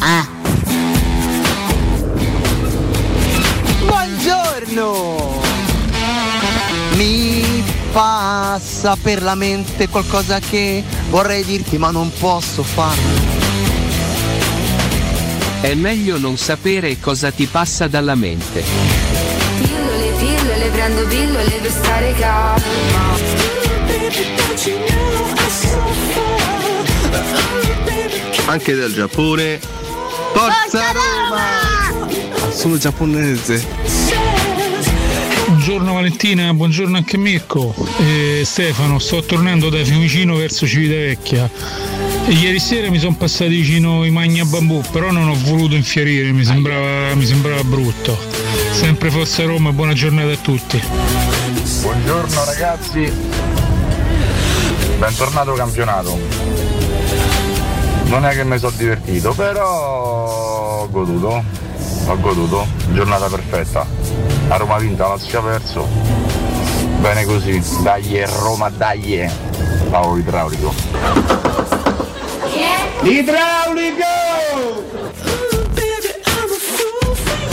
Ah. Buongiorno! Mi passa per la mente qualcosa che vorrei dirti ma non posso farlo. È meglio non sapere cosa ti passa dalla mente. Pillole, pillole, prendo pillole per stare calma. Anche del Giappone. Forza Roma! Sono giapponese. Buongiorno Valentina, buongiorno anche Mirko. Eh, Stefano, sto tornando da Fiumicino verso Civitavecchia. E ieri sera mi sono passati vicino i magni a bambù, però non ho voluto infierire, mi sembrava, mi sembrava brutto. Sempre Forza Roma, buona giornata a tutti. Buongiorno ragazzi, bentornato campionato. Non è che mi sono divertito, però ho goduto, ho goduto, giornata perfetta. A Roma la Lazio ha perso. Bene così, dai Roma, dai! Paolo idraulico. Idraulico!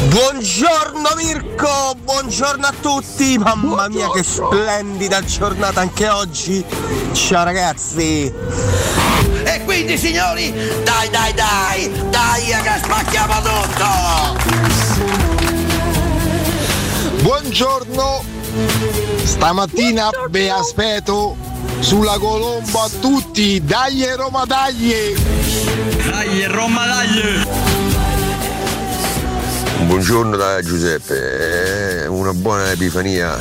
Buongiorno Mirko, buongiorno a tutti, mamma mia che splendida giornata anche oggi. Ciao ragazzi. E quindi signori, dai dai dai, dai che spacchiamo tutto! Buongiorno. Stamattina vi aspetto sulla colombo a tutti. Dai Roma, dai! Dai Roma, dai! Buongiorno da Giuseppe, eh, una buona epifania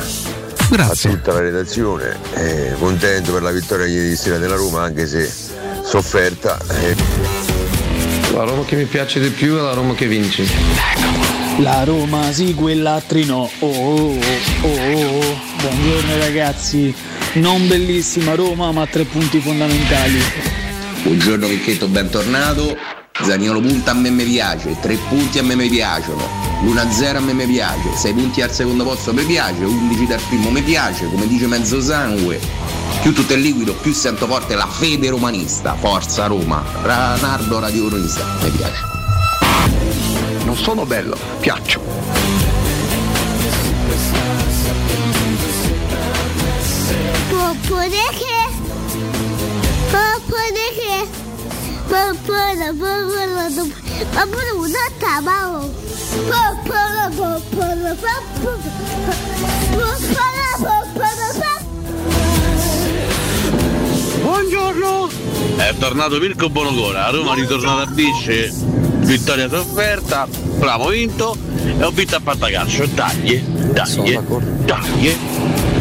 Grazie. a tutta la redazione. Eh, contento per la vittoria ieri sera della Roma, anche se sofferta. La Roma che mi piace di più è la Roma che vince. La Roma sì, quell'altri no. Oh, oh, oh, oh, oh. Buongiorno ragazzi. Non bellissima Roma, ma tre punti fondamentali. Buongiorno Ricchetto, bentornato. Zaniolo punta a me mi piace, tre punti a me mi piacciono, l'1-0 a me mi piace, 6 punti al secondo posto mi piace, 11 dal primo mi piace, come dice mezzo sangue. Più tutto è liquido, più sento forte la fede romanista. Forza Roma. Ranardo radioronista, mi piace. Non sono bello, piaccio. Oppure che? Oppure che? Oppure, oppure, oppure una tabao. Oppure, oppure, oppure, oppure, Buongiorno! È tornato Mirko Bonogora, a Roma è ritornato a Bisce, vittoria sofferta, bravo vinto e ho vinto a Pantacalcio. Dai, dai, dai.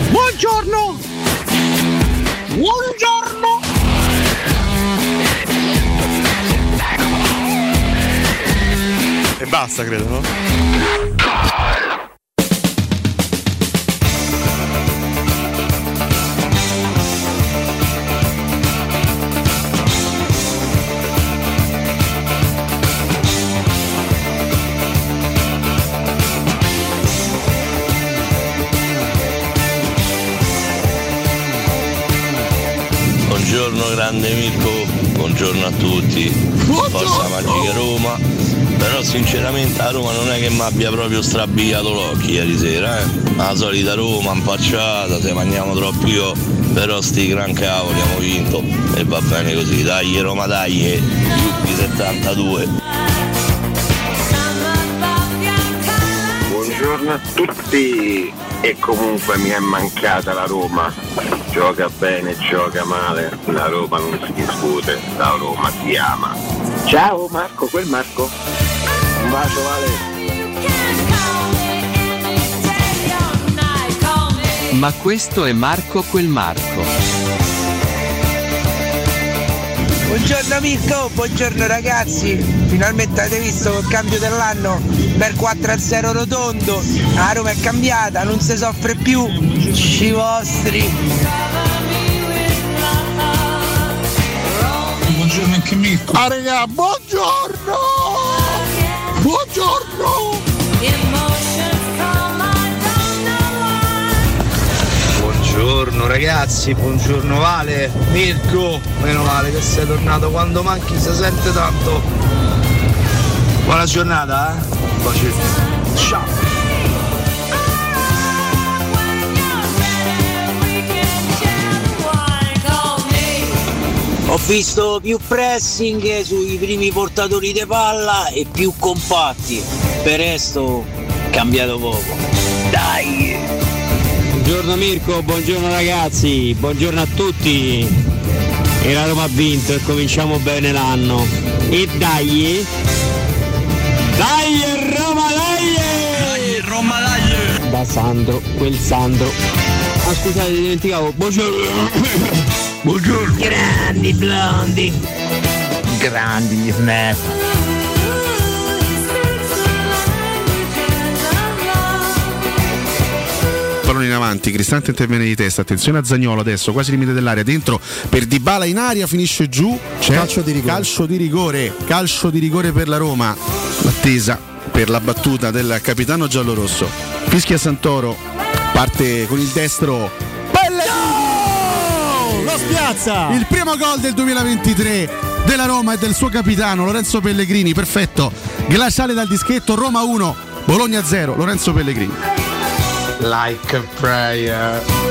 Buongiorno! Buongiorno! E basta, credo, no? Grande Mirko, buongiorno a tutti. Forza Magica Roma. Però sinceramente a Roma non è che mi abbia proprio strabbiato l'occhio ieri sera, eh. La solita Roma, impacciata, se mangiamo troppo io, però sti gran cavoli abbiamo vinto e va bene così, dai Roma dai, eh. Giubi 72. Buongiorno a tutti e comunque mi è mancata la Roma. Gioca bene, gioca male, la Roma non si discute, la Roma si ama. Ciao Marco, quel Marco. Un bacio Vale. Ma questo è Marco quel Marco. Buongiorno Mirko, buongiorno ragazzi. Finalmente avete visto col cambio dell'anno per 4-0 rotondo. La Roma è cambiata, non si soffre più. Ci vostri. Buongiorno anche Mirko. Ah raga, buongiorno! Buongiorno! Buongiorno ragazzi, buongiorno Vale, Mirko, meno male che sei tornato, quando manchi si sente tanto. Buona giornata, eh? Ciao. Ho visto più pressing sui primi portatori di palla e più compatti. Per resto cambiato poco. Dai! Buongiorno Mirko, buongiorno ragazzi, buongiorno a tutti. E la Roma ha vinto e cominciamo bene l'anno. E dai! Dai Roma dai! Dai Roma dai! Da Sandro, quel Sandro. Ah scusate, dimenticavo. Buongiorno! Buongiorno! Grandi blondi! Grandi snap! Pallone in avanti, Cristante interviene di testa, attenzione a Zagnolo adesso, quasi limite dell'area, dentro per Dybala in aria, finisce giù, c'è Calcio di rigore. calcio di rigore, calcio di rigore per la Roma, l'attesa per la battuta del capitano giallorosso, fischia Santoro, parte con il destro, Lo spiazza! il primo gol del 2023 della Roma e del suo capitano Lorenzo Pellegrini, perfetto, glaciale dal dischetto, Roma 1, Bologna 0, Lorenzo Pellegrini. Like a prayer.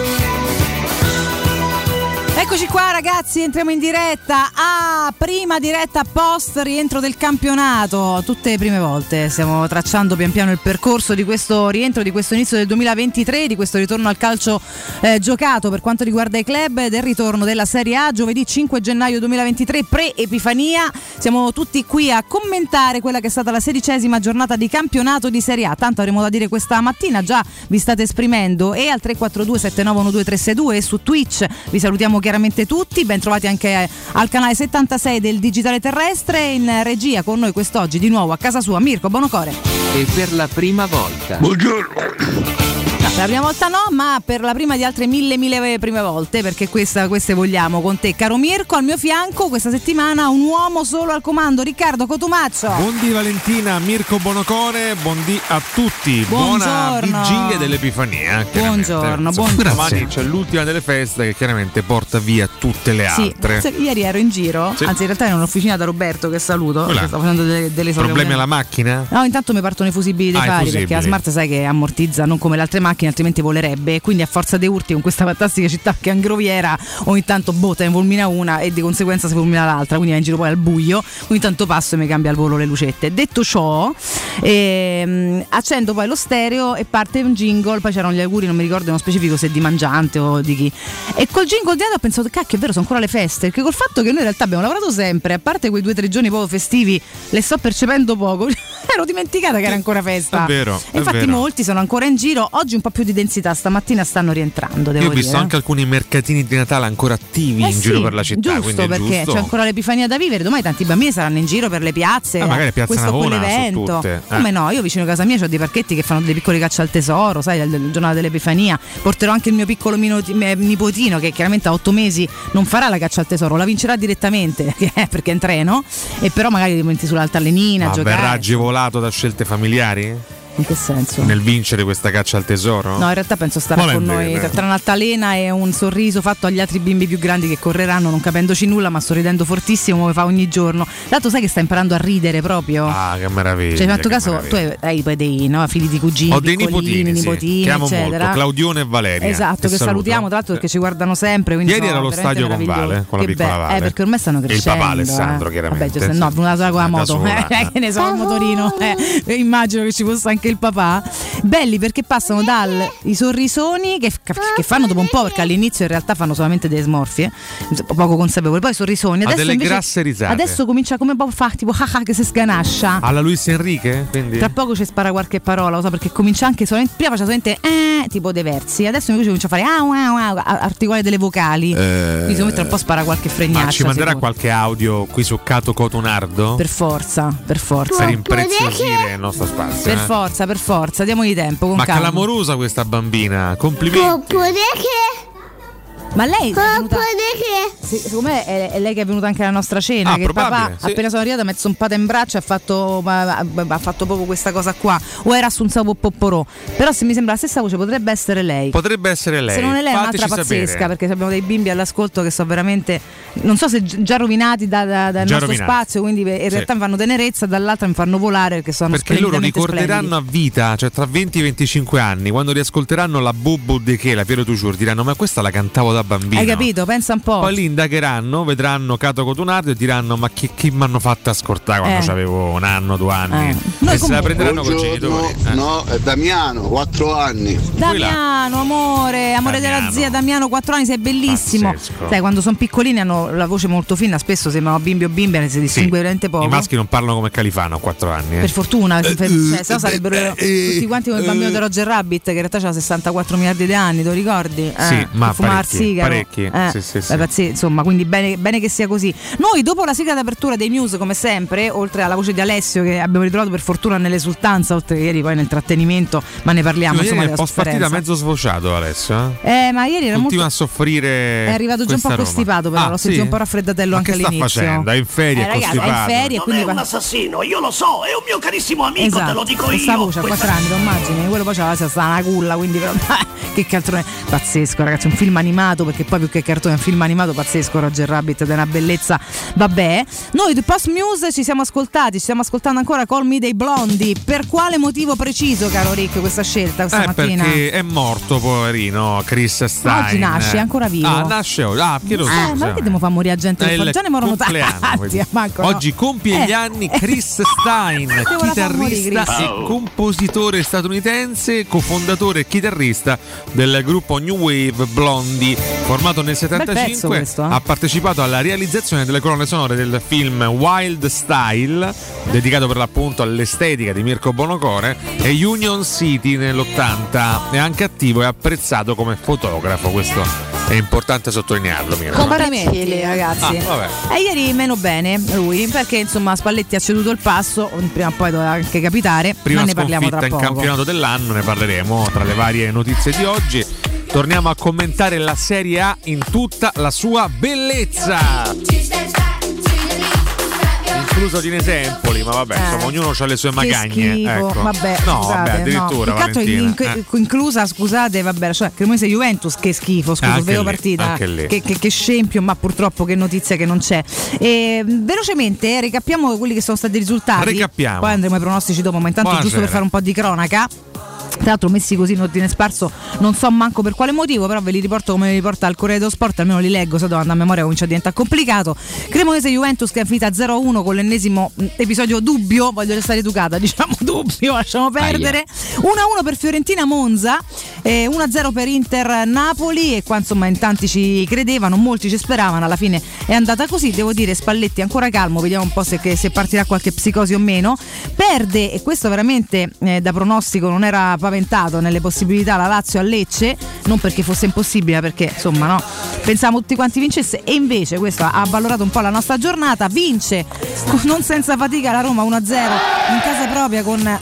Eccoci qua ragazzi, entriamo in diretta. Ah, prima diretta post rientro del campionato. Tutte le prime volte stiamo tracciando pian piano il percorso di questo rientro, di questo inizio del 2023, di questo ritorno al calcio eh, giocato per quanto riguarda i club e del ritorno della Serie A giovedì 5 gennaio 2023 pre-Epifania. Siamo tutti qui a commentare quella che è stata la sedicesima giornata di campionato di Serie A. Tanto avremo da dire questa mattina, già vi state esprimendo e al 342 7912 362 e su Twitch vi salutiamo chiaramente tutti, ben trovati anche al canale 76 del Digitale Terrestre in regia con noi quest'oggi di nuovo a casa sua Mirko Bonocore. E per la prima volta. No, per la prima volta no, ma per la prima di altre mille mille prime volte, perché questa, queste vogliamo con te, caro Mirko, al mio fianco questa settimana un uomo solo al comando, Riccardo Cotumaccio. Buondì Valentina, Mirko Bonocore, buondì a tutti. Buona Buongiorno. vigilia dell'Epifania. chiaramente. Buongiorno, buongiorno. Domani c'è l'ultima delle feste che chiaramente porta via tutte le Sì, altre. se- ieri ero in giro, Sì. anzi in realtà ero in un'officina da Roberto che saluto, che sta facendo delle, delle Problemi alla macchina? No, intanto mi partono i fusibili dei Ah, i pari fusibili. perché la Smart sai che ammortizza non come le altre macchine, altrimenti volerebbe. Quindi a forza dei urti con questa fantastica città che è angroviera, ogni tanto te ne fulmina una e di conseguenza si fulmina l'altra, quindi va in giro poi al buio, ogni tanto passo e mi cambia al volo le lucette. Detto ciò, ehm, accendo poi lo stereo e parte un jingle, poi c'erano gli auguri, non mi ricordo nello specifico se di mangiante o di chi. E col jingle di Ada ho pensato, cacchio, è vero, sono ancora le feste, perché col fatto che noi in realtà abbiamo lavorato sempre, a parte quei due o tre giorni proprio festivi, le sto percependo poco. Ero dimenticata che era ancora festa. È vero, E infatti vero. molti sono ancora in giro, oggi un po' più di densità, stamattina stanno rientrando, Io ho visto dire. anche alcuni mercatini di Natale ancora attivi Eh in sì, giro per la città. giusto, perché giusto. c'è ancora l'epifania da vivere. Domani tanti bambini saranno in giro per le piazze. Ah, magari Piazza questo Navona quell'evento. eh. Come no? Io vicino a casa mia ho dei parchetti che fanno delle piccole cacce al tesoro, sai, il, giorno dell'epifania. Porterò anche il mio piccolo eh, nipotino che chiaramente a otto mesi non farà la caccia al tesoro, la vincerà direttamente perché è in treno. E però magari ti metti sull'altalenina Ma giocare. verrà agevolato da scelte familiari? In che senso? Nel vincere questa caccia al tesoro? No, in realtà penso starà con noi tra- tra un'altalena e un sorriso fatto agli altri bimbi più grandi che correranno non capendoci nulla ma sorridendo fortissimo come fa ogni giorno. Dato sai che sta imparando a ridere proprio. Ah, che meraviglia. Cioè, hai fatto che caso, tu meraviglia. hai, hai poi dei no, figli di cugini, Ho dei nipotini, sì, nipotini, che amo eccetera. molto, Claudione e Valeria. Esatto, che, saluto. salutiamo tra l'altro perché ci guardano sempre. Ieri sono era allo veramente stadio con. Vale, con la Che piccola be- Vale. Eh, perché ormai stanno E il crescendo. papà Alessandro, eh. chiaramente. Vabbè, giusto, no, venuta sola con la moto. Eh, che ne so, il motorino. eh, immagino che ci fosse anche il papà. Belli perché passano dal i sorrisoni che, che fanno dopo un po', perché all'inizio in realtà fanno solamente delle smorfie, poco consapevoli. Poi i sorrisoni. Adesso delle invece, grasse risate. Adesso comincia come po' fa tipo ah, ah, che si sganascia. Alla Luis Enrique? Quindi? Tra poco ci spara qualche parola, lo so, perché comincia anche solamente. Prima faceva solamente eh, tipo dei versi, adesso invece comincia a fare ah, ah, ah, articolare delle vocali. Quindi secondo me tra un po' spara qualche fregnaccia. Ma ci manderà sicuro. qualche audio qui su Cato Cotonardo? Per forza, per forza. Per impreziosire il nostro spazio. Per eh? forza, per forza, diamogli tempo con Ma calma. clamorosa questa bambina, complimenti. Oppure che Ma lei è venuta, che? sì, secondo me è, è lei che è venuta anche alla nostra cena. Ah, che probabile, papà sì. appena sono arrivata ha messo un pato in braccio e ha fatto, ha, fatto proprio questa cosa qua. O era su un sapo popporò. Però se mi sembra la stessa voce potrebbe essere lei. Potrebbe essere lei. Se non è lei è un'altra pazzesca sapere. perché abbiamo dei bimbi all'ascolto che sono veramente non so se gi- già rovinati da- da- dal Già nostro rovinati. spazio quindi in Sì. realtà mi fanno tenerezza dall'altra mi fanno volare perché sono Perché loro ricorderanno a vita, cioè tra 20 e 25 anni, quando riascolteranno la Bubu De Che, la Piero Tuciur, diranno: Ma questa la cantavo da bambino. Hai capito? Pensa un po'. Poi lì indagheranno, vedranno Cato Cotunardo e diranno: Ma chi, chi mi hanno fatto ascoltare quando Eh. avevo un anno, due anni? Eh. E Noi se la comunque- prenderanno con i Buongiorno, genitori. Eh. no, è Damiano, 4 anni. Damiano, amore, amore della Damiano. zia Damiano, 4 anni, sei bellissimo. Pazzesco. Sai, quando sono piccolini hanno la voce molto fina, spesso sembrano bimbi o bimbe, si distingue veramente poco. I maschi non parlano come Califano a 4 anni. eh. Per fortuna, Eh, cioè, eh, se no sarebbero eh, tutti quanti come il bambino di Roger Rabbit, che in realtà ha 64 miliardi di anni, te lo ricordi? Eh, Sì, ma che il parecchi. Eh, Sì, sì, sì. beh, pazzi- insomma, quindi bene, bene che sia così. Noi, dopo la sigla d'apertura dei news, come sempre, oltre alla voce di Alessio, che abbiamo ritrovato per fortuna nell'esultanza, oltre che ieri poi nel trattenimento, ma ne parliamo. Sì, insomma, ieri è post partita mezzo sfociato Alessio. Eh? Eh, ma ieri era Continua molto. a soffrire. È arrivato già un po' questa Roma. costipato, però Ah, l'ho sì? sentito un po' raffreddatello Ma anche che sta all'inizio. facendo? È in ferie, Eh, è ragazzi, è in ferie Non quindi è un assassino, io lo so, è un mio carissimo amico, esatto, te lo dico questa io. voce a Questa- 4 anni, ti immagini? Quello poi c'aveva sta una culla, quindi che cartone pazzesco, ragazzi, un film animato, perché poi più che cartone è un film animato pazzesco, Roger Rabbit ed è una bellezza, vabbè. Noi di Post News ci siamo ascoltati, ci stiamo ascoltando ancora Call Me dei Blondi. Per quale motivo preciso, caro Rick, questa scelta questa Eh, mattina? perché è morto, poverino, Chris Stein. Oggi nasce, è ancora vivo. Ah, nasce oggi. Ah, chiedo Eh, scusa. ma perché dobbiamo far morire la gente? Fa- Già ne morono tanti. no. Oggi compie Eh, gli anni Chris Stein, Devo morire, chitarrista Chris. e compositore statunitense, cofondatore e chitarrista del gruppo New Wave Blondie, formato nel pezzo 75. questo, eh. Ha partecipato alla realizzazione delle colonne sonore del film Wild Style, dedicato per l'appunto all'estetica di Mirko Bonocore, e Union City nell'80. È anche attivo e apprezzato come fotografo. Questo è importante sottolinearlo, Mirko. Complimenti ragazzi. Ah. E ieri meno bene lui, perché insomma Spalletti ha ceduto il passo, prima o poi doveva anche capitare, prima ma ne parliamo tra in poco. campionato dell'anno, ne parleremo tra le varie notizie di oggi. Torniamo a commentare la Serie A in tutta la sua bellezza. Incluso di Empoli, ma vabbè, Eh. insomma, ognuno ha le sue magagne. schifo, ecco. vabbè, no, scusate, vabbè, addirittura. no. In- eh. inclusa, scusate, vabbè, cioè Cremonese Juventus, che schifo, scusa, vedo lì, partita, che, che- che scempio, ma purtroppo che notizia che non c'è. E, velocemente, recappiamo quelli che sono stati i risultati. Recappiamo. Poi andremo ai pronostici dopo, ma intanto giusto Buonasera. per fare un po' di cronaca. Tra l'altro messi così in ordine sparso, non so manco per quale motivo, però ve li riporto come li riporta il Corriere dello Sport, almeno li leggo, se devo andare a memoria comincia a diventare complicato. Cremonese Juventus che è finita 0-1 con l'ennesimo mh, episodio dubbio, voglio restare educata, diciamo dubbio, lasciamo perdere. 1-1 per Fiorentina Monza, eh, 1-0 per Inter Napoli e qua insomma in tanti ci credevano, molti ci speravano, alla fine è andata così, devo dire Spalletti ancora calmo, vediamo un po' se, se partirà qualche psicosi o meno. Perde, e questo veramente eh, da pronostico non era paventato nelle possibilità, la Lazio a Lecce, non perché fosse impossibile, perché insomma no, pensavamo tutti quanti vincesse e invece questo ha avvalorato un po' la nostra giornata, vince non senza fatica la Roma 1-0 in casa propria con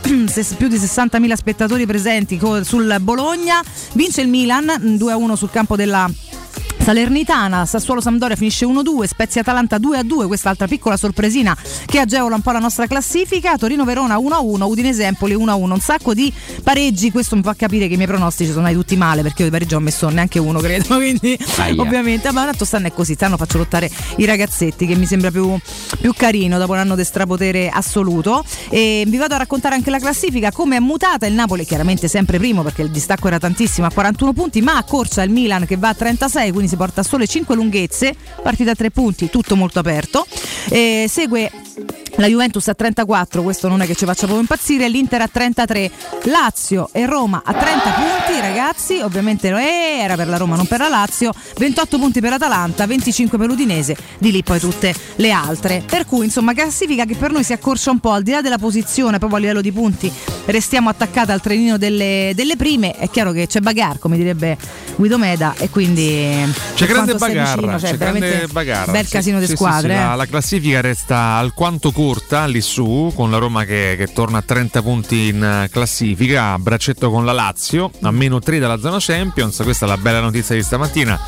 più di 60.000 spettatori presenti sul Bologna, vince il Milan mm, 2-1 sul campo della Salernitana, Sassuolo Sampdoria finisce 1-2, Spezia Atalanta 2-2, quest'altra piccola sorpresina che agevola un po' la nostra classifica, Torino Verona 1-1, Udinese Empoli 1-1, un sacco di pareggi, questo mi fa capire che i miei pronostici sono tutti male perché io di pareggio ho messo neanche uno credo, quindi Aia. ovviamente, ma tanto stanno è così, stanno faccio lottare i ragazzetti che mi sembra più, più carino dopo un anno di strapotere assoluto. E vi vado a raccontare anche la classifica, come è mutata. Il Napoli chiaramente sempre primo perché il distacco era tantissimo a 41 punti, ma accorcia il Milan che va a 36, quindi si porta sole 5 lunghezze, partita a 3 punti, tutto molto aperto. E segue la Juventus a 34, questo non è che ci faccia proprio impazzire, l'Inter a 33, Lazio e Roma a 30 punti, ragazzi, ovviamente eh, era per la Roma, non per la Lazio, 28 punti per l'Atalanta, 25 per l'Udinese, di lì poi tutte le altre. Per cui insomma classifica che per noi si accorcia un po', al di là della posizione, proprio a livello di punti, restiamo attaccati al trenino delle, delle prime, è chiaro che c'è bagar, come direbbe Guido Meda, e quindi... C'è grande bagarra, vicino, cioè, c'è grande bagarra. Bel Sì, casino di sì, squadre. sì, eh. la, la classifica resta alquanto corta lì su, con la Roma che, che torna a 30 punti in eh, classifica, a braccetto con la Lazio, a meno 3 dalla zona Champions. Questa è la bella notizia di stamattina.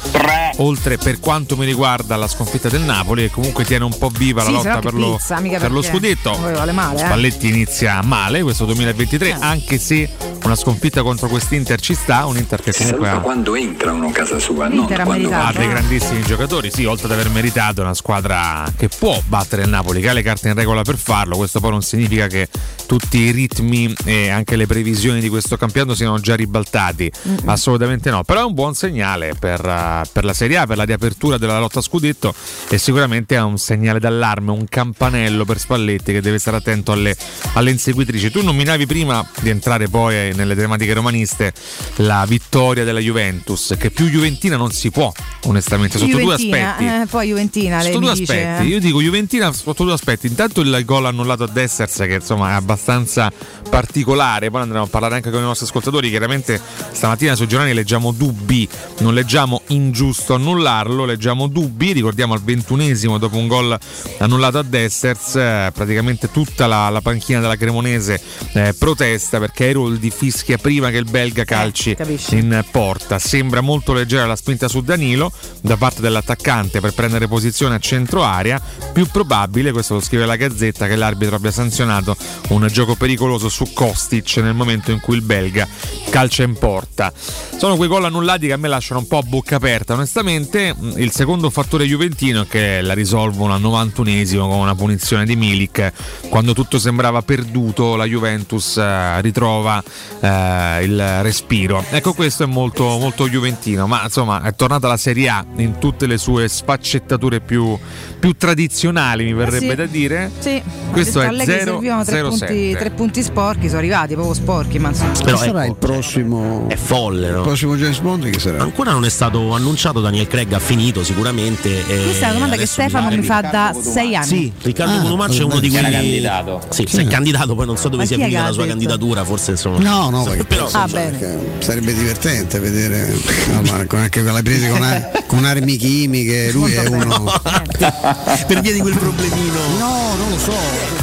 Oltre per quanto mi riguarda la sconfitta del Napoli, che comunque tiene un po' viva Sì, la lotta per lo, pizza, mica per lo scudetto. vale male, eh. Spalletti inizia male questo 2023, anche se una sconfitta contro quest'Inter ci sta. Un Inter che Si comunque ha quando entra uno a casa sua, non quando meritato, ha dei grandissimi giocatori, sì, oltre ad aver meritato una squadra che può battere il Napoli, che ha le carte in regola per farlo, questo poi non significa che tutti i ritmi e anche le previsioni di questo campionato siano già ribaltati, Mm-mm. assolutamente no, però è un buon segnale per, uh, per la Serie A, per la riapertura della lotta a scudetto e sicuramente è un segnale d'allarme, un campanello per Spalletti che deve stare attento alle, alle inseguitrici. Tu nominavi prima di entrare poi nelle tematiche romaniste la vittoria della Juventus, che più Juventina non si può, onestamente, sotto due Juventina, aspetti. eh, poi Juventina, lei Sotto due dice, aspetti, eh. io dico Juventina sotto due aspetti. Intanto il gol annullato a Dessers, che insomma è abbastanza particolare. Poi andremo a parlare anche con i nostri ascoltatori. Chiaramente stamattina sui giornali leggiamo dubbi, non leggiamo ingiusto annullarlo, leggiamo dubbi. Ricordiamo al ventunesimo dopo un gol annullato a Dessers, eh, praticamente tutta la, la panchina della Cremonese eh, protesta perché Eroldi fischia prima che il belga calci in porta. Sembra molto leggera la spinta su Danilo da parte dell'attaccante per prendere posizione a centro area. Più probabile, questo lo scrive la Gazzetta, che l'arbitro abbia sanzionato un gioco pericoloso su Kostic nel momento in cui il belga calcia in porta. Sono quei gol annullati che a me lasciano un po' a bocca aperta, onestamente. Il secondo fattore juventino è che la risolvono al 91esimo con una punizione di Milik. Quando tutto sembrava perduto, la Juventus eh, ritrova eh, il respiro. Ecco, questo è molto, molto juventino, ma insomma è tornata la Serie A in tutte le sue sfaccettature più, più tradizionali, mi verrebbe sì. da dire. Sì, Questo è Allegri 0 servivano tre 0 punti, tre punti sporchi, sono arrivati proprio sporchi, ma insomma. Però Chi sarà ecco, il prossimo? È folle, no? Il prossimo James Bond chi sarà? Ancora non è stato annunciato, Daniel Craig ha finito sicuramente. e Questa è una domanda che Stefano mi fa da sei anni. Sì, Riccardo Ah, Cotumaccio è uno di che quelli. candidato. Sì, si è candidato, poi non so dove sia che finita la sua candidatura, forse insomma. No, no, però Ah, bene. che sarebbe divertente vedere no, anche con le prese con, ar- con armi chimiche, lui è uno. per via di quel problemino. No, non lo so.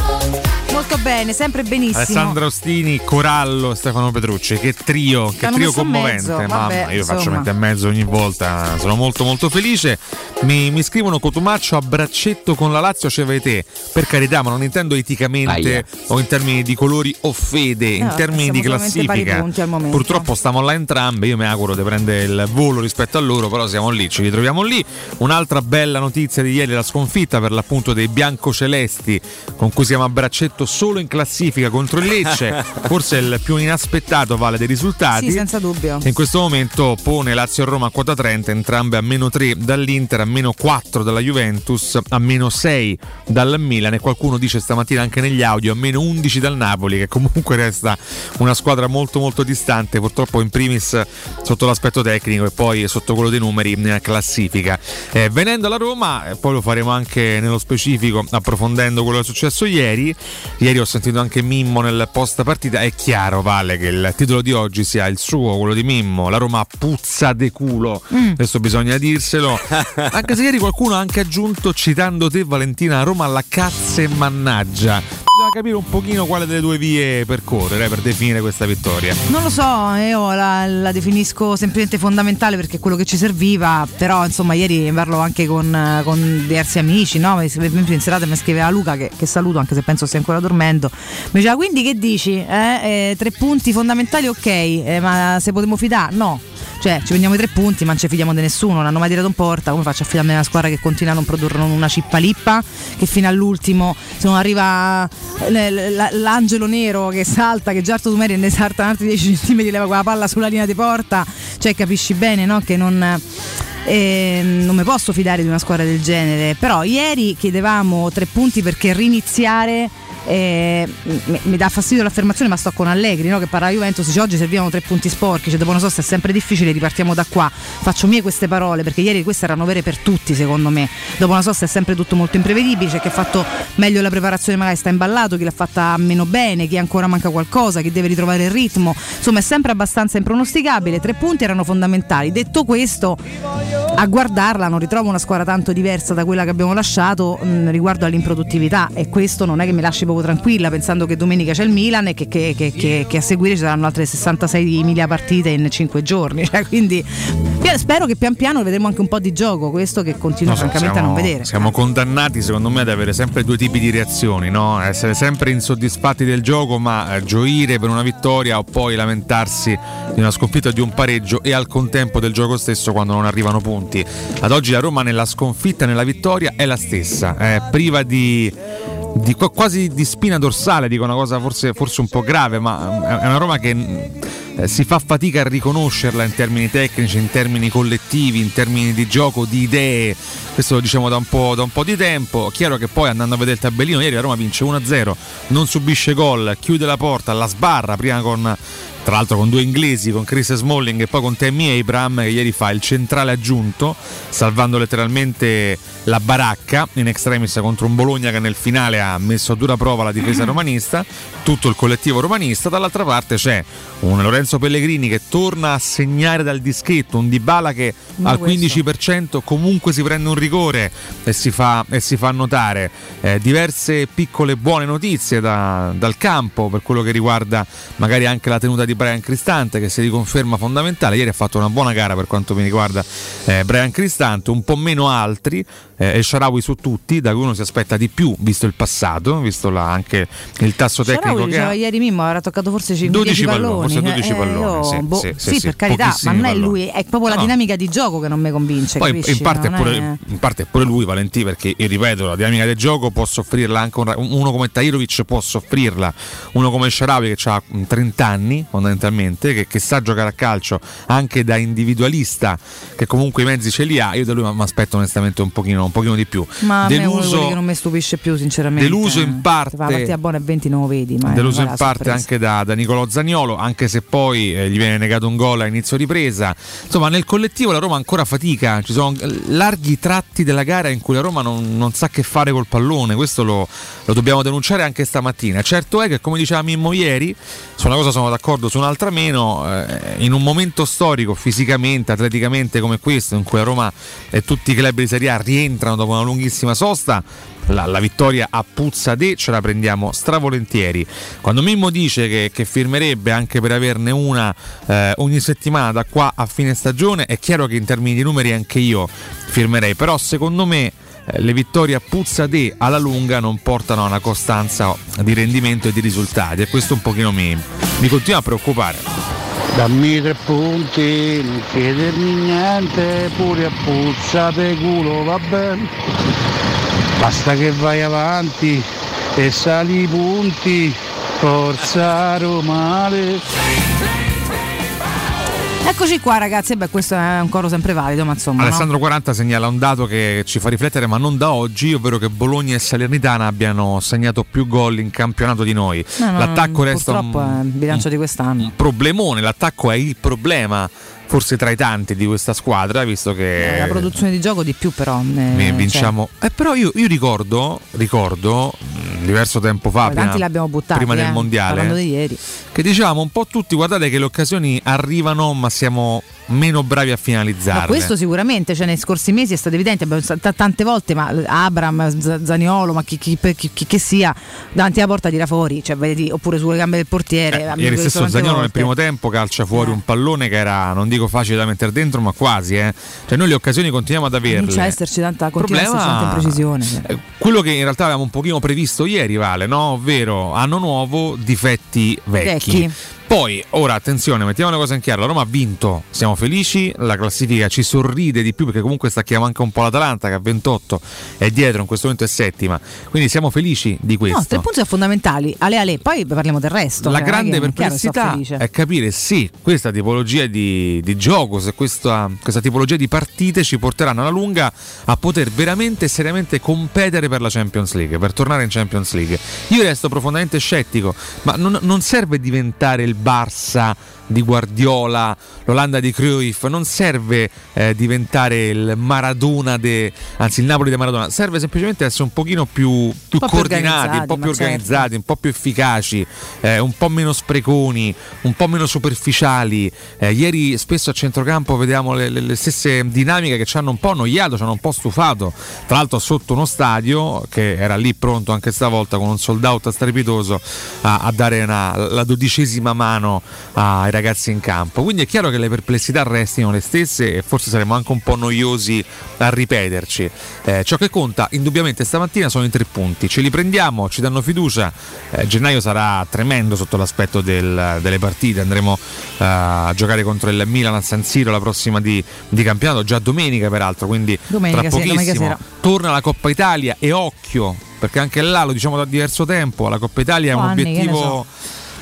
Molto bene, sempre benissimo. Alessandro Ostini, Corallo, Stefano Petrucci, che trio, che L'hanno trio commovente. mezzo, Mamma, vabbè, io faccio insomma. mettere in mezzo ogni volta, sono molto molto felice. Mi, mi scrivono Cotumaccio a braccetto con la Lazio ci avete, per carità, ma non intendo eticamente Aia. o in termini di colori o fede, in No, termini di classifica. Purtroppo stiamo là entrambe, io mi auguro di prendere il volo rispetto a loro, però siamo lì, ci ritroviamo lì. Un'altra bella notizia di ieri, la sconfitta per l'appunto dei biancocelesti, con cui siamo a braccetto solo in classifica contro il Lecce, forse il più inaspettato vale dei risultati. Sì, senza dubbio. In questo momento pone Lazio e Roma a quota 30, entrambe a meno 3 dall'Inter, a meno 4 dalla Juventus, a meno 6 dal Milan e qualcuno dice stamattina anche negli audio a meno 11 dal Napoli che comunque resta una squadra molto molto distante, purtroppo in primis sotto l'aspetto tecnico e poi sotto quello dei numeri in classifica. Eh, venendo alla Roma, eh, poi lo faremo anche nello specifico approfondendo quello che è successo ieri. Ieri ho sentito anche Mimmo nel post partita, è chiaro Vale che il titolo di oggi sia il suo, quello di Mimmo, la Roma puzza de culo, Mm. adesso bisogna dirselo, anche se ieri qualcuno ha anche aggiunto citando te Valentina, Roma alla cazzo e mannaggia. Bisogna capire un pochino quale delle due vie percorrere eh, per definire questa vittoria. Non lo so, io la, la definisco semplicemente fondamentale perché è quello che ci serviva, però insomma ieri parlo anche con, eh, con diversi amici, no? Per esempio in serata mi scriveva Luca che, che saluto anche se penso stia ancora dormendo, mi diceva quindi che dici? Eh, eh, tre punti fondamentali ok, eh, ma se potremmo fidare? No. Cioè, ci prendiamo i tre punti, ma non ci fidiamo di nessuno, non hanno mai tirato in porta. Come faccio a fidarmi di una squadra che continua a non produrre una cippalippa? Che fino all'ultimo, se non arriva l- l'angelo nero che salta, che Giarto Tumeri ne salta altri 10 cm, leva quella palla sulla linea di porta, cioè capisci bene no? che non. eh, non mi posso fidare di una squadra del genere, però ieri chiedevamo tre punti perché riniziare eh, mi, dà fastidio l'affermazione, ma sto con Allegri no? che parla Juventus. Dice oggi servivano tre punti sporchi. Cioè, dopo una sosta è sempre difficile, ripartiamo da qua. Faccio mie queste parole perché ieri queste erano vere per tutti, secondo me. Dopo una sosta è sempre tutto molto imprevedibile. C'è chi ha fatto meglio la preparazione, magari sta imballato, chi l'ha fatta meno bene, chi ancora manca qualcosa, chi deve ritrovare il ritmo. Insomma, è sempre abbastanza impronosticabile. Tre punti erano fondamentali. Detto questo, a guardarla non ritrovo una squadra tanto diversa da quella che abbiamo lasciato mh, riguardo all'improduttività e questo non è che mi lasci proprio tranquilla pensando che domenica c'è il Milan e che, che- che- che- che a seguire ci saranno altre 66.000 partite in 5 giorni. Cioè, quindi spero che pian piano vedremo anche un po' di gioco, questo che continuo so, francamente a non siamo- vedere. Siamo condannati, secondo me, ad avere sempre due tipi di reazioni, no? Essere sempre insoddisfatti del gioco, ma eh, gioire per una vittoria o poi lamentarsi di una sconfitta o di un pareggio e al contempo del gioco stesso quando non arrivano punti. Ad oggi la Roma nella sconfitta e nella vittoria è la stessa, è priva di. Di qua- quasi di spina dorsale, dico una cosa forse, forse un po' grave, ma è una Roma che eh, si fa fatica a riconoscerla in termini tecnici, in termini collettivi, in termini di gioco, di idee. Questo lo diciamo da un po', da un po' di tempo. Chiaro che poi andando a vedere il tabellino, ieri la Roma vince 1-0, non subisce gol, chiude la porta, la sbarra prima con. Tra l'altro con due inglesi, con Chris Smalling e poi con Tammy Abram che ieri fa il centrale aggiunto, salvando letteralmente la baracca in extremis contro un Bologna che nel finale ha messo a dura prova la difesa romanista, tutto il collettivo romanista. Dall'altra parte c'è un Lorenzo Pellegrini che torna a segnare dal dischetto, un Dybala che al questo. 15% comunque si prende un rigore e si fa, e si fa notare. Eh, diverse piccole buone notizie da- dal campo per quello che riguarda magari anche la tenuta di Brian Cristante che si riconferma fondamentale. Ieri ha fatto una buona gara per quanto mi riguarda eh, Brian Cristante, un po' meno altri. Eh, El Sharawi su tutti, da cui uno si aspetta di più visto il passato, visto la- anche il tasso tecnico Sharawi che diceva ha. ieri Mimmo avrà toccato forse 10 12 palloni, forse 12 eh, palloni, sì, boh, sì, sì, sì, per carità ma non è lui è proprio la No. dinamica di gioco che non mi convince Poi capisci? in parte, pure, è- in parte è pure lui, Valentì, perché ripeto, la dinamica del gioco può soffrirla anche un- uno come Tahirovic può soffrirla, uno come Sharawi che ha 30 anni fondamentalmente, che, che sa giocare a calcio anche da individualista, che comunque i mezzi ce li ha, io da lui mi aspetto onestamente un pochino, un pochino di più. ma a Deluso, che non mi stupisce più sinceramente deluso in parte- la partita buona e 20 non lo vedi ma deluso in parte sorpresa. anche da, da Nicolò Zagnolo, anche se poi eh, gli viene negato un gol a inizio ripresa. Insomma, nel collettivo la Roma ancora fatica, ci sono larghi tratti della gara in cui la Roma non, non sa che fare col pallone, questo lo, lo dobbiamo denunciare anche stamattina. Certo è che, come diceva Mimmo ieri, su una cosa sono d'accordo, su un'altra meno, eh, in un momento storico, fisicamente, atleticamente come questo, in cui la Roma e tutti i club di Serie A rientrano dopo una lunghissima sosta, la, la vittoria a Puzza De ce la prendiamo stravolentieri. Quando Mimmo dice che, che firmerebbe anche per averne una eh, ogni settimana da qua a fine stagione, è chiaro che in termini di numeri anche io firmerei, però secondo me le vittorie a Puzza De alla lunga non portano a una costanza di rendimento e di risultati e questo un pochino mi, mi continua a preoccupare. Dammi tre punti, non chiedermi niente, pure a puzza per culo va bene. Basta che vai avanti e sali i punti, forza Romale. Eccoci qua ragazzi beh questo è un coro sempre valido ma insomma no? Alessandro 40 segnala un dato che ci fa riflettere, ma non da oggi, ovvero che Bologna e Salernitana abbiano segnato più gol in campionato di noi. No, no, L'attacco resta un, è il bilancio di quest'anno un problemone, l'attacco è il problema, forse tra i tanti di questa squadra, visto che Eh, la produzione di gioco di più però ne cioè, vinciamo. Eh, però io, io ricordo, ricordo diverso tempo fa, prima, l'abbiamo buttati prima del eh, mondiale, parlando di che dicevamo un po' tutti, guardate che le occasioni arrivano, ma siamo meno bravi a finalizzarle. No, questo sicuramente, cioè nei scorsi mesi è stato evidente, abbiamo t- tante volte, ma Abram, Z- Zaniolo, ma chi, chi- chi- chi che sia, davanti alla porta tira fuori, cioè, vedi, oppure sulle gambe del portiere. Eh, Ieri stesso tante Zagnolo nel volte. primo tempo calcia fuori un pallone che era, non dico facile da mettere dentro, ma quasi. Eh. Cioè noi le occasioni continuiamo ad averle. Comincia a esserci tanta, continua Problema- tanta imprecisione. cioè. Eh, Quello che in realtà avevamo un pochino previsto ieri, Vale, no? Ovvero anno nuovo, difetti vecchi. Vecchi. Poi, ora attenzione, mettiamo una cosa in chiaro: la Roma ha vinto, siamo felici, la classifica ci sorride di più perché comunque stacchiamo anche un po' l'Atalanta che ha 28 è dietro, in questo momento è settima. Quindi siamo felici di questo. No, tre punti sono fondamentali, ale ale, poi parliamo del resto. La cioè, grande che- chiaro perplessità felice. è capire se questa tipologia di, di gioco, se questa, questa tipologia di partite ci porteranno alla lunga a poter veramente e seriamente competere per la Champions League, per tornare in Champions League. Io resto profondamente scettico, ma non, non serve diventare il Barça di Guardiola, l'Olanda di Cruyff, non serve eh, diventare il Maradona, de, anzi il Napoli di Maradona, serve semplicemente essere un pochino più, più Un po' più coordinati, un po' più organizzati, certo. organizzati, un po' più efficaci, eh, un po' meno spreconi, un po' meno superficiali. Eh, ieri spesso a centrocampo vediamo le, le- le stesse dinamiche che ci hanno un po' annoiato, ci hanno un po' stufato. Tra l'altro sotto uno stadio che era lì pronto anche stavolta con un sold out strepitoso a, a dare una- la dodicesima mano ai ragazzi in campo. Quindi è chiaro che le perplessità restino le stesse e forse saremo anche un po' noiosi a ripeterci. Eh, ciò che conta indubbiamente stamattina sono i tre punti. Ce li prendiamo, ci danno fiducia. Eh, gennaio sarà tremendo sotto l'aspetto del- delle partite. Andremo eh, a giocare contro il Milan a San Siro la prossima di, di campionato, già domenica peraltro, quindi Domenica, tra sì, pochissimo sera. torna la Coppa Italia e occhio, perché anche là lo diciamo da diverso tempo, la Coppa Italia è un anni, obiettivo so.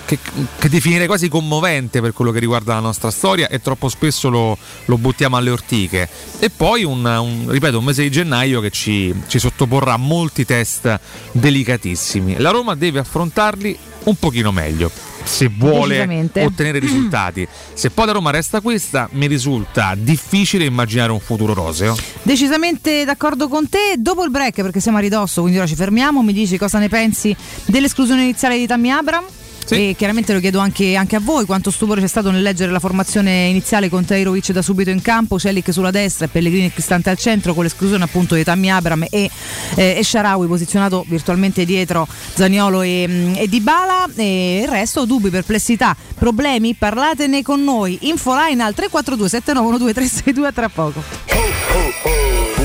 Che, che definirei quasi commovente per quello che riguarda la nostra storia e troppo spesso lo, lo buttiamo alle ortiche. E poi un, un- ripeto, un mese di gennaio che ci, ci sottoporrà a molti test delicatissimi. La Roma deve affrontarli un pochino meglio. Se vuole ottenere risultati, se poi la Roma resta questa, mi risulta difficile immaginare un futuro roseo. Decisamente d'accordo con te. Dopo il break, perché siamo a ridosso, quindi ora ci fermiamo, mi dici cosa ne pensi dell'esclusione iniziale di Tammy Abram? E chiaramente lo chiedo anche, anche a voi, quanto stupore c'è stato nel leggere la formazione iniziale con Tairovic da subito in campo, Celic sulla destra e Pellegrini e Cristante al centro con l'esclusione appunto di Tammy Abram e, eh, e Sharawi posizionato virtualmente dietro Zaniolo e, mm, e Dybala e il resto dubbi, perplessità, problemi, parlatene con noi. Infoline al 342 7912 362 a tra poco.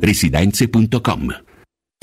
residenze.com.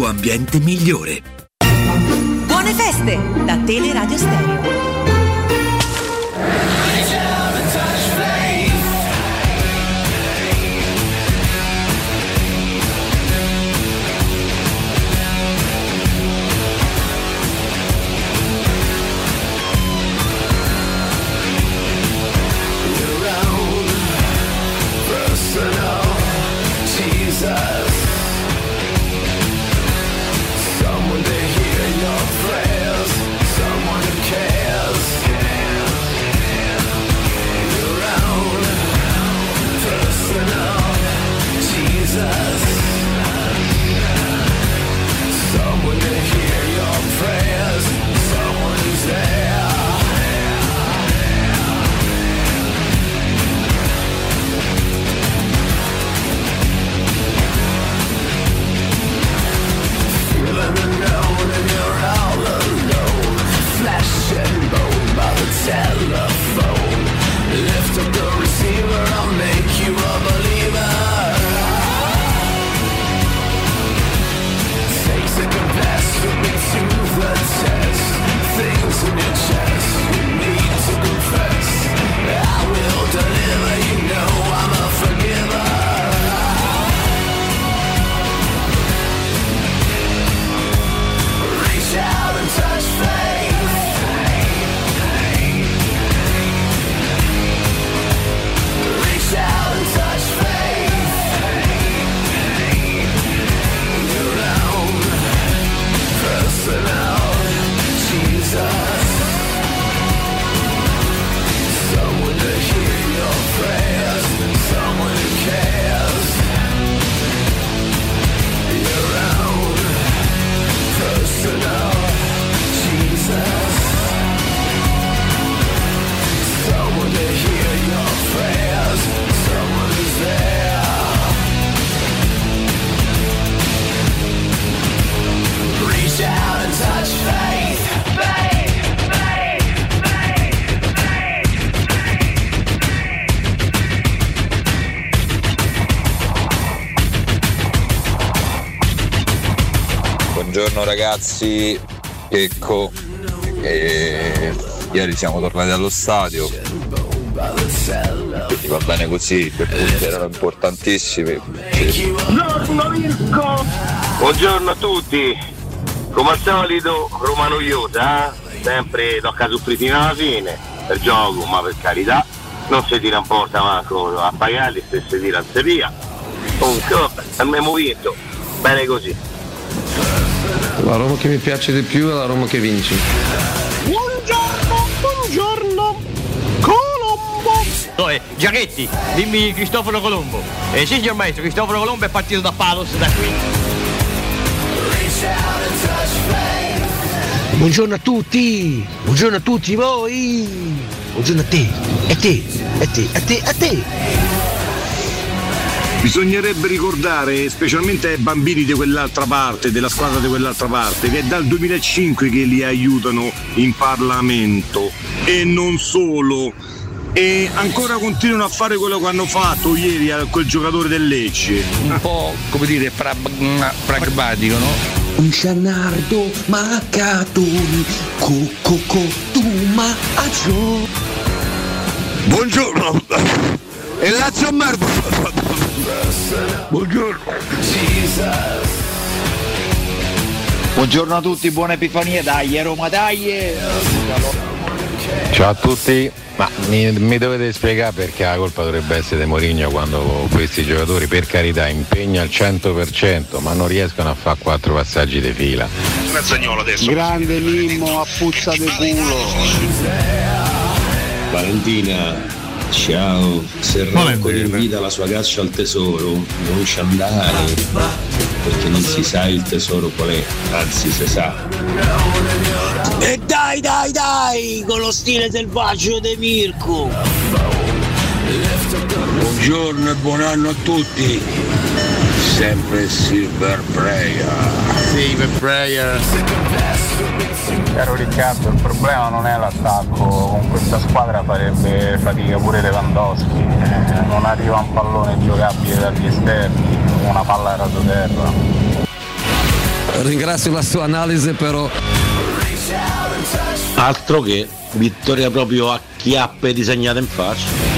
ambiente migliore. Buone feste da Teleradio Stereo. Ragazzi, ecco, e ieri siamo tornati allo stadio, quindi va bene così, i punti erano importantissimi. Buongiorno Mirko! Buongiorno a tutti! Come al solito Roma noiosa, eh? Sempre tocca soffritino alla fine, per gioco, ma per carità, non si tira in porta manco a pagare se si tira in seria. Comunque abbiamo vinto, bene così. La Roma che mi piace di più è la Roma che vince. Buongiorno, buongiorno! Colombo! Dove? Giachetti, dimmi Cristoforo Colombo. Eh, sì, signor maestro, Cristoforo Colombo è partito da Palos da qui. Buongiorno a tutti! Buongiorno a tutti voi! Buongiorno a te! A te! A te! A te! A te! Bisognerebbe ricordare, specialmente ai bambini di quell'altra parte, della squadra di quell'altra parte, che è dal 2005 che li aiutano in Parlamento e non solo. E ancora continuano a fare quello che hanno fatto ieri a quel giocatore del Lecce. Un po', come dire, pra- pragmatico, no? Un Giannardo Maccatoni, Coco tu Maggio. Buongiorno. E Lazio merda. Buongiorno. Buongiorno a tutti, buona Epifania, dai Roma, dai! Ciao a tutti, ma mi, mi dovete spiegare perché la colpa dovrebbe essere di Mourinho quando questi giocatori per carità impegna al 100% ma non riescono a fare quattro passaggi di fila. Grande Mimmo a puzza di culo. Valentina, ciao. Se Rocco ti invita la sua caccia al tesoro, non ci andare, perché non si sa il tesoro qual è, anzi si sa. E dai, dai, dai, con lo stile selvaggio di Mirko. Buongiorno e buon anno a tutti. Sempre Silver Prayer. Silver Prayer. Caro Riccardo, il problema non è l'attacco, con questa squadra farebbe fatica pure Lewandowski, Eh, non arriva un pallone giocabile dagli esterni, una palla rasoterra. Ringrazio la sua analisi però. Altro che vittoria proprio a chiappe disegnate in faccia.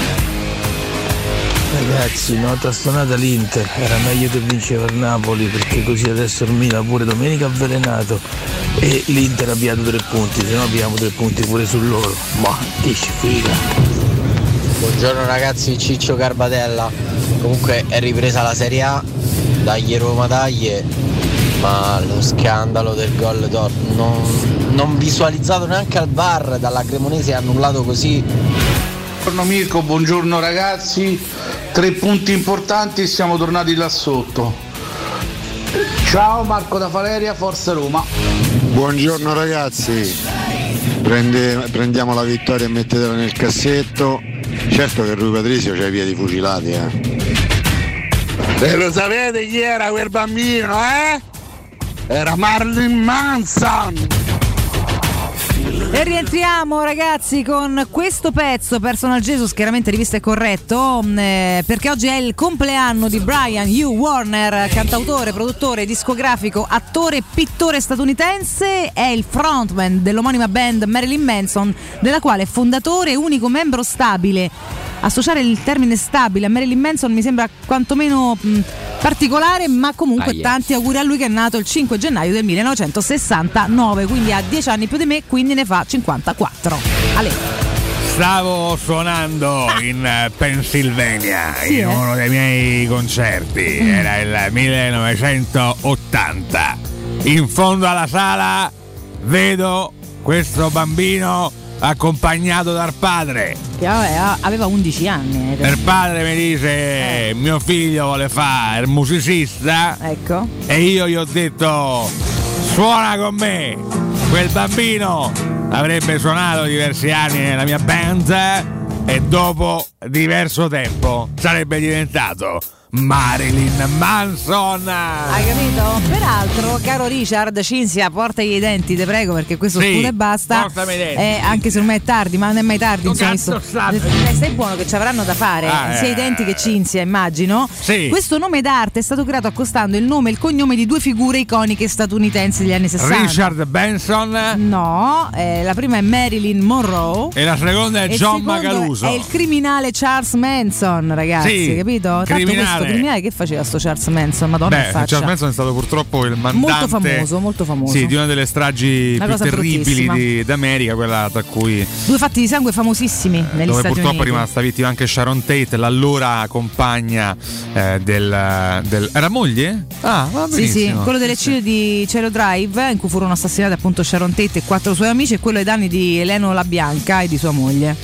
Ragazzi, nota stonata l'Inter, era meglio che vinceva il Napoli perché così adesso il Milan pure domenica avvelenato e l'Inter ha avviato tre punti, se no abbiamo tre punti pure su loro. Ma che sfiga! Buongiorno ragazzi, Ciccio Garbatella. Comunque è ripresa la Serie A, dagli Roma dagli, ma lo scandalo del gol d'or non, non visualizzato neanche al bar dalla Cremonese annullato così. Buongiorno Mirko, buongiorno ragazzi. Tre punti importanti e siamo tornati là sotto. Ciao Marco da Valeria, Forza Roma. Buongiorno ragazzi, Prende- prendiamo la vittoria e mettetela nel cassetto. Certo che Rui Patrizio c'ha i piedi fucilati, eh. E lo sapete chi era quel bambino, eh? Era Marlon Manson. E rientriamo ragazzi con questo pezzo Personal Jesus, chiaramente rivista è corretto, mh, eh, perché oggi è il compleanno di Brian Hugh Warner, cantautore, produttore, discografico, attore, pittore statunitense, è il frontman dell'omonima band Marilyn Manson, della quale è fondatore e unico membro stabile. Associare il termine stabile a Marilyn Manson mi sembra quantomeno mh, particolare, ma comunque Aia. tanti auguri a lui che è nato il 5 gennaio del 1969, quindi ha 10 anni più di me, quindi ne fa 54. Ale. Stavo suonando in eh, Pennsylvania Sì, in eh? uno dei miei concerti, Mm. era il 1980. In fondo alla sala vedo questo bambino accompagnato dal padre. Che aveva, aveva 11 anni. eh. Il padre mi dice mio figlio vuole fare il musicista Ecco. e io gli ho detto suona con me. Quel bambino avrebbe suonato diversi anni nella mia band e dopo diverso tempo sarebbe diventato Marilyn Manson. Hai capito? Peraltro, caro Richard, Cinzia, portagli i denti, te prego, perché questo Sì, scudo e basta. portami i denti. Eh, anche se ormai è tardi, ma non è mai tardi. Insomma, state? Eh, stai buono che ci avranno da fare, Ah, sia eh. i denti che Cinzia, immagino. Sì. Questo nome d'arte è stato creato accostando il nome e il cognome di due figure iconiche statunitensi degli anni 60. Richard Benson No, eh, la prima è Marilyn Monroe. e la seconda è John Macaluso. È il criminale Charles Manson, ragazzi, Sì, capito? Tanto criminale. questo criminale che faceva sto Charles Manson? Madonna Beh. Charles Manson è stato purtroppo il mandante Molto famoso, molto famoso. Sì, di una delle stragi Una più terribili di- d'America, quella tra cui Due fatti di sangue famosissimi negli dove Stati purtroppo Uniti. è rimasta vittima anche Sharon Tate, l'allora compagna eh, del, del- Era moglie? Ah, va Sì, sì, benissimo. quello dell'eccidio di Cielo Drive in cui furono assassinati appunto Sharon Tate e quattro suoi amici e quello ai danni di Eleno La Bianca e di sua moglie.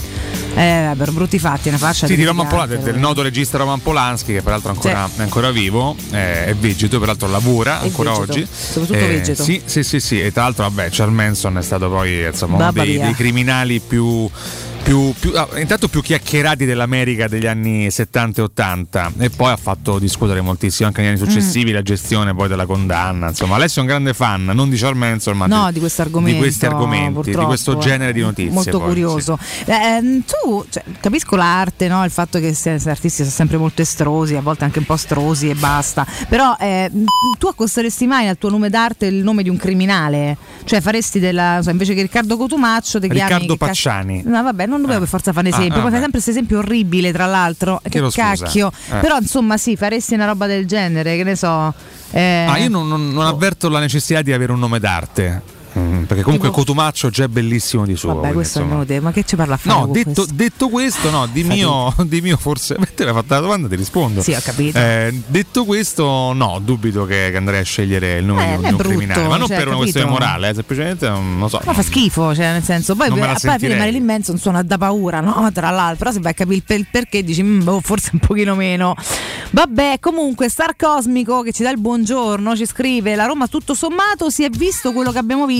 Eh, per brutti fatti, una fascia Sì, di Roman Polanski, del noto regista Roman Polanski, che peraltro ancora, è ancora vivo, eh, è vegeto, peraltro lavora È ancora vegeto, oggi. soprattutto Eh, vegeto. Sì, sì, sì, sì, e tra l'altro, vabbè, Charles Manson è stato poi insomma, uno dei, dei criminali più più, più- ah, intanto più chiacchierati dell'America degli anni 70 e 80 e poi ha fatto discutere moltissimo anche negli anni successivi la gestione poi della condanna. Insomma, Alessio è un grande fan, non di Charles Manson, ma No, di, di questi argomenti, di questo eh. genere di notizie. Molto poi, curioso. Eh, tu cioè, capisco l'arte, no? il fatto che questi artisti sono sempre molto estrosi, a volte anche un po' strosi e basta. Però eh, tu accosteresti mai al tuo nome d'arte il nome di un criminale? Cioè faresti della. so, invece che Riccardo Cotumaccio, ti chiami. Riccardo che cazzo- Pacciani. No, vabbè, non dovevo per forza fare un Ah, esempio. ah, Poi fai sempre questo esempio orribile, tra l'altro. Che Chiedo scusa. cacchio. Eh. Però insomma, sì, faresti una roba del genere, che ne so. eh, Ah, io non, non- non avverto la necessità di avere un nome d'arte. Mm, perché comunque Tipo- Cotumaccio già è bellissimo di suo. Vabbè, questo è insomma. inutile, ma che ci parla a fare? No, detto, questo? detto questo, no, di mio, di mio forse. Beh, Te mi hai fatto la domanda, ti rispondo. Sì, ho capito. Eh, detto questo, no, dubito che, che andrei a scegliere il nome Eh, di un, è brutto, criminale, ma non cioè, per una capito? questione morale, eh, semplicemente non lo so. Ma fa schifo, cioè nel senso, poi Non me a la parte sentirei. Marilyn Manson suona da paura, no? Tra l'altro, però se vai a capire il per- perché dici, "Mm, boh, forse un pochino meno. Vabbè, comunque, Star Cosmico che ci dà il buongiorno, ci scrive, la Roma tutto sommato si è visto quello che abbiamo visto,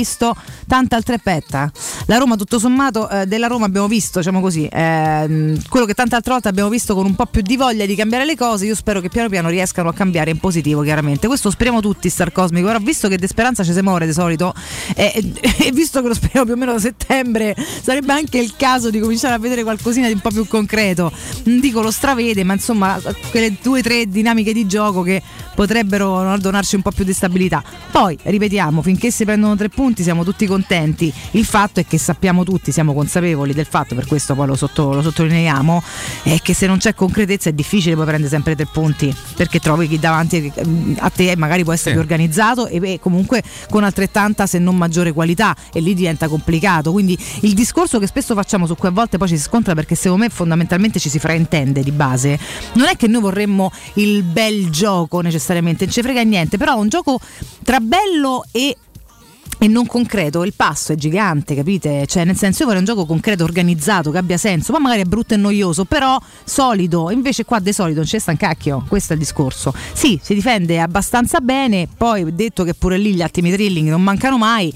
tanta altra petta. La Roma tutto sommato, eh, della Roma abbiamo visto, diciamo così, ehm, quello che tante altre volte abbiamo visto con un po' più di voglia di cambiare le cose, io spero che piano piano riescano a cambiare in positivo, chiaramente. Questo speriamo tutti, Star Cosmico. Ora, visto che De Speranza ci si muore di solito, e, e visto che lo speriamo più o meno da settembre, sarebbe anche il caso di cominciare a vedere qualcosina di un po' più concreto. Non dico lo stravede, ma insomma, quelle due o tre dinamiche di gioco che potrebbero donarci un po' più di stabilità. Poi, ripetiamo, finché si prendono tre punti siamo tutti contenti. Il fatto è che sappiamo tutti, siamo consapevoli del fatto, per questo poi lo, sotto- lo sottolineiamo, è che se non c'è concretezza è difficile poi prendere sempre tre punti, perché trovi chi davanti eh, a te magari può essere Sì. più organizzato e e comunque con altrettanta se non maggiore qualità e lì diventa complicato. Quindi il discorso che spesso facciamo su cui a volte poi ci si scontra perché secondo me fondamentalmente ci si fraintende di base, non è che noi vorremmo il bel gioco necessariamente, non ci frega niente, però un gioco tra bello e e non concreto, il passo è gigante, capite? Cioè, nel senso, io vorrei un gioco concreto, organizzato, che abbia senso, ma magari è brutto e noioso, però solido. Invece qua di solito non c'è sta un cacchio, questo è il discorso. Sì, si difende abbastanza bene, poi detto che pure lì gli attimi thrilling non mancano mai.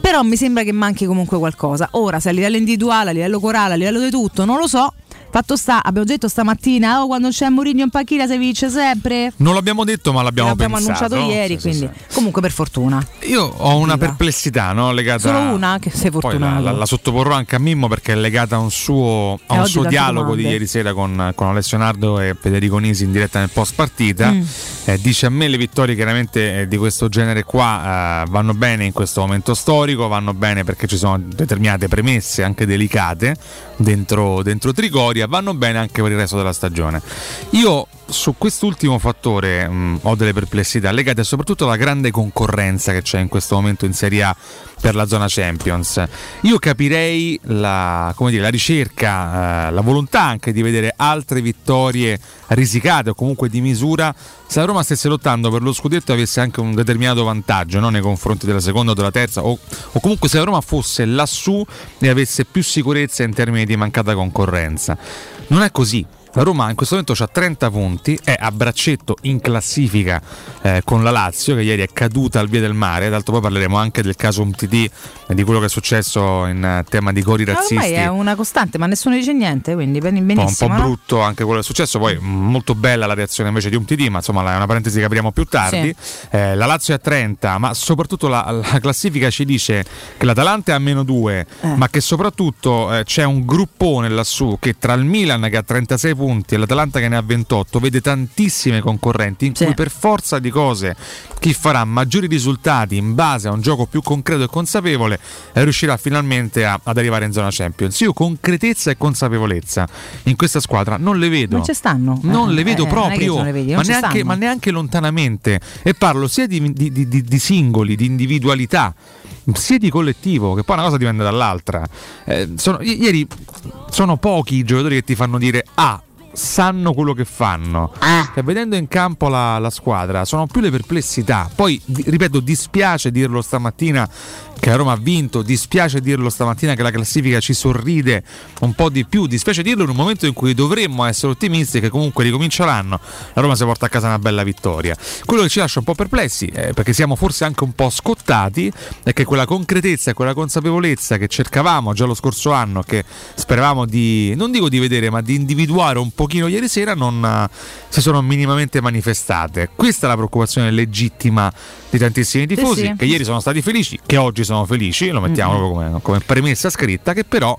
Però mi sembra che manchi comunque qualcosa. Ora, se a livello individuale, a livello corale, a livello di tutto, non lo so. Fatto sta, abbiamo detto stamattina, oh, quando c'è Mourinho in panchina si vince sempre. Non l'abbiamo detto, ma l'abbiamo, L'abbiamo annunciato ieri, Sì, sì, quindi comunque per fortuna. Io ho una perplessità no, legata Solo una che sei fortunato. la, la- la sottoporrò anche a Mimmo perché è legata a un suo, a E un suo dialogo di domande. ieri sera con, con Alessio Nardo e Federico Nisi in diretta nel post partita. Mm. Eh, dice a me le vittorie chiaramente eh, di questo genere qua eh, vanno bene in questo momento storico, vanno bene perché ci sono determinate premesse anche delicate dentro, dentro Trigoria, vanno bene anche per il resto della stagione. Io su quest'ultimo fattore mh, ho delle perplessità legate soprattutto alla grande concorrenza che c'è in questo momento in Serie A per la zona Champions. Io capirei la, dire, la ricerca, eh, la volontà anche di vedere altre vittorie risicate o comunque di misura se la Roma stesse lottando per lo scudetto e avesse anche un determinato vantaggio no, nei confronti della seconda o della terza o, o comunque se la Roma fosse lassù e avesse più sicurezza in termini di mancata concorrenza. Non è così. La Roma in questo momento ha 30 punti, è a braccetto in classifica eh, con la Lazio che ieri è caduta al via del mare, d'altro poi parleremo anche del caso UMTD e di quello che è successo in eh, tema di cori Ma razzisti. Ormai è una costante, ma nessuno dice niente, quindi ben- Un po', un benissimo. po' no? brutto anche quello che è successo, poi mh, molto bella la reazione invece di UMTD, ma insomma è una parentesi che apriamo più tardi. Eh, la Lazio è a 30, ma soprattutto la, la classifica ci dice che l'Atalanta è a meno 2, Eh. ma che soprattutto eh, c'è un gruppone lassù che tra il Milan che ha 36 punti e l'Atalanta che ne ha 28 vede tantissime concorrenti in cui per forza di cose chi farà maggiori risultati in base a un gioco più concreto e consapevole eh, riuscirà finalmente a- ad arrivare in zona Champions. Io concretezza e consapevolezza in questa squadra non le vedo. Non ci stanno. Non Eh, le vedo eh, proprio, non le vedi, non ma, neanche, ma neanche lontanamente. E parlo sia di, di- di- di- di singoli, di individualità, sia di collettivo, che poi una cosa dipende dall'altra. Eh, sono- i- ieri sono pochi i giocatori che ti fanno dire ah. Sanno quello che fanno, Cioè, vedendo in campo la, la squadra sono più le perplessità. Poi, ripeto, dispiace dirlo stamattina che la Roma ha vinto, dispiace dirlo stamattina che la classifica ci sorride un po' di più, dispiace dirlo in un momento in cui dovremmo essere ottimisti che comunque ricomincia l'anno, la Roma si porta a casa una bella vittoria. Quello che ci lascia un po' perplessi, eh, perché siamo forse anche un po' scottati, è che quella concretezza e quella consapevolezza che cercavamo già lo scorso anno, che speravamo di, non dico di vedere, ma di individuare un pochino ieri sera, non eh, si sono minimamente manifestate. Questa è la preoccupazione legittima di tantissimi tifosi, Sì, sì. che ieri sono stati felici, che oggi sono felici, lo mettiamo proprio come, come premessa scritta, che però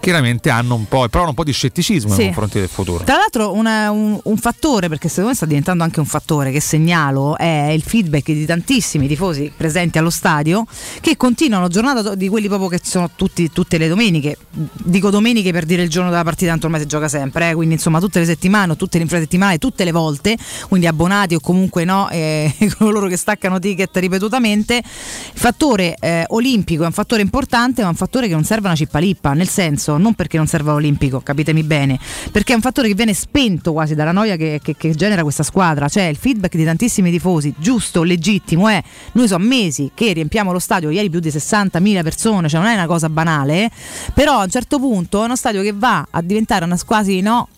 chiaramente hanno un po', provano un po' di scetticismo Sì. nei confronti del futuro. Tra l'altro una- un, un fattore, perché secondo me sta diventando anche un fattore che segnalo, è il feedback di tantissimi tifosi presenti allo stadio che continuano giornata di quelli proprio che sono tutti, tutte le domeniche. Dico domeniche per dire il giorno della partita, tanto ormai si gioca sempre, eh, quindi insomma tutte le settimane tutte le infrasettimanali, tutte le volte, quindi abbonati o comunque no, eh, coloro che staccano ticket ripetutamente. Il fattore eh, olimpico è un fattore importante, ma è un fattore che non serve una cippalippa, nel senso non perché non serve all'olimpico, capitemi bene, perché è un fattore che viene spento quasi dalla noia che, che- che genera questa squadra, cioè il feedback di tantissimi tifosi, giusto, legittimo, è noi sono mesi che riempiamo lo stadio, ieri più di 60.000 persone, cioè non è una cosa banale, però a un certo punto è uno stadio che va a diventare una quasi no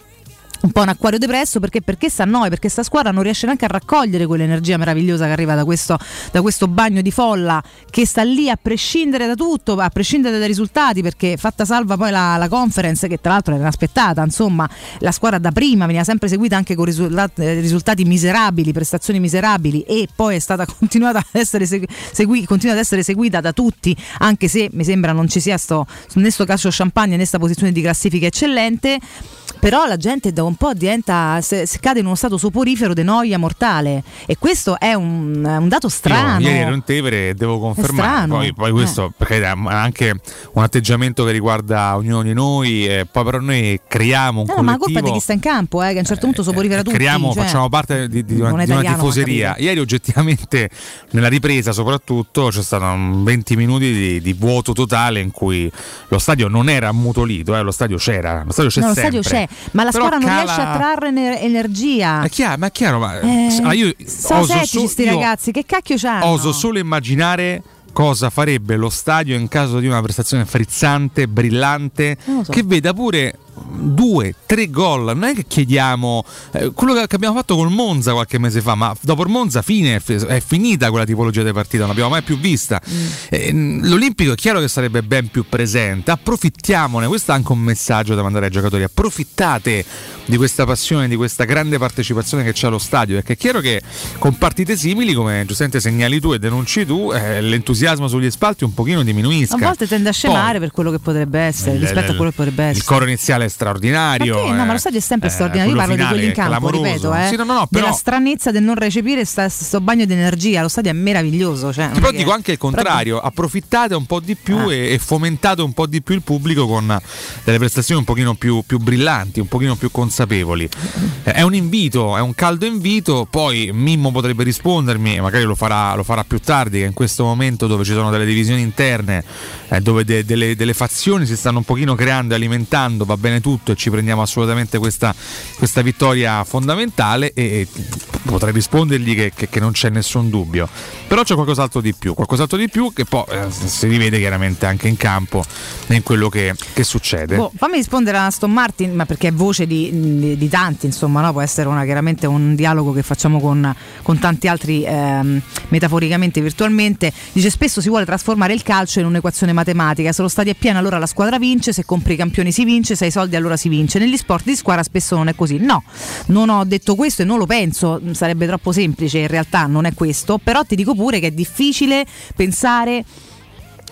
un po' un acquario depresso perché, perché sta a noi, perché sta squadra non riesce neanche a raccogliere quell'energia meravigliosa che arriva da questo, da questo bagno di folla che sta lì a prescindere da tutto, a prescindere dai risultati, perché fatta salva poi la, la conference, che tra l'altro era inaspettata, insomma, la squadra da prima veniva sempre seguita anche con risultati, eh, risultati miserabili, prestazioni miserabili e poi è stata continuata ad essere, segui- continua ad essere seguita da tutti, anche se mi sembra non ci sia sto, né sto calcio champagne né sta posizione di classifica eccellente. Però la gente da un po' diventa se, se cade in uno stato soporifero di noia mortale e questo è un, un dato strano Io ieri ero in Tevere e devo confermare. Poi, poi questo Eh. perché è anche un atteggiamento che riguarda ognuno di noi. E poi però noi creiamo un No, no, ma la collettivo. colpa è di chi sta in campo eh, che a un certo punto soporifera tutti Creiamo, cioè. facciamo parte di, di una, di una tifoseria. Ieri oggettivamente nella ripresa soprattutto c'è stato un 20 minuti di, di vuoto totale in cui lo stadio non era ammutolito, eh, lo stadio c'era, lo stadio c'è No, lo sempre. stadio c'è ma la Però squadra non riesce a trarre ener- energia È chiaro, ma è chiaro, ma Eh, ah, io sono oso settici so- ragazzi che cacchio c'hanno Oso solo immaginare cosa farebbe lo stadio in caso di una prestazione frizzante, brillante, so. che veda pure due, tre gol. Non è che chiediamo eh, quello che abbiamo fatto col Monza qualche mese fa, ma dopo il Monza fine è, fi- è finita quella tipologia di partita, non l'abbiamo mai più vista. Mm. Eh, L'Olimpico è chiaro che sarebbe ben più presente, approfittiamone, questo è anche un messaggio da mandare ai giocatori, approfittate di questa passione, di questa grande partecipazione che c'è allo stadio, perché è chiaro che con partite simili, come giustamente segnali tu e denunci tu, eh, l'entusiasmo sugli spalti un pochino diminuisca. a volte tende a scemare per quello che potrebbe essere Il- rispetto a quello che potrebbe essere Il coro iniziale straordinario. Ma che? No, eh. ma lo stadio è sempre Eh, straordinario. Io parlo di quelli in campo, ripeto, eh, Sì, no, no, no, però- della stranezza del non recepire questo bagno di energia. Lo stadio è meraviglioso. Cioè, Però che- dico anche il contrario, approfittate un po' di più Ah. e, e fomentate un po' di più il pubblico con delle prestazioni un pochino più, più brillanti, un pochino più consapevoli. Eh, È un invito, è un caldo invito, poi Mimmo potrebbe rispondermi, magari lo farà, lo farà più tardi, che in questo momento dove ci sono delle divisioni interne, eh, dove de- delle, delle fazioni si stanno un pochino creando e alimentando, va bene tutto e ci prendiamo assolutamente questa, questa vittoria fondamentale e, e potrei rispondergli che, che- che non c'è nessun dubbio. Però c'è qualcos'altro di più, qualcos'altro di più che poi eh, si rivede chiaramente anche in campo e in quello che, che succede. Boh, fammi rispondere a Aston Martin, ma perché è voce di, di- di tanti, insomma, no? può essere una- chiaramente un dialogo che facciamo con, con tanti altri ehm, metaforicamente, virtualmente. Dice spesso si vuole trasformare il calcio in un'equazione matematica, se lo stadio è pieno allora la squadra vince, se compri i campioni si vince, se hai soldi allora si vince. Negli sport di squadra spesso non è così. No, non ho detto questo e non lo penso, sarebbe troppo semplice, in realtà non è questo, però ti dico pure che è difficile pensare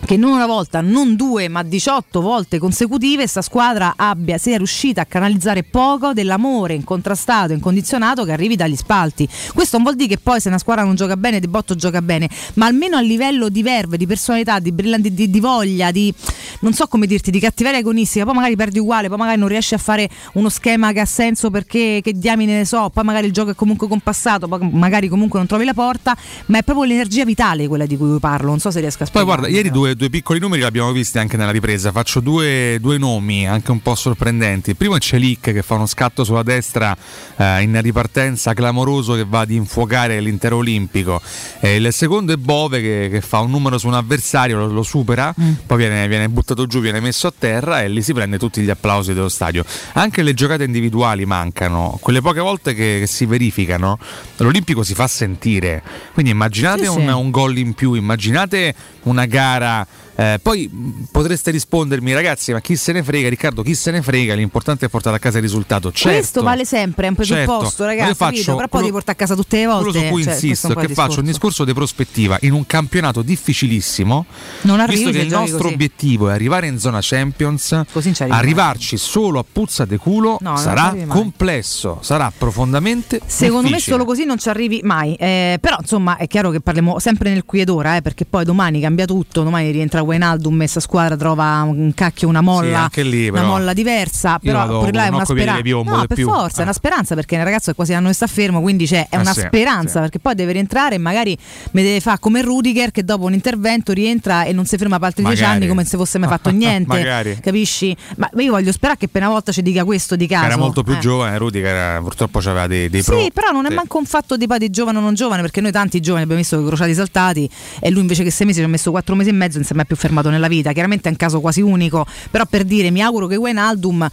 che non una volta, non due, ma 18 volte consecutive sta squadra abbia, sia riuscita a canalizzare poco dell'amore incontrastato, incondizionato che arrivi dagli spalti. Questo non vuol dire che poi se una squadra non gioca bene, De Botto gioca bene, ma almeno a livello di verve, di personalità, di, brillanti- di, di voglia, di non so come dirti, di cattiveria agonistica, poi magari perdi uguale, poi magari non riesci a fare uno schema che ha senso perché che diamine ne so, poi magari il gioco è comunque compassato, poi magari comunque non trovi la porta, ma è proprio l'energia vitale quella di cui parlo, non so se riesco a Poi spiegare. guarda, ieri due, due, due piccoli numeri li abbiamo visti anche nella ripresa. Faccio due, due nomi anche un po' sorprendenti. Il primo è Celic che fa uno scatto sulla destra eh, in ripartenza clamoroso che va ad infuocare l'intero olimpico. E il secondo è Bove che, che fa un numero su un avversario, lo, lo supera, Mm. poi viene, viene buttato giù, viene messo a terra e lì si prende tutti gli applausi dello stadio. Anche le giocate individuali mancano, quelle poche volte che, che si verificano, l'Olimpico si fa sentire. Quindi immaginate Sì, un, sì. un gol in più, immaginate una gara. Eh, poi mh, potreste rispondermi, ragazzi, ma chi se ne frega, Riccardo? Chi se ne frega? L'importante è portare a casa il risultato. Certo, Questo vale sempre, è un presupposto, Certo. ragazzi. Io faccio capito? Però poi devi portare a casa tutte le volte. quello su cui cioè, insisto è che faccio un discorso. di prospettiva in un campionato difficilissimo. Non arrivi visto che se il nostro così. obiettivo è arrivare in zona Champions, Così arrivarci solo a puzza de culo No, sarà mai. complesso, sarà profondamente Secondo me difficile. solo così non ci arrivi mai, Eh, però insomma è chiaro che parliamo sempre nel qui ed ora, eh, perché poi domani cambia tutto, domani rientra Wijnaldum, messa squadra trova un cacchio, una molla, Sì, lì, una molla diversa, però vado pure là è una speranza. No, per più. forza, è Eh. una speranza perché il ragazzo è quasi anno che sta fermo, quindi c'è, è Eh una sì, speranza, sì. perché poi deve rientrare e magari mi deve fare come Rudiger che dopo un intervento rientra e non si ferma per altri dieci Magari. anni come se fosse mai fatto niente. Magari. Capisci? Ma io voglio sperare che per una volta ci dica questo di caso. Era molto più Eh. giovane, Rudy che era- purtroppo aveva dei, dei pro. Sì, però non è manco un fatto di, di giovane o non giovane, perché noi tanti giovani abbiamo visto crociati saltati e lui invece che sei mesi ci ha messo quattro mesi e mezzo e è mai più fermato nella vita. Chiaramente è un caso quasi unico, però per dire mi auguro che Wijnaldum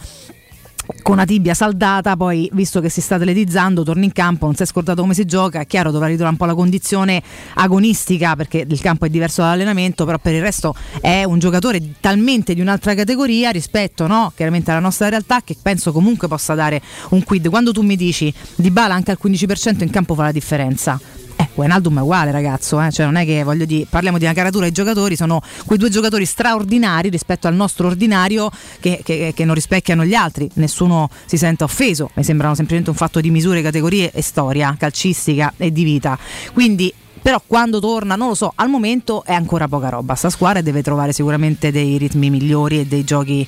con una tibia saldata, poi visto che si sta atletizzando, torna in campo, non si è scordato come si gioca, è chiaro dovrà ritrovare un po' la condizione agonistica perché il campo è diverso dall'allenamento, però per il resto è un giocatore talmente di un'altra categoria rispetto no, chiaramente alla nostra realtà che penso comunque possa dare un quid. Quando tu mi dici di bala anche al 15% in campo fa la differenza. Eh, Wijnaldum è uguale ragazzo, eh? cioè non è che voglio dire, parliamo di una caratura ai giocatori, sono quei due giocatori straordinari rispetto al nostro ordinario che, che- che non rispecchiano gli altri, nessuno si sente offeso, mi sembrano semplicemente un fatto di misure, categorie e storia calcistica e di vita. Quindi però quando torna, non lo so, al momento è ancora poca roba. Sta squadra deve trovare sicuramente dei ritmi migliori e dei giochi,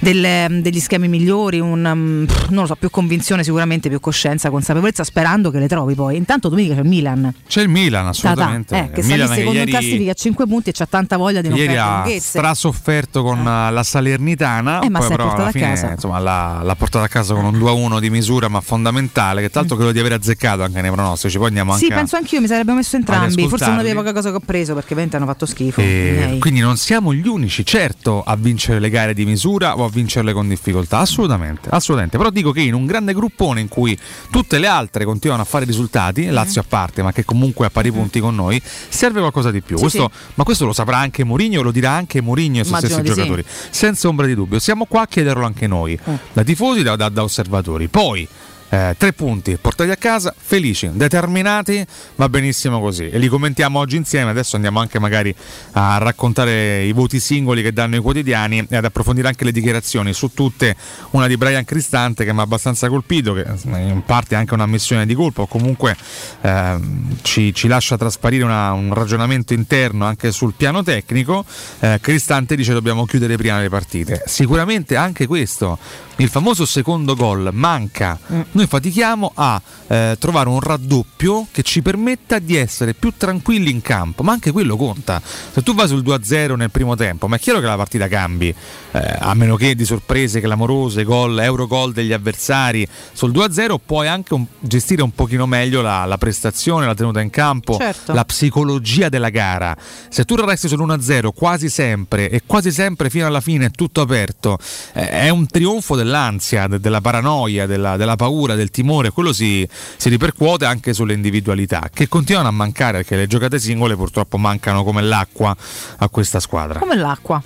delle- degli schemi migliori, un, um, non lo so, più convinzione sicuramente, più coscienza, consapevolezza, sperando che le trovi poi. Intanto domenica c'è il Milan. C'è il Milan, assolutamente. Ta-ta, eh, che Il Milan secondo in classifica a 5 punti e c'ha tanta voglia di non Ieri ha lunghezze. strasofferto con uh, la Salernitana, Eh, ma poi però alla fine casa. insomma, l'ha, l'ha portata a casa con un 2-1 di misura ma fondamentale, che tra l'altro credo di aver azzeccato anche nei pronostici. Poi andiamo anche Mm. Sì, penso anch'io, mi sarebbe messo entrambi. Forse ascoltarli. poche cose che ho preso perché veramente hanno fatto schifo. E miei. quindi non siamo gli unici, certo, a vincere le gare di misura o a vincerle con difficoltà, assolutamente, assolutamente. Però dico che in un grande gruppone in cui tutte le altre continuano a fare Mm. risultati, Lazio a parte, ma che comunque ha pari punti con noi, serve qualcosa di più. Sì, Questo- sì. Ma questo lo saprà anche Mourinho, lo dirà anche Mourinho e i suoi stessi di sì. giocatori, senza ombra di dubbio. Siamo qua a chiederlo anche noi, Mm. da tifosi, da, da- da osservatori. Poi. Eh, tre punti portati a casa, felici, determinati, va benissimo così. E li commentiamo oggi insieme. Adesso andiamo anche magari a raccontare i voti singoli che danno i quotidiani e ad approfondire anche le dichiarazioni su tutte. Una di Brian Cristante che mi ha abbastanza colpito, che in parte è anche un'ammissione di colpa, o comunque ehm, ci, ci lascia trasparire una- un ragionamento interno anche sul piano tecnico. Eh, Cristante dice dobbiamo chiudere prima le partite. Sicuramente anche questo, il famoso secondo gol manca. Noi fatichiamo a eh, trovare un raddoppio che ci permetta di essere più tranquilli in campo, ma anche quello conta. Se tu vai sul 2-0 nel primo tempo, ma è chiaro che la partita cambi, eh, a meno che di sorprese clamorose, gol, eurogol degli avversari. Sul 2-0 puoi anche un- gestire un pochino meglio la, la prestazione, la tenuta in campo, Certo. la psicologia della gara. Se tu resti sull'1-0 quasi sempre e quasi sempre fino alla fine è tutto aperto, eh, è un trionfo dell'ansia, de- della paranoia, della, della paura, del timore, quello si, si ripercuote anche sulle individualità che continuano a mancare perché le giocate singole purtroppo mancano come l'acqua a questa squadra. Come l'acqua.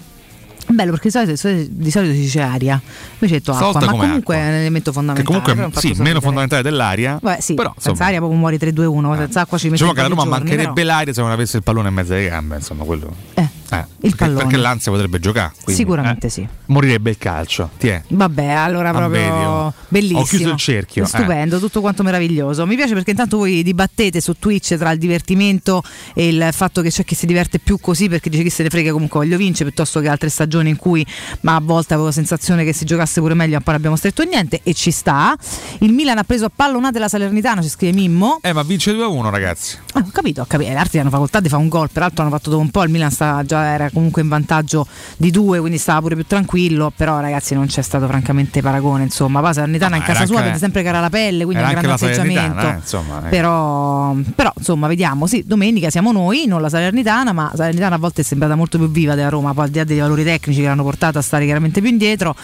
Bello perché di solito, di solito si dice aria, invece ho detto acqua, Stavolta ma comunque acqua. è un elemento Che fondamentale. comunque ha fatto sì, meno fondamentale dell'aria, Beh, sì, però senza insomma, aria proprio muori 3-2-1, senza acqua ci metti diciamo che a po' Roma giorni, mancherebbe però. l'aria se non avesse il pallone in mezzo alle gambe, insomma, quello. Eh, il perché, pallone. perché l'ansia potrebbe giocare. quindi, Sicuramente eh, sì. Morirebbe il calcio. Ti è. Vabbè, allora proprio oh. bellissimo. Ho chiuso il cerchio, eh. Stupendo, tutto quanto meraviglioso. Mi piace perché intanto voi dibattete su Twitch tra il divertimento e il fatto che c'è chi si diverte più così perché dice chi se ne frega comunque voglio vincere piuttosto che altre stagioni in cui ma a volte avevo la sensazione che si giocasse pure meglio, ma poi non abbiamo stretto niente e ci sta. Il Milan ha preso a pallonate la Salernitana, ci scrive Mimmo. Eh, ma vince 2-1, ragazzi. Ah, ho capito, ho capito. Gli altri hanno facoltà di fare un gol, peraltro hanno fatto dopo un po', il Milan sta già era comunque in vantaggio di due, quindi stava pure più tranquillo, però ragazzi non c'è stato francamente paragone, insomma, poi Salernitana in Ma casa sua vede sempre cara la pelle, quindi un grande atteggiamento. Eh, insomma, eh. Però, però, insomma, vediamo, sì, domenica siamo noi, non la Salernitana, ma Salernitana a volte è sembrata molto più viva della Roma, poi al di là dei valori tecnici che l'hanno portata a stare chiaramente più indietro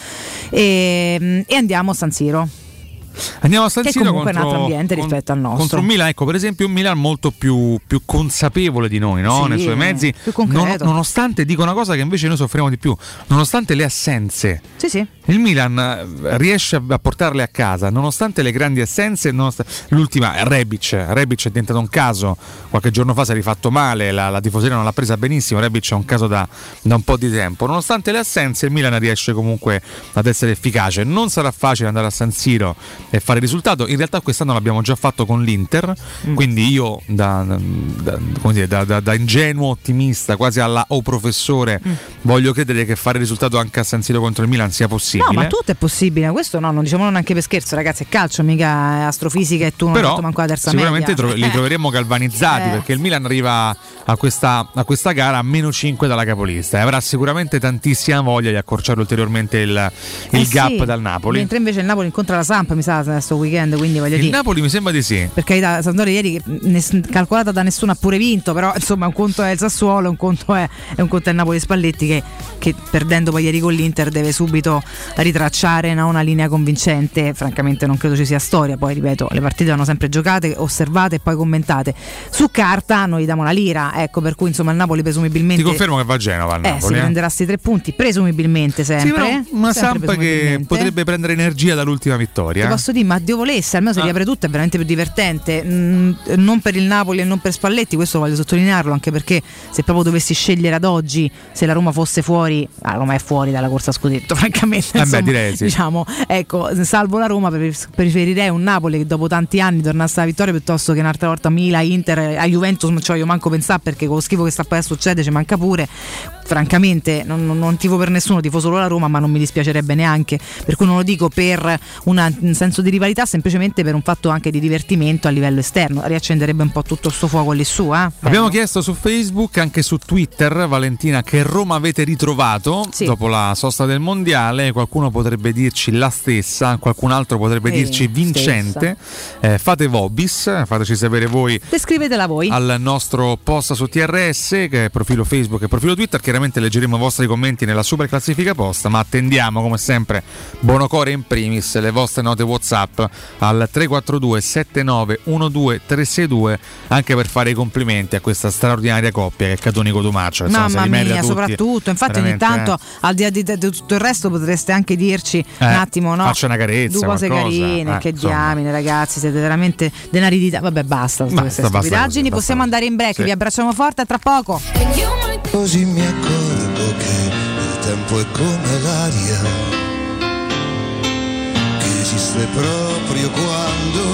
e, e andiamo a San Siro. Andiamo a San Siro è un contro, altro ambiente rispetto al nostro. Contro un Milan, ecco, per esempio, un Milan molto più, più consapevole di noi, no? Sì, nei suoi mezzi. Non- nonostante, dico una cosa che invece noi soffriamo di più, nonostante le assenze. Sì, sì. Il Milan eh, riesce a portarle a casa, nonostante le grandi assenze. L'ultima, Rebic. Rebic è diventato un caso. Qualche giorno fa si è rifatto male, la, la tifoseria non l'ha presa benissimo. Rebic è un caso da, da un po' di tempo. Nonostante le assenze, il Milan riesce comunque ad essere efficace. Non sarà facile andare a San Siro e fare risultato. In realtà, quest'anno l'abbiamo già fatto con l'Inter. Quindi io, da, da- come dire, da- da- ingenuo ottimista, quasi alla o professore, voglio credere che fare risultato anche a San Siro contro il Milan sia possibile. No, ma tutto è possibile, questo no, non diciamolo neanche per scherzo, ragazzi, è calcio, mica astrofisica e tu non hai però fatto manco la terza sicuramente tro- li Eh. troveremo galvanizzati Eh. perché il Milan arriva a questa, a questa gara a meno 5 dalla capolista e avrà sicuramente tantissima voglia di accorciare ulteriormente il, il Eh gap sì, dal Napoli. Mentre invece il Napoli incontra la Samp, mi sa, questo weekend, quindi voglio Il dire. Napoli mi sembra di sì. Per carità, Sampdoria ieri calcolata da nessuno ha pure vinto, però insomma un conto è il Sassuolo, un conto è, è un conto è il Napoli Spalletti che, che perdendo poi ieri con l'Inter deve subito ritracciare no, una linea convincente. Francamente non credo ci sia storia, poi ripeto, le partite vanno sempre giocate, osservate e poi commentate. Su carta noi diamo la lira, ecco per cui insomma il Napoli presumibilmente... Ti confermo che va a Genova Eh, Napoli. si eh. prenderà sti tre punti, presumibilmente sempre. Sì, una sempre Samp che potrebbe prendere energia dall'ultima Ti vittoria. Eh. posso dire, ma Dio volesse, almeno se Ah. riapre tutto è veramente più divertente. Mm, non per il Napoli e non per Spalletti, questo voglio sottolinearlo, anche perché se proprio dovessi scegliere ad oggi, se la Roma fosse fuori, la Roma è fuori dalla corsa a scudetto, francamente. beh, insomma, direi sì. Diciamo, ecco, salvo la Roma, pre- preferirei un Napoli che dopo tanti anni tornasse alla vittoria piuttosto che un'altra volta Mila, Inter, a Juventus non ci voglio manco pensare perché con lo schifo che sta poi a succedere ci manca pure. Francamente non, non, non tifo per nessuno, tifo solo la Roma, ma non mi dispiacerebbe neanche. Per cui non lo dico per una- un senso di rivalità, semplicemente per un fatto anche di divertimento a livello esterno. Riaccenderebbe un po' tutto sto fuoco lì su, eh? Abbiamo chiesto su Facebook, anche su Twitter, Valentina, che Roma avete ritrovato dopo la sosta del mondiale. Qualcuno potrebbe dirci la stessa, qualcun altro potrebbe Sì, dirci vincente. Eh, fate Vobis, fateci sapere voi Descrivetela voi. al nostro post su TRS, che è profilo Facebook e profilo Twitter. Chiaramente leggeremo i vostri commenti nella super classifica posta, ma attendiamo come sempre Bonocore in primis le vostre note WhatsApp al 342 7912 362 anche per fare i complimenti a questa straordinaria coppia che è Catonico se Mamma mia, tutti. soprattutto, infatti ogni tanto eh. al di là di, di tutto il resto potreste anche dirci Eh, un attimo, no? faccia una carezza, Due cose qualcosa, carine, eh, che insomma. diamine ragazzi, siete veramente denaridità. Vabbè, basta, Basta, queste basta stupidaggini, così, possiamo basta andare in break, Sì. vi abbracciamo forte, a tra poco. Così mi accorgo che il tempo è come l'aria, esiste proprio quando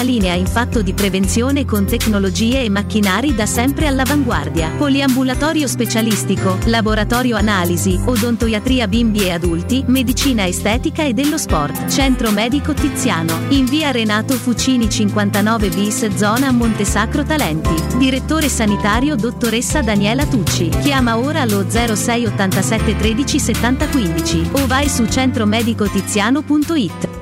linea in fatto di prevenzione con tecnologie e macchinari da sempre all'avanguardia. Poliambulatorio specialistico, laboratorio analisi, odontoiatria bimbi e adulti, medicina estetica e dello sport. Centro Medico Tiziano, in via Renato Fucini 59 bis zona Montesacro Talenti. Direttore sanitario dottoressa Daniela Tucci. Chiama ora allo 06 87 13 70 15 o vai su centromedicotiziano.it.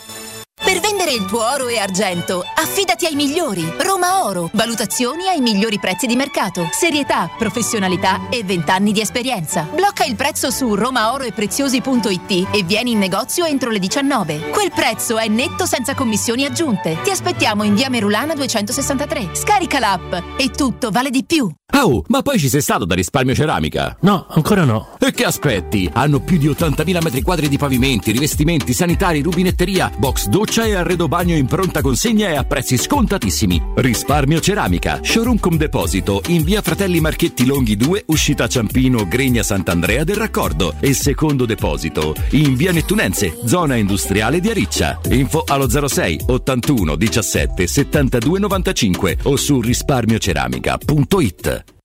Per vendere il tuo oro e argento, affidati ai migliori. Roma Oro. Valutazioni ai migliori prezzi di mercato. Serietà, professionalità e 20 anni di esperienza. Blocca il prezzo su romaoroepreziosi.it e vieni in negozio entro le 19. Quel prezzo è netto senza commissioni aggiunte. Ti aspettiamo in via Merulana 263. Scarica l'app e tutto vale di più. Oh, ma poi ci sei stato da risparmio ceramica? No, ancora no. E che aspetti? Hanno più di 80.000 metri quadri di pavimenti, rivestimenti, sanitari, rubinetteria, box doccia e arredo bagno in pronta consegna e a prezzi scontatissimi. Risparmio ceramica, showroom com deposito in via Fratelli Marchetti Longhi 2, uscita Ciampino, Gregna Sant'Andrea del Raccordo e secondo deposito in via Nettunense, zona industriale di Ariccia. Info allo 06 81 17 72 95 o su risparmioceramica.it.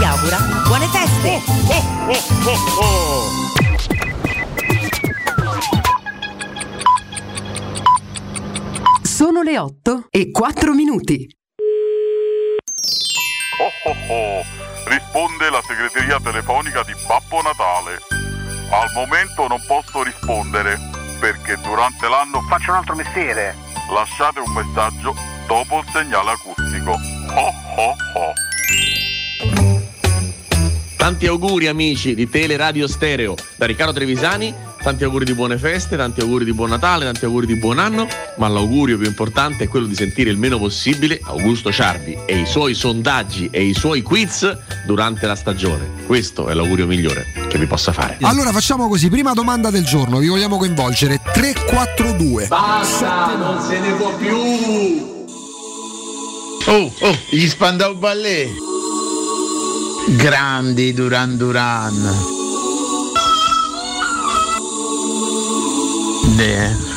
vi augura buone feste! Sono le 8 e 4 minuti. Oh oh oh, risponde la segreteria telefonica di Babbo Natale. Al momento non posso rispondere perché durante l'anno faccio un altro mestiere. Lasciate un messaggio dopo il segnale acustico. Oh oh oh. Tanti auguri amici di Teleradio Stereo da Riccardo Trevisani, tanti auguri di buone feste, tanti auguri di buon Natale, tanti auguri di buon anno, ma l'augurio più importante è quello di sentire il meno possibile Augusto Ciardi e i suoi sondaggi e i suoi quiz durante la stagione. Questo è l'augurio migliore che vi possa fare. Allora facciamo così, prima domanda del giorno, vi vogliamo coinvolgere 342. Basta, non se ne può più! Oh, oh, gli Spandau Ballet. Grandi Duran Duran. Ne.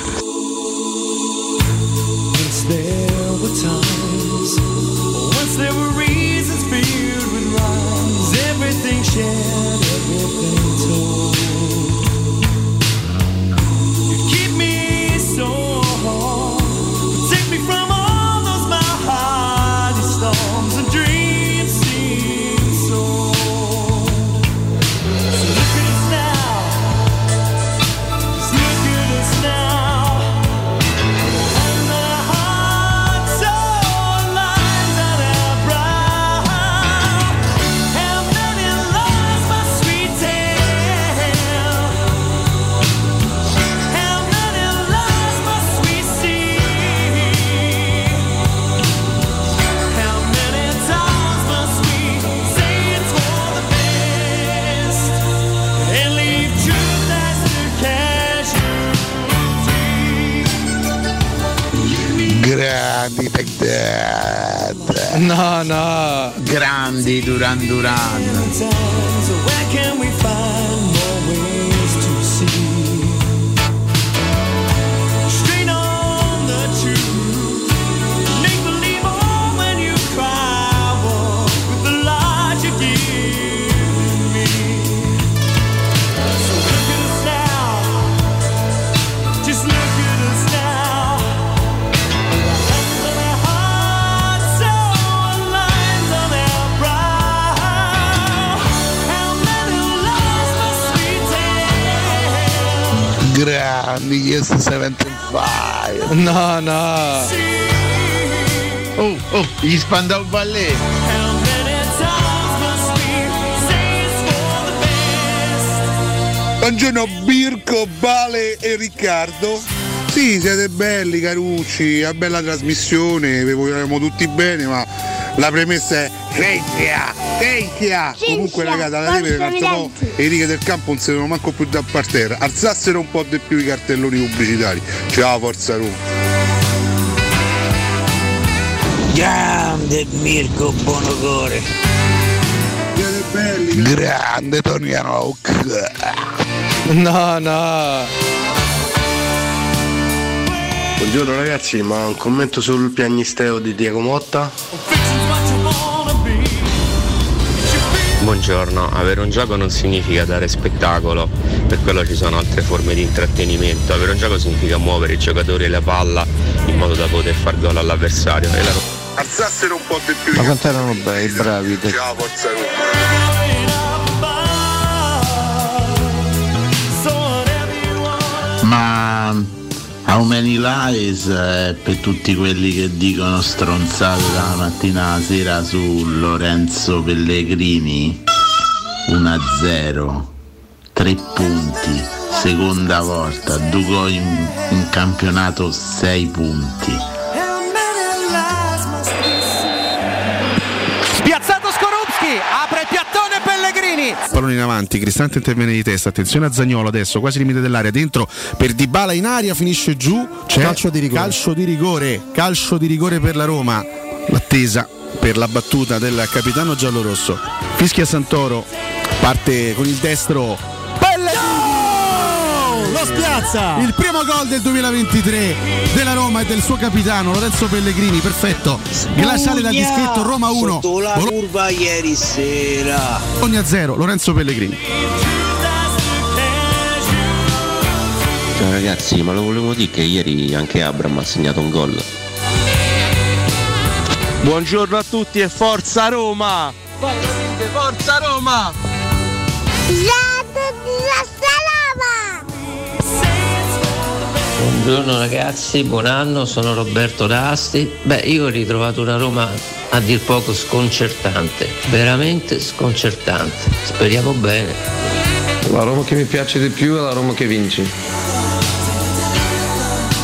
Grandi Baghdad. No, no. Grandi Duran Duran. Yes 75. No, no. Oh, oh, gli Spandau Ballet. Buongiorno Birko, Bale e Riccardo. Sì, siete belli Carucci, una bella trasmissione, vi vogliamo tutti bene, ma la premessa è Cecchia, Cecchia! Comunque ragazzi, alla tele un altro po' e i righe del campo non si devono manco più da parterra. Alzassero un po' di più i cartelloni pubblicitari. Ciao Forza Roma. Grande Mirko Bonocore. Grande Tony Hawk. No, no. Buongiorno ragazzi, ma un commento sul piagnisteo di Diego Motta? Buongiorno, avere un gioco non significa dare spettacolo, per quello ci sono altre forme di intrattenimento. Avere un gioco significa muovere i giocatori e la palla in modo da poter far gol all'avversario. E la... Alzassero un po' di più. Ma quanto erano bei, bravi. Ciao Forza Roma. How Many Lies è per tutti quelli che dicono stronzate dalla mattina alla sera su Lorenzo Pellegrini? 1-0 3 punti. Seconda volta. Duco in, in campionato 6 punti Pellegrini. Pallone in avanti, Cristante interviene di testa, attenzione a Zagnolo adesso, quasi limite dell'area, dentro per Dybala in aria, finisce giù, c'è Calcio di rigore. calcio di rigore, calcio di rigore per la Roma, l'attesa per la battuta del capitano giallorosso, fischia Santoro, parte con il destro, Lo spiazza! il primo gol del 2023 della Roma e del suo capitano Lorenzo Pellegrini, perfetto, glaciale da dischetto Roma 1, Sotto la curva ieri sera Bologna 0, Lorenzo Pellegrini. Ciao ragazzi, ma lo volevo dire che ieri anche Abram ha segnato un gol. Buongiorno a tutti e forza Roma! Forza Roma! Buongiorno ragazzi, buon anno, sono Roberto Rasti. Beh, io ho ritrovato una Roma a dir poco sconcertante, veramente sconcertante. Speriamo bene. La Roma che mi piace di più è la Roma che vince.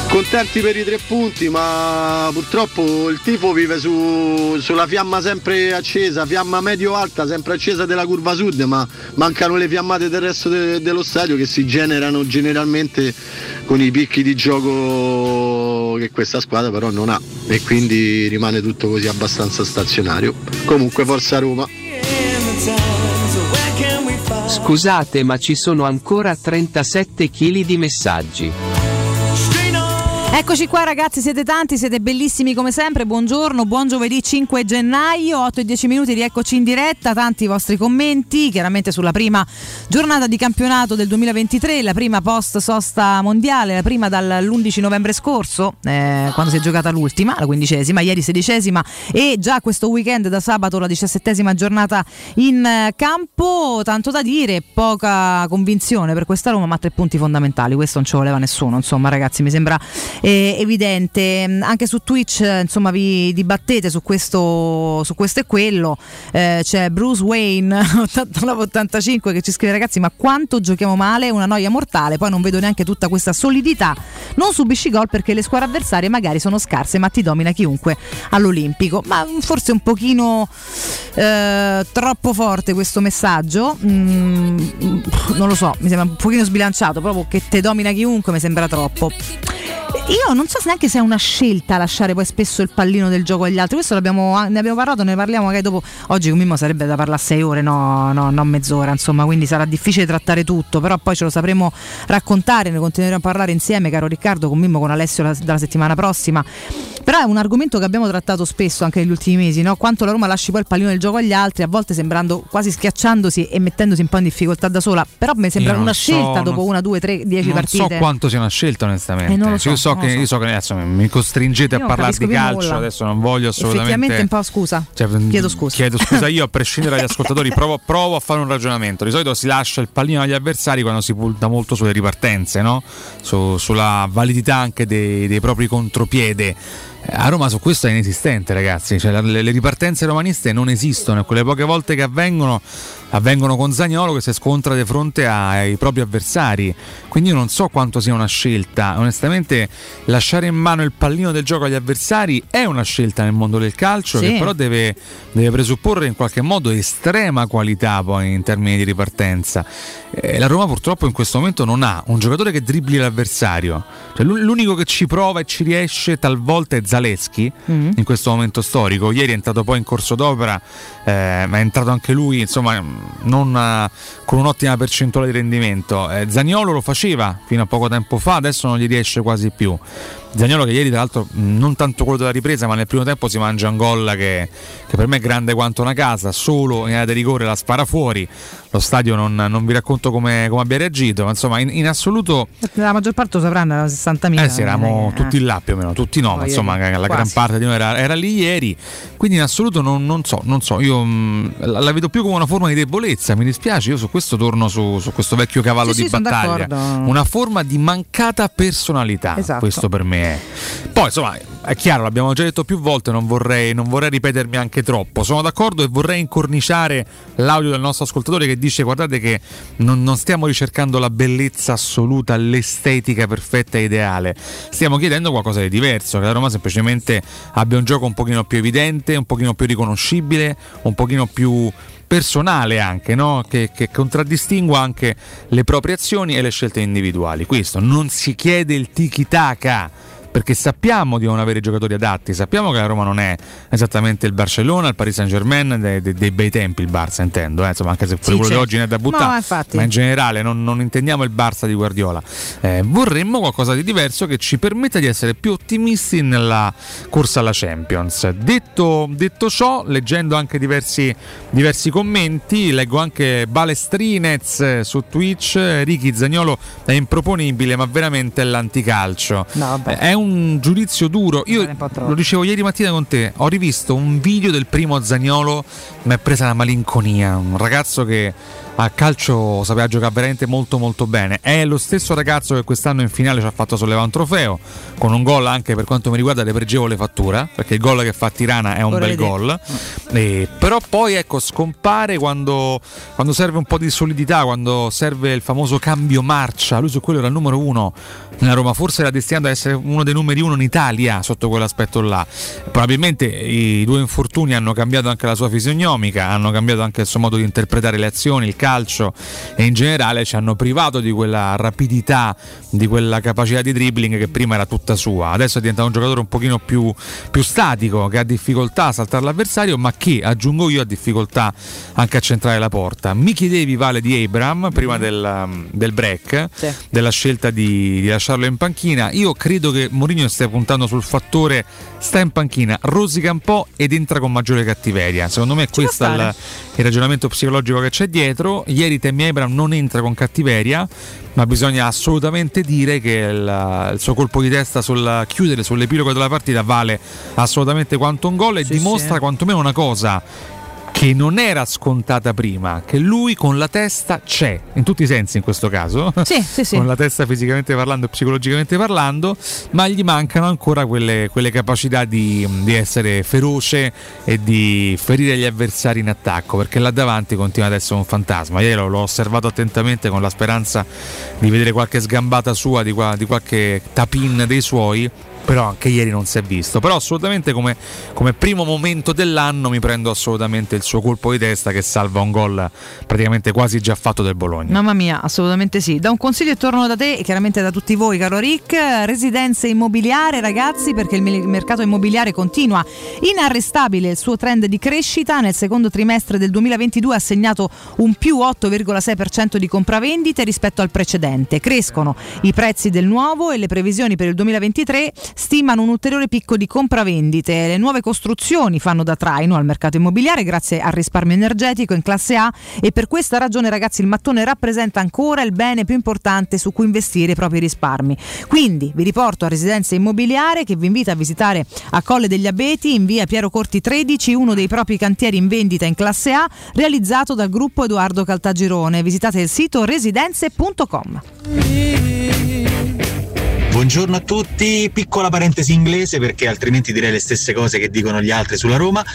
Contenti per i tre punti, ma purtroppo il tifo vive su- sulla fiamma sempre accesa, fiamma medio-alta, sempre accesa della curva sud, ma mancano le fiammate del resto de- dello stadio che si generano generalmente con i picchi di gioco che questa squadra però non ha e quindi rimane tutto così abbastanza stazionario. Comunque forza Roma. Scusate ma ci sono ancora 37 kg di messaggi. Eccoci qua ragazzi, siete tanti, siete bellissimi come sempre, buongiorno, buon giovedì 5 gennaio, 8 e 10 minuti di Eccoci in diretta, tanti i vostri commenti, chiaramente sulla prima giornata di campionato del 2023, la prima post sosta mondiale, la prima dall'11 novembre scorso, eh, quando si è giocata l'ultima, la quindicesima, ieri sedicesima e già questo weekend da sabato la diciassettesima giornata in eh, campo, tanto da dire, poca convinzione per questa Roma, ma tre punti fondamentali, questo non ci voleva nessuno, insomma ragazzi, mi sembra eh, evidente. Anche su Twitch, insomma, vi dibattete su questo, su questo e quello. Eh, c'è Bruce Wayne 8985 che ci scrive: Ragazzi, ma quanto giochiamo male? Una noia mortale. Poi non vedo neanche tutta questa solidità. Non subisci gol perché le squadre avversarie magari sono scarse, ma ti domina chiunque all'Olimpico. Ma forse un pochino eh, troppo forte questo messaggio. Mm, non lo so, mi sembra un pochino sbilanciato. Proprio che te domina chiunque mi sembra troppo. Io non so neanche se è una scelta lasciare poi spesso il pallino del gioco agli altri. Questo l'abbiamo- ne abbiamo parlato, ne parliamo magari dopo. Oggi con Mimmo sarebbe da parlare sei ore, no, no, no mezz'ora, insomma, quindi sarà difficile trattare tutto, però poi ce lo sapremo raccontare, ne continueremo a parlare insieme, caro Riccardo, con Mimmo, con Alessio la- dalla settimana prossima. Però è un argomento che abbiamo trattato spesso anche negli ultimi mesi, no? quanto la Roma lasci poi il pallino del gioco agli altri, a volte sembrando quasi schiacciandosi e mettendosi un po' in difficoltà da sola, però mi sembra non una so, scelta dopo non- una, due, tre, dieci non partite. so quanto sia una scelta onestamente Eh, non lo so, io, so non che, so. io so che adesso mi costringete Io a parlare di calcio nulla. adesso non voglio assolutamente Effettivamente un po' scusa. Cioè, mh, Chiedo scusa. Chiedo scusa io, a prescindere dagli ascoltatori, provo, provo a fare un ragionamento. Di solito si lascia il pallino agli avversari quando si punta molto sulle ripartenze, no? Su- sulla validità anche dei, dei propri contropiede. Eh, A Roma su questo è inesistente, ragazzi. Cioè, le, le ripartenze romaniste non esistono e quelle poche volte che avvengono avvengono con Zagnolo che si scontra di fronte ai propri avversari. Quindi io non so quanto sia una scelta. Onestamente, lasciare in mano il pallino del gioco agli avversari è una scelta nel mondo del calcio Sì. che però deve, deve presupporre in qualche modo estrema qualità poi in termini di ripartenza. Eh, la Roma purtroppo in questo momento non ha un giocatore che dribbli l'avversario. Cioè, l'u- l'unico che ci prova e ci riesce talvolta è Zaleschi Mhm. in questo momento storico. Ieri è entrato poi in corso d'opera, eh, ma è entrato anche lui, insomma, non eh, con un'ottima percentuale di rendimento. Eh, Zaniolo lo faceva fino a poco tempo fa, adesso non gli riesce quasi più. Zaniolo che ieri tra l'altro non tanto quello della ripresa ma nel primo tempo si mangia un gol che, che per me è grande quanto una casa solo in area di rigore la spara fuori lo stadio non, non vi racconto come, come abbia reagito ma insomma in, in assoluto La maggior parte lo sapranno, erano 60.000. eh sì, eravamo eh. tutti là più o meno, tutti no, ma insomma dire, la quasi. gran parte di noi era, era lì ieri, quindi in assoluto non, non so, non so, io mh, la, la vedo più come una forma di debolezza, mi dispiace, io su questo torno su, su questo vecchio cavallo Sì, di sì, battaglia, una forma di mancata personalità, Esatto. questo per me è. Poi insomma è chiaro, l'abbiamo già detto più volte, non vorrei, non vorrei ripetermi anche troppo, sono d'accordo e vorrei incorniciare l'audio del nostro ascoltatore che dice guardate che non, non stiamo ricercando la bellezza assoluta, l'estetica perfetta e ideale, stiamo chiedendo qualcosa di diverso, che la Roma semplicemente abbia un gioco un pochino più evidente, un pochino più riconoscibile, un pochino più personale anche, no? che, che contraddistingua anche le proprie azioni e le scelte individuali. Questo non si chiede il tiki-taka perché sappiamo di non avere giocatori adatti, sappiamo che la Roma non è esattamente il Barcellona, il Paris Saint Germain dei, dei- dei bei tempi, il Barça intendo, eh, insomma, anche se pure Sì, quello di oggi ne è da No, buttare, infatti. ma in generale non, non intendiamo il Barça di Guardiola. Eh, vorremmo qualcosa di diverso che ci permetta di essere più ottimisti nella corsa alla Champions. Detto, detto ciò, leggendo anche diversi, diversi commenti, leggo anche Balestrinez eh, su Twitch, Ricky Zagnolo è improponibile, ma veramente è l'anticalcio. No. È un giudizio duro. Io un lo dicevo ieri mattina con te, ho rivisto un video del primo Zagnolo, mi è presa la malinconia, un ragazzo che a calcio sapeva giocare veramente molto molto bene. È lo stesso ragazzo che quest'anno in finale ci ha fatto sollevare un trofeo, con un gol anche per quanto mi riguarda le pregevole fattura, perché il gol che fa Tirana è un Vorrei bel gol. E- però poi ecco scompare quando, quando serve un po' di solidità, quando serve il famoso cambio marcia. Lui su quello era il numero uno nella Roma, forse era destinato ad essere uno dei numeri uno in Italia sotto quell'aspetto là. Probabilmente i due infortuni hanno cambiato anche la sua fisionomica, hanno cambiato anche il suo modo di interpretare le azioni, il calcio e in generale ci hanno privato di quella rapidità, di quella capacità di dribbling che prima era tutta sua. Adesso è diventato un giocatore un pochino più, più statico, che ha difficoltà a saltare l'avversario, ma che aggiungo io ha difficoltà anche a centrare la porta. Mi chiedevi Vale di Abram prima del, um, del break, Sì. della scelta di, di lasciarlo in panchina. Io credo che Mourinho stia puntando sul fattore sta in panchina, rosica un po' ed entra con maggiore cattiveria. Secondo me questo è il, il ragionamento psicologico che c'è dietro. Ieri Tammy Abram non entra con cattiveria, ma bisogna assolutamente dire che il, il suo colpo di testa sul chiudere sull'epilogo della partita vale assolutamente quanto un gol e Sì, dimostra sì. quantomeno una cosa che non era scontata prima, che lui con la testa c'è, in tutti i sensi in questo caso, Sì, sì, sì. con la testa fisicamente parlando e psicologicamente parlando, ma gli mancano ancora quelle, quelle capacità di, di essere feroce e di ferire gli avversari in attacco, perché là davanti continua ad essere un fantasma. Ieri l'ho, l'ho osservato attentamente con la speranza di vedere qualche sgambata sua, di, qua- di qualche tapin dei suoi. Però anche ieri non si è visto. Però assolutamente come, come primo momento dell'anno mi prendo assolutamente il suo colpo di testa che salva un gol praticamente quasi già fatto del Bologna. Mamma mia, assolutamente sì. Da un consiglio e torno da te, e chiaramente da tutti voi, caro Rick. Residenze immobiliare, ragazzi, perché il me- mercato immobiliare continua inarrestabile il suo trend di crescita. Nel secondo trimestre del 2022 ha segnato un più 8,6% di compravendite rispetto al precedente. Crescono i prezzi del nuovo e le previsioni per il 2023 stimano un ulteriore picco di compravendite. Le nuove costruzioni fanno da traino al mercato immobiliare grazie al risparmio energetico in classe A e per questa ragione ragazzi il mattone rappresenta ancora il bene più importante su cui investire i propri risparmi. Quindi vi riporto a Residenza Immobiliare che vi invita a visitare a Colle degli Abeti in via Piero Corti 13, uno dei propri cantieri in vendita in classe A realizzato dal gruppo Edoardo Caltagirone. Visitate il sito residenze.com. Buongiorno a tutti, piccola parentesi inglese perché altrimenti direi le stesse cose che dicono gli altri sulla Roma.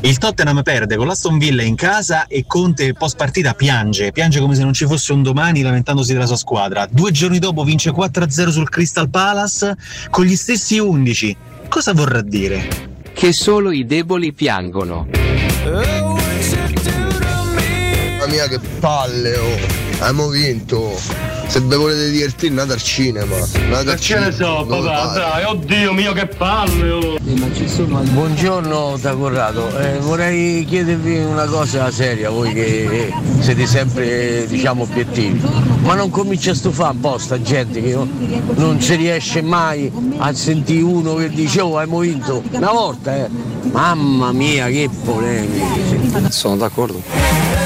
Il Tottenham perde con l'Aston Villa in casa e Conte post partita piange, piange come se non ci fosse un domani lamentandosi della sua squadra. Due giorni dopo vince 4-0 sul Crystal Palace con gli stessi 11. Cosa vorrà dire? Che solo i deboli piangono. Mamma mia che palle, oh. Abbiamo vinto. Se vi volete divertire andate al cinema. Andate al Che ne so, papà, dai, oddio mio che palle! oh. Buongiorno da Corrado, Eh, vorrei chiedervi una cosa seria, voi che siete sempre diciamo obiettivi, ma non comincia a stufare un po' sta gente che non, non si riesce mai a sentire uno che dice oh abbiamo vinto una volta eh. Mamma mia che polemiche. Sono d'accordo.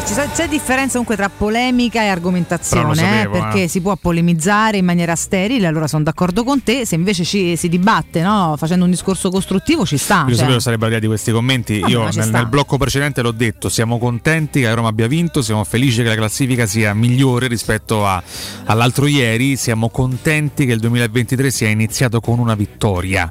Beh, sa- c'è differenza comunque tra polemica e argomentazione, sapevo, eh, perché eh. si può polemizzare in maniera sterile, allora sono d'accordo con te, se invece ci, si dibatte no, facendo un discorso costruttivo ci sta. Io cioè. sapevo sarebbe la di questi commenti. Vabbè, Io nel, nel blocco precedente l'ho detto: siamo contenti che la Roma abbia vinto, siamo felici che la classifica sia migliore rispetto a- all'altro ieri. Siamo contenti che il 2023 sia iniziato con una vittoria.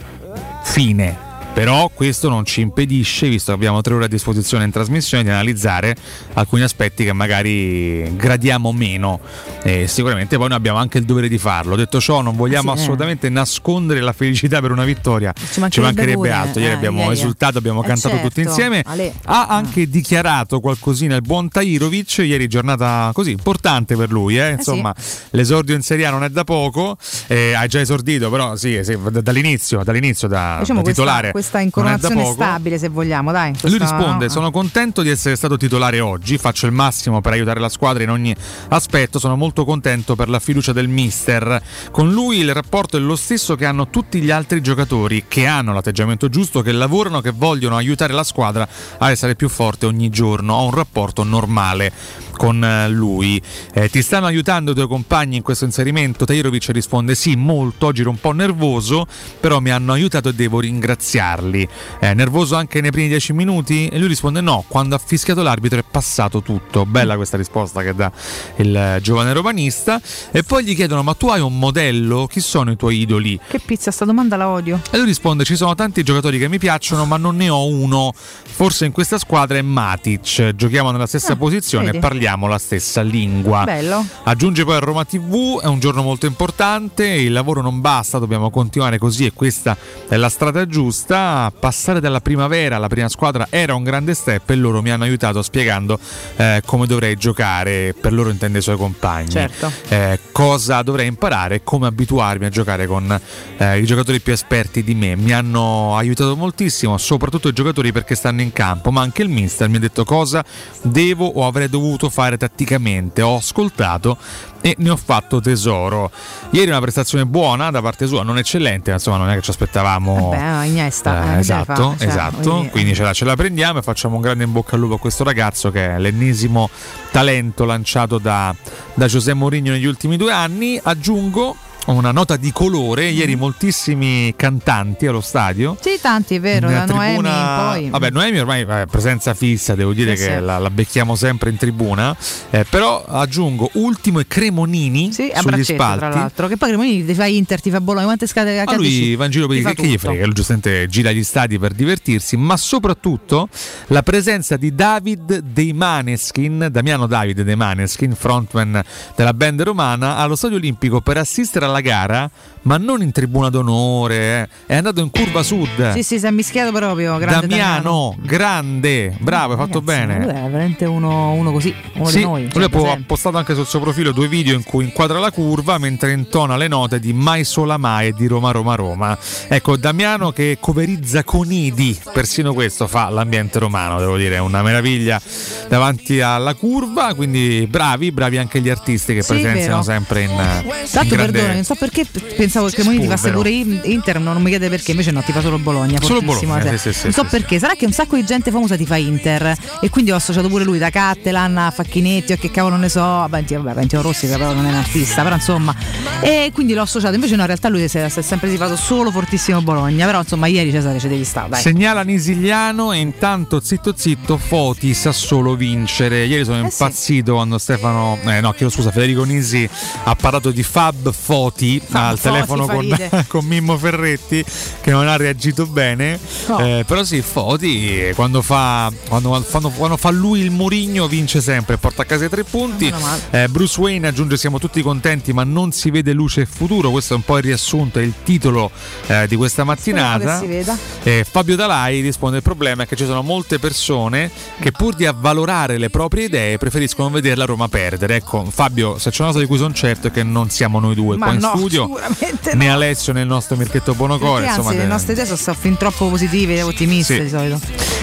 Fine. Però questo non ci impedisce, visto che abbiamo tre ore a disposizione in trasmissione, di analizzare alcuni aspetti che magari gradiamo meno. E sicuramente poi noi abbiamo anche il dovere di farlo. Detto ciò, non vogliamo Ah, sì, eh. assolutamente nascondere la felicità per una vittoria. Ci mancherebbe pure, altro. Ieri eh, abbiamo ieri. esultato, abbiamo Eh, cantato certo. tutti insieme. Ale. Ha anche dichiarato qualcosina il buon Tairovic. Ieri giornata così importante per lui. eh. Insomma, l'esordio in Serie A non è da poco. Eh, ha già esordito, però sì, sì, dall'inizio, dall'inizio da, Diciamo da titolare. questa da incoronazione stabile, se vogliamo, dai. Lui questa- risponde: no? Sono contento di essere stato titolare oggi. Faccio il massimo per aiutare la squadra in ogni aspetto. Sono molto contento per la fiducia del mister. Con lui il rapporto è lo stesso che hanno tutti gli altri giocatori che hanno l'atteggiamento giusto, che lavorano, che vogliono aiutare la squadra a essere più forte ogni giorno. Ho un rapporto normale con eh, lui. Eh, ti stanno aiutando i tuoi compagni in questo inserimento? Tajirovic risponde sì, molto, oggi ero un po' nervoso, però mi hanno aiutato e devo ringraziarli. Eh, nervoso anche nei primi dieci minuti? E lui risponde no, quando ha fischiato l'arbitro è passato tutto. Bella questa risposta che dà il eh, giovane romanista. E poi gli chiedono ma tu hai un modello? Chi sono i tuoi idoli? Che pizza, sta domanda la odio. E lui risponde: Ci sono tanti giocatori che mi piacciono, ma non ne ho uno. Forse in questa squadra è Matic. Giochiamo nella stessa Ah, posizione vedi. e parliamo la stessa lingua. Bello. Aggiunge poi a Roma TV: è un giorno molto importante. Il lavoro non basta, dobbiamo continuare così e questa è la strada giusta. Passare dalla primavera alla prima squadra era un grande step e loro mi hanno aiutato spiegando eh, come dovrei giocare. Per loro intende i suoi compagni. Certo. Eh, cosa dovrei imparare come abituarmi a giocare con eh, i giocatori più esperti di me. Mi hanno aiutato moltissimo, soprattutto i giocatori perché stanno in campo, ma anche il mister mi ha detto cosa devo o avrei dovuto fare tatticamente. Ho ascoltato e ne ho fatto tesoro. Ieri una prestazione buona da parte sua, non eccellente, ma insomma non è che ci aspettavamo. Beh, Iniesta. Eh, eh, che esatto, fare? Cioè, esatto. Quindi ce la, ce la prendiamo e facciamo un grande in bocca al lupo a questo ragazzo che è l'ennesimo talento lanciato da, da José Mourinho negli ultimi due anni. Aggiungo una nota di colore, ieri moltissimi cantanti allo stadio. Sì, tanti, è vero, Nella da Noemi tribuna- poi. Vabbè, Noemi ormai è presenza fissa, devo dire Sì, che sì. La, la becchiamo sempre in tribuna. Eh, però aggiungo Ultimo e Cremonini Sì, a sugli spalti. tra l'altro. Che poi Cremonini ti fa Inter, ti fa Bologna, quante scade Ma lui va in giro per fa che gli frega, lui giustamente gira gli stadi per divertirsi, ma soprattutto la presenza di David dei Maneskin, Damiano David dei Maneskin, frontman della band romana, allo stadio olimpico per assistere alla alla gara, ma non in tribuna d'onore, eh. è andato in curva sud. Sì, sì, si è mischiato proprio. Grande Damiano, grande, bravo, hai fatto ma Lui bene. è veramente uno, uno così, uno Sì, di noi. lui cioè, po- ha postato anche sul suo profilo due video in cui inquadra la curva mentre intona le note di Mai Sola Mai e di Roma Roma Roma. Ecco, Damiano che coverizza con Idi, persino questo fa l'ambiente romano, devo dire, è una meraviglia davanti alla curva, quindi bravi, bravi anche gli artisti che Sì, presenziano sempre in, in Tanto grande- perdone, non so perché pensavo che Cremonini ti fasse Spolvero. pure In- Inter, non mi chiede perché, invece no, ti fa solo Bologna. Solo fortissimo, Bologna, cioè. sì, sì, sì, non so sì, perché, sarà che un sacco di gente famosa ti fa Inter e quindi ho associato pure lui da Cattelan a Facchinetti o che cavolo ne so, vabbè, vabbè Valentino Rossi che però non è un artista, però insomma, e quindi l'ho associato, invece no, in realtà lui si è, si è sempre tifato solo fortissimo Bologna, però insomma ieri Cesare ci devi stare, dai. Segnala Nisigliano e intanto zitto zitto Foti sa solo vincere. Ieri Eh sono impazzito quando Stefano, eh, no chiedo scusa, Federico Nisi ha parlato di Fab Foti al Foti telefono fa con, ridere. con Mimmo Ferretti che non ha reagito bene. No. Eh, però sì, Foti eh, quando fa, quando, quando- quando fa lui il Murigno vince sempre, porta a casa i tre punti. Male. Eh, Bruce Wayne aggiunge siamo tutti contenti ma non si vede luce e futuro. Questo è un po' il riassunto, è il titolo eh, di questa mattinata. Eh, Fabio Dalai risponde: Il problema è che ci sono molte persone che pur di avvalorare le proprie idee preferiscono vedere la Roma perdere. Ecco, Fabio, se c'è una cosa di cui sono certo è che non siamo noi due Ma qua in no, studio, né no. Alessio né il nostro Mirchetto Bonocore. Perché, Insomma, anzi, le nostre idee sono fin troppo positive e ottimiste Sì. di solito.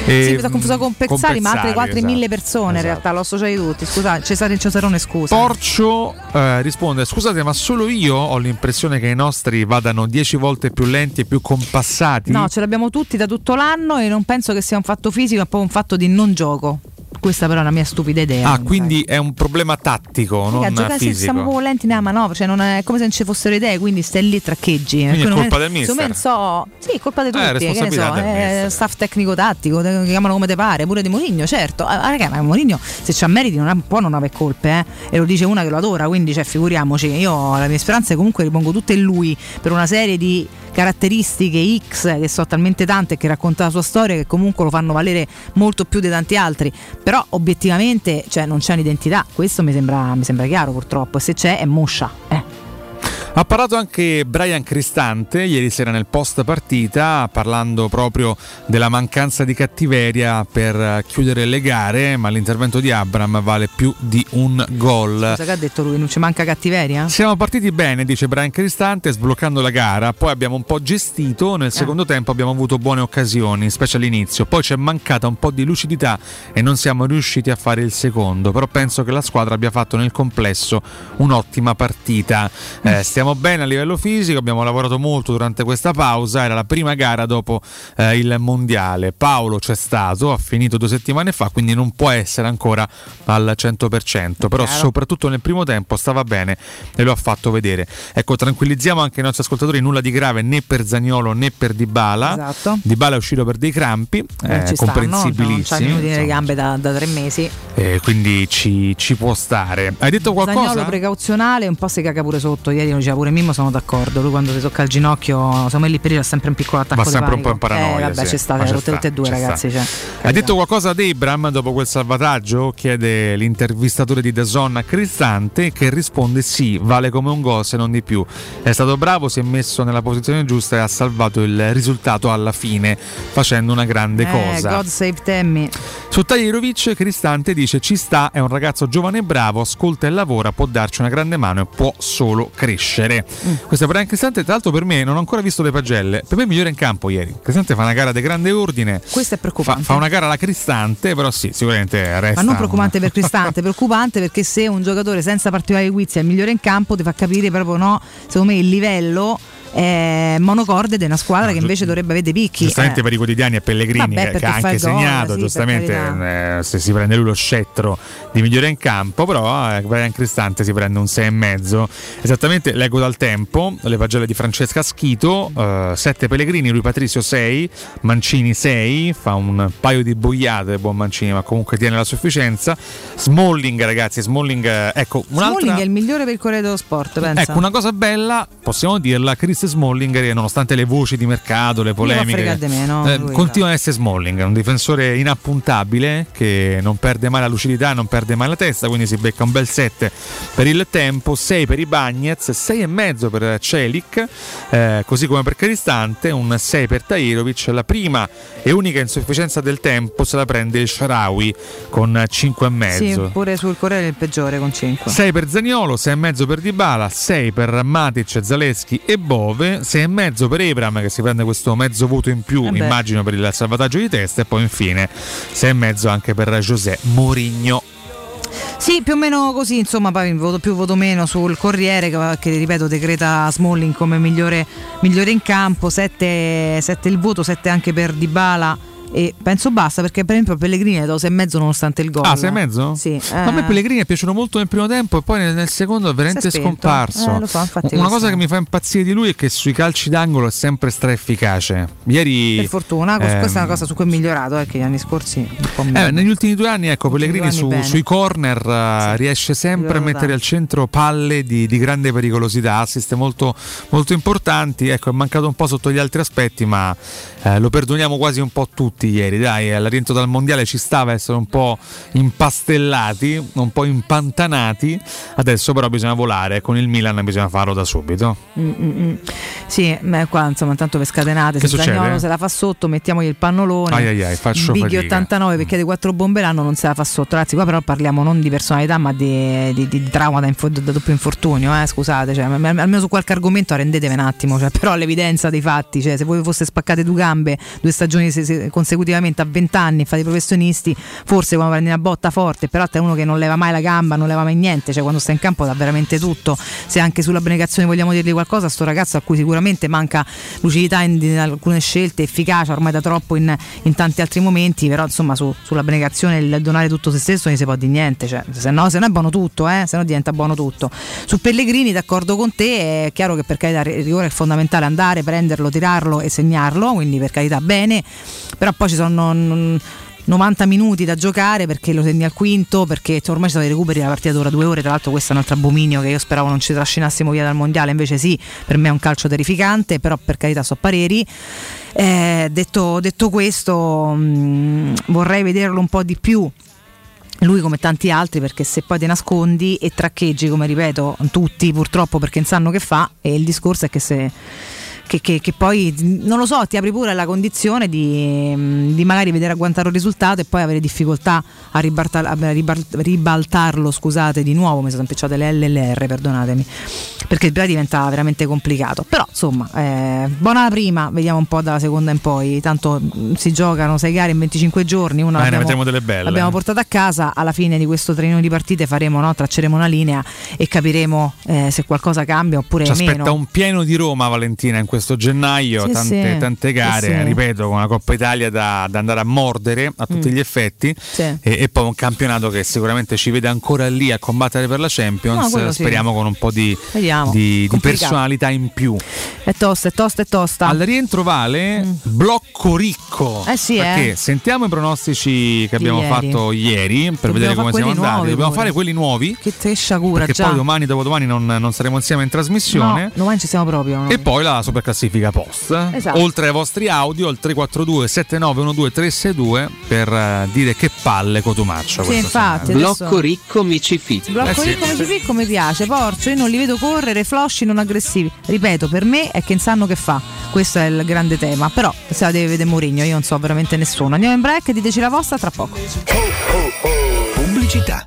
E- sì, mi sono confusa con Pezzali, ma altre Pezzali, 4.000 esatto, persone in esatto. realtà, lo associati tutti. Scusate, Cesare Cesarone, scusa. Porcio eh, risponde: Scusate, ma solo io ho l'impressione che i nostri vadano 10 volte più lenti e più compassati. No, ce l'abbiamo tutti da tutto l'anno e non penso che sia un fatto fisico, ma proprio un fatto di non gioco. Questa però è una mia stupida idea. ah, quindi è un problema tattico, Raga, non giocare sì, fisico. siamo proprio lenti nella manovra, cioè non è, è come se non ci fossero idee, quindi stai lì traccheggi. Quindi è Ecco, colpa del mister. Me so, sì, è colpa di Eh, tutti, che ne responsabilità so, è staff tecnico tattico, chiamalo come te pare, pure di Mourinho, certo. Ah, raga, ma Mourinho se c'ha meriti non ha, può non avere colpe, eh? E lo dice una che lo adora, quindi cioè, figuriamoci. Io le mie speranze comunque ripongo tutte in lui per una serie di caratteristiche X che sono talmente tante che racconta la sua storia che comunque lo fanno valere molto più di tanti altri. Però obiettivamente cioè, non c'è un'identità, questo mi sembra, mi sembra chiaro purtroppo. E se c'è è moscia. Eh. Ha parlato anche Brian Cristante ieri sera nel post partita, parlando proprio della mancanza di cattiveria per chiudere le gare, ma l'intervento di Abram vale più di un gol. Cosa che ha detto lui? Non ci manca cattiveria? Siamo partiti bene, dice Brian Cristante, sbloccando la gara, poi abbiamo un po' gestito, nel secondo tempo abbiamo avuto buone occasioni, specie all'inizio, poi ci è mancata un po' di lucidità e non siamo riusciti a fare il secondo, però penso che la squadra abbia fatto nel complesso un'ottima partita. Eh, stiamo bene a livello fisico, abbiamo lavorato molto durante questa pausa, era la prima gara dopo eh, il mondiale. Paolo c'è stato, ha finito due settimane fa, quindi non può essere ancora al 100%, però soprattutto nel primo tempo stava bene e lo ha fatto vedere. Ecco, tranquillizziamo anche i nostri ascoltatori, nulla di grave né per Zagnolo né per Dybala. Esatto. Dybala è uscito per dei crampi, Eh, eh, ci stanno, non comprensibilissimi. nelle gambe da, da tre mesi. Eh, quindi ci, ci può stare. Hai detto qualcosa? Zagnolo precauzionale, un po' si caga pure sotto. Ieri lo diceva pure Mimmo, sono d'accordo. Lui quando si tocca il ginocchio, secondo me lì per ha sempre un piccolo attacco Va di sempre un po' in paranoia. Eh, vabbè, sì. c'è Ma rotte c'è tutte e due, ragazzi. Cioè, Hai detto qualcosa ad Abram dopo quel salvataggio? Chiede l'intervistatore di Dazon a Cristante che risponde sì, vale come un gol se non di più. È stato bravo, si è messo nella posizione giusta e ha salvato il risultato alla fine facendo una grande eh, cosa. God save Temmi. Su Tagliarovic Cristante dice ci sta, è un ragazzo giovane e bravo, ascolta e lavora, può darci una grande mano e può solo crescere. Mm. Questo è Brian Cristante, tra l'altro per me non ho ancora visto le pagelle, per me è migliore in campo ieri. Cristante fa una gara di grande ordine, Questo è fa, preoccupante. fa una gara alla Cristante, però sì, sicuramente resta... Ma non preoccupante per Cristante, preoccupante perché se un giocatore senza particolari guizzi è il migliore in campo, ti fa capire proprio no, secondo me il livello è monocorde di una squadra che invece dovrebbe avere dei picchi. Giustamente Eh. per i quotidiani e Pellegrini Vabbè, che- ha anche segnato, sì, giustamente eh, se si prende lui lo scettro di migliore in campo, però eh, Brian Cristante si prende un 6,5. Esattamente, leggo dal tempo, le pagelle di Francesca Schito, 7 Pellegrini, lui Patrizio 6, Mancini 6, fa un paio di boiate buon Mancini, ma comunque tiene la sufficienza. Smalling ragazzi, Smalling, eh, ecco, un'altra... Smalling è il migliore per il Corriere dello Sport, pensa. Ecco, una cosa bella, possiamo dirla, Chris Smalling, nonostante le voci di mercato, le polemiche, meno, eh, continua ad essere Smalling, un difensore inappuntabile che non perde mai la lucidità, non perde mai la testa, quindi si becca un bel 7 per il tempo, 6 per i Bagnets, 6,5 per Celik, eh, così come per Cristante, un 6 per Tahirovic, la prima e unica insufficienza del tempo se la prende il Sharawi con 5,5. Sì, pure sul Corriere è il peggiore con 5. 6 per Zaniolo, 6,5 per Dybala, 6 per Matic, Zaleschi e Bove, 6,5 per Ebram che si prende questo mezzo voto in più, Eh immagino per il salvataggio di testa e poi infine 6,5 anche per José Mourinho. Sì, più o meno così, insomma, poi voto più voto meno sul Corriere che, che, ripeto decreta Smalling come migliore, migliore in campo, 7, il voto, 7 anche per Dybala e penso basta perché per esempio Pellegrini è dato 6,5 nonostante il gol. Ah, 6,5? Sì. Ma a me Pellegrini è piaciuto molto nel primo tempo e poi nel, nel secondo è veramente scomparso. Eh, so, infatti Una cosa che mi fa impazzire di lui è che sui calci d'angolo è sempre straefficace. Ieri Per fortuna, questa è una ehm, cosa su cui è migliorato, eh, che gli anni scorsi. Eh, negli ultimi due anni, ecco, Pellegrini su- sui corner eh, riesce sempre a mettere al centro palle di, di grande pericolosità, assist molto, molto importanti. Ecco, è mancato un po' sotto gli altri aspetti, ma eh, lo perdoniamo quasi un po' tutti ieri. Dai, al rientro dal mondiale ci stava essere un po' impastellati, un po' impantanati. Adesso però bisogna volare. Con il Milan bisogna farlo da subito. Mm, mm, mm. Sì, ma qua insomma, intanto per scatenate, Che se? Zagnolo se la fa sotto, mettiamogli il pannolone. Ai, ai, ai, faccio Bighi fatica. 89 perché di quattro bombe l'anno non se la fa sotto. Ragazzi, qua però parliamo non di personalità, ma di, di- di trauma da, info- da doppio infortunio. Eh, scusate, cioè, almeno su qualche argomento arrendetevi un attimo. Cioè, però l'evidenza dei fatti, cioè, se voi foste spaccate due gambe due stagioni se- se- consecutivamente a 20 anni, fate i professionisti, forse quando prendi una botta forte, però te uno che non leva mai la gamba, non leva mai niente, cioè quando sta in campo dà veramente tutto. Se anche sull'abnegazione vogliamo dirgli qualcosa, sto ragazzo a cui sicuramente manca lucidità in, in alcune scelte, efficacia ormai da troppo in, in tanti altri momenti, però insomma su- sull'abnegazione, il donare tutto se stesso non si può dire niente, cioè, se no, se no è buono tutto, eh, se no diventa buono tutto. Su Pellegrini, d'accordo con te, è chiaro che per carità il rigore è fondamentale andare, prenderlo, tirarlo e segnarlo, quindi per carità bene, però poi ci sono... mm, 90 minuti da giocare perché lo segni al quinto, perché cioè, ormai ci sono dei recuperi, la partita dura due ore, tra l'altro questo è un altro abominio che io speravo non ci trascinassimo via dal mondiale, invece sì, per me è un calcio terrificante, però per carità so pareri. Eh, detto, detto questo, mh, vorrei vederlo un po' di più lui come tanti altri perché se poi ti nascondi e traccheggi come ripeto tutti purtroppo perché non sanno che fa e il discorso è che se che, che- che poi non lo so ti apri pure alla condizione di, di magari vedere agguantare un risultato e poi avere difficoltà a, ribaltar- a ribaltarlo scusate di nuovo. Mi sono impicciate le L e le R perdonatemi perché poi diventa veramente complicato. Però insomma eh, buona la prima vediamo un po' dalla seconda in poi. Tanto mh, si giocano 6 gare in 25 giorni una Eh, l'abbiamo- delle belle. l'abbiamo portata a casa alla fine di questo trenino di partite faremo no, tracceremo una linea e capiremo eh, se qualcosa cambia oppure Ci aspetta meno un pieno di Roma, Valentina, in questo gennaio, Sì, tante, sì. tante gare, Sì, ripeto, con una Coppa Italia da, da andare a mordere a tutti Mm. gli effetti e, e poi un campionato che sicuramente ci vede ancora lì a combattere per la Champions, No, speriamo con un po' di, di- di personalità in più. è tosta è tosta è tosta Al rientro vale blocco ricco. Mm. Eh sì, perché eh. sentiamo i pronostici che abbiamo ieri. fatto ieri per Dobbiamo vedere come siamo andati. nuovi Dobbiamo pure. fare quelli nuovi. che te sciagura Perché già poi domani, dopodomani non, non saremo insieme in trasmissione. no, domani ci siamo proprio no? E poi la super classifica post. Esatto. Oltre ai vostri audio, il 342 7912 362 per eh, dire che palle Cotumaccio. Sì, infatti, adesso- Blocco ricco mi ci fit. Blocco Eh sì. ricco come Pipì, come piace, porcio, io non li vedo correre, flosci non aggressivi. Ripeto, per me è che non sanno che fa. Questo è il grande tema. Però se la deve vedere Mourinho, io non so veramente nessuno. Andiamo in break, diteci la vostra tra poco. Pubblicità.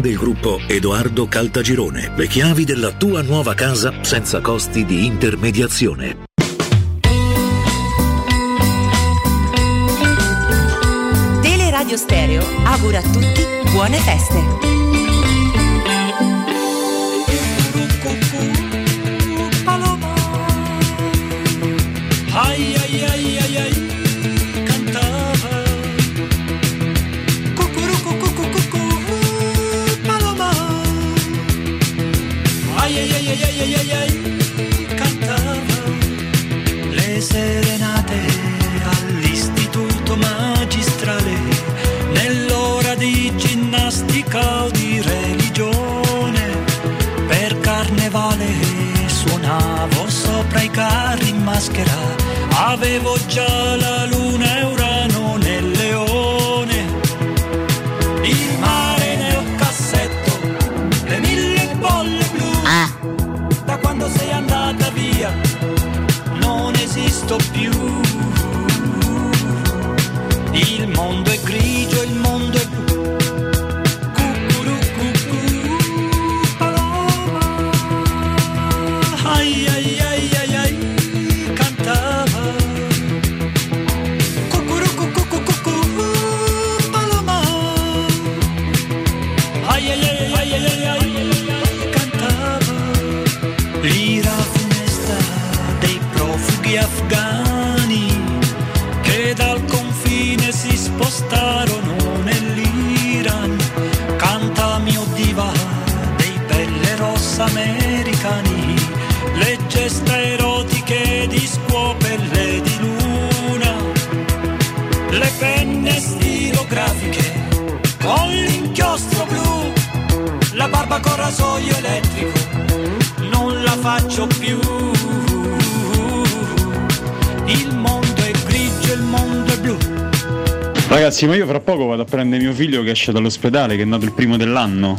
del gruppo Edoardo Caltagirone. Le chiavi della tua nuova casa senza costi di intermediazione. Teleradio Stereo augura a tutti buone feste. carri in maschera, avevo già la luna e Urano nel leone. Il mare nel cassetto, le mille bolle blu. Ah. Da quando sei andata via, non esisto più. Il mondo è grigio, il mondo è con rasoio elettrico, non la faccio più. Il mondo è grigio, il mondo è blu. Ragazzi, ma io fra poco vado a prendere mio figlio che esce dall'ospedale, che è nato il primo dell'anno.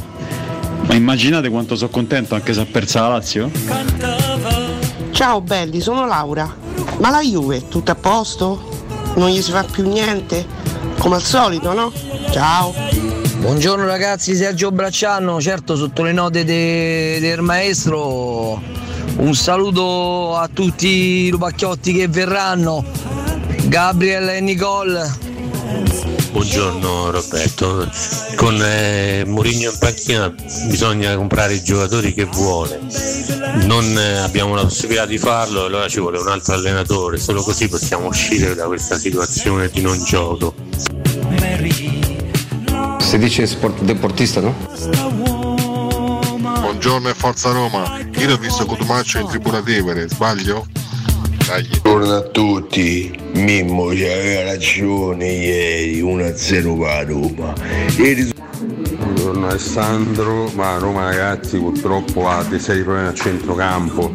Ma immaginate quanto sono contento anche se ha perso la Lazio? Ciao belli, sono Laura. Ma la Juve, tutto a posto? Non gli si fa più niente? Come al solito, no? Ciao. Buongiorno ragazzi, Sergio Bracciano, certo sotto le note de- del maestro. Un saluto a tutti i rubacchiotti che verranno, Gabriel e Nicole. Buongiorno Roberto, con eh, Mourinho in panchina bisogna comprare i giocatori che vuole, non eh, abbiamo la possibilità di farlo, allora ci vuole un altro allenatore, solo così possiamo uscire da questa situazione di non gioco. Si dice sport, deportista, no? Buongiorno e forza Roma. Io ho visto Cotumaccio in tribuna Tevere, sbaglio? Buongiorno a tutti, Mimmo c'aveva ragione ieri, 1-0 per Roma. Ieri Buongiorno Alessandro, ma Roma ragazzi purtroppo ha dei seri problemi a centrocampo,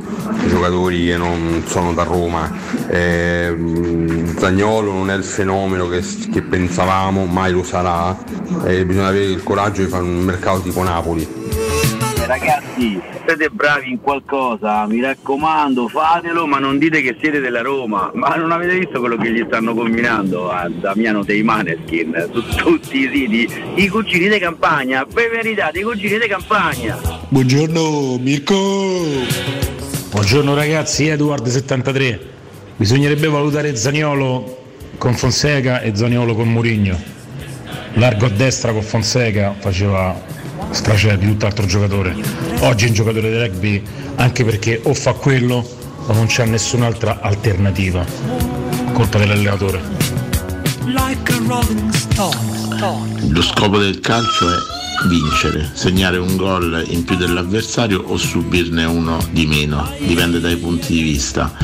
giocatori che non sono da Roma. Eh, Zagnolo non è il fenomeno che, che pensavamo, mai lo sarà, e bisogna avere il coraggio di fare un mercato tipo Napoli. Ragazzi, siete bravi in qualcosa, mi raccomando, fatelo, ma non dite che siete della Roma. Ma non avete visto quello che gli stanno combinando a Damiano dei Maneskin su tutti i siti? I cugini di campagna, per verità, i cugini di campagna. Buongiorno Mirko. Buongiorno ragazzi, Edward73. Bisognerebbe valutare Zaniolo con Fonseca e Zaniolo con Murigno. Largo a destra con Fonseca faceva stracere di tutt'altro giocatore. Oggi è un giocatore di rugby anche perché o fa quello o non c'è nessun'altra alternativa. Colpa dell'allenatore. Like a rolling stone. Lo scopo del calcio è vincere, segnare un gol in più dell'avversario o subirne uno di meno, dipende dai punti di vista.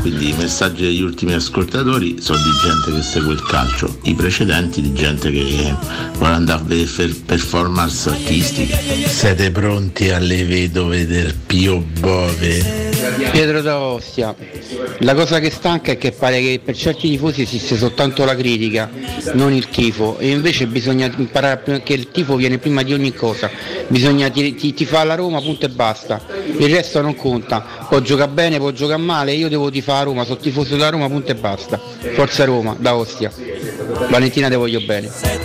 Quindi i messaggi degli ultimi ascoltatori sono di gente che segue il calcio, i precedenti di gente che vuole andare a vedere performance artistiche. Siete pronti alle vedove del Pio Bove? Pietro da Ostia, la cosa che stanca è che pare che per certi tifosi esiste soltanto la critica, non il tifo, e invece bisogna imparare che il tifo viene prima di ogni cosa, bisogna ti, ti, ti fa la Roma, punto e basta, il resto non conta, può giocare bene, può giocare male, io devo tifare a Roma, sono tifoso della Roma, punto e basta, forza Roma, da Ostia, Valentina te voglio bene.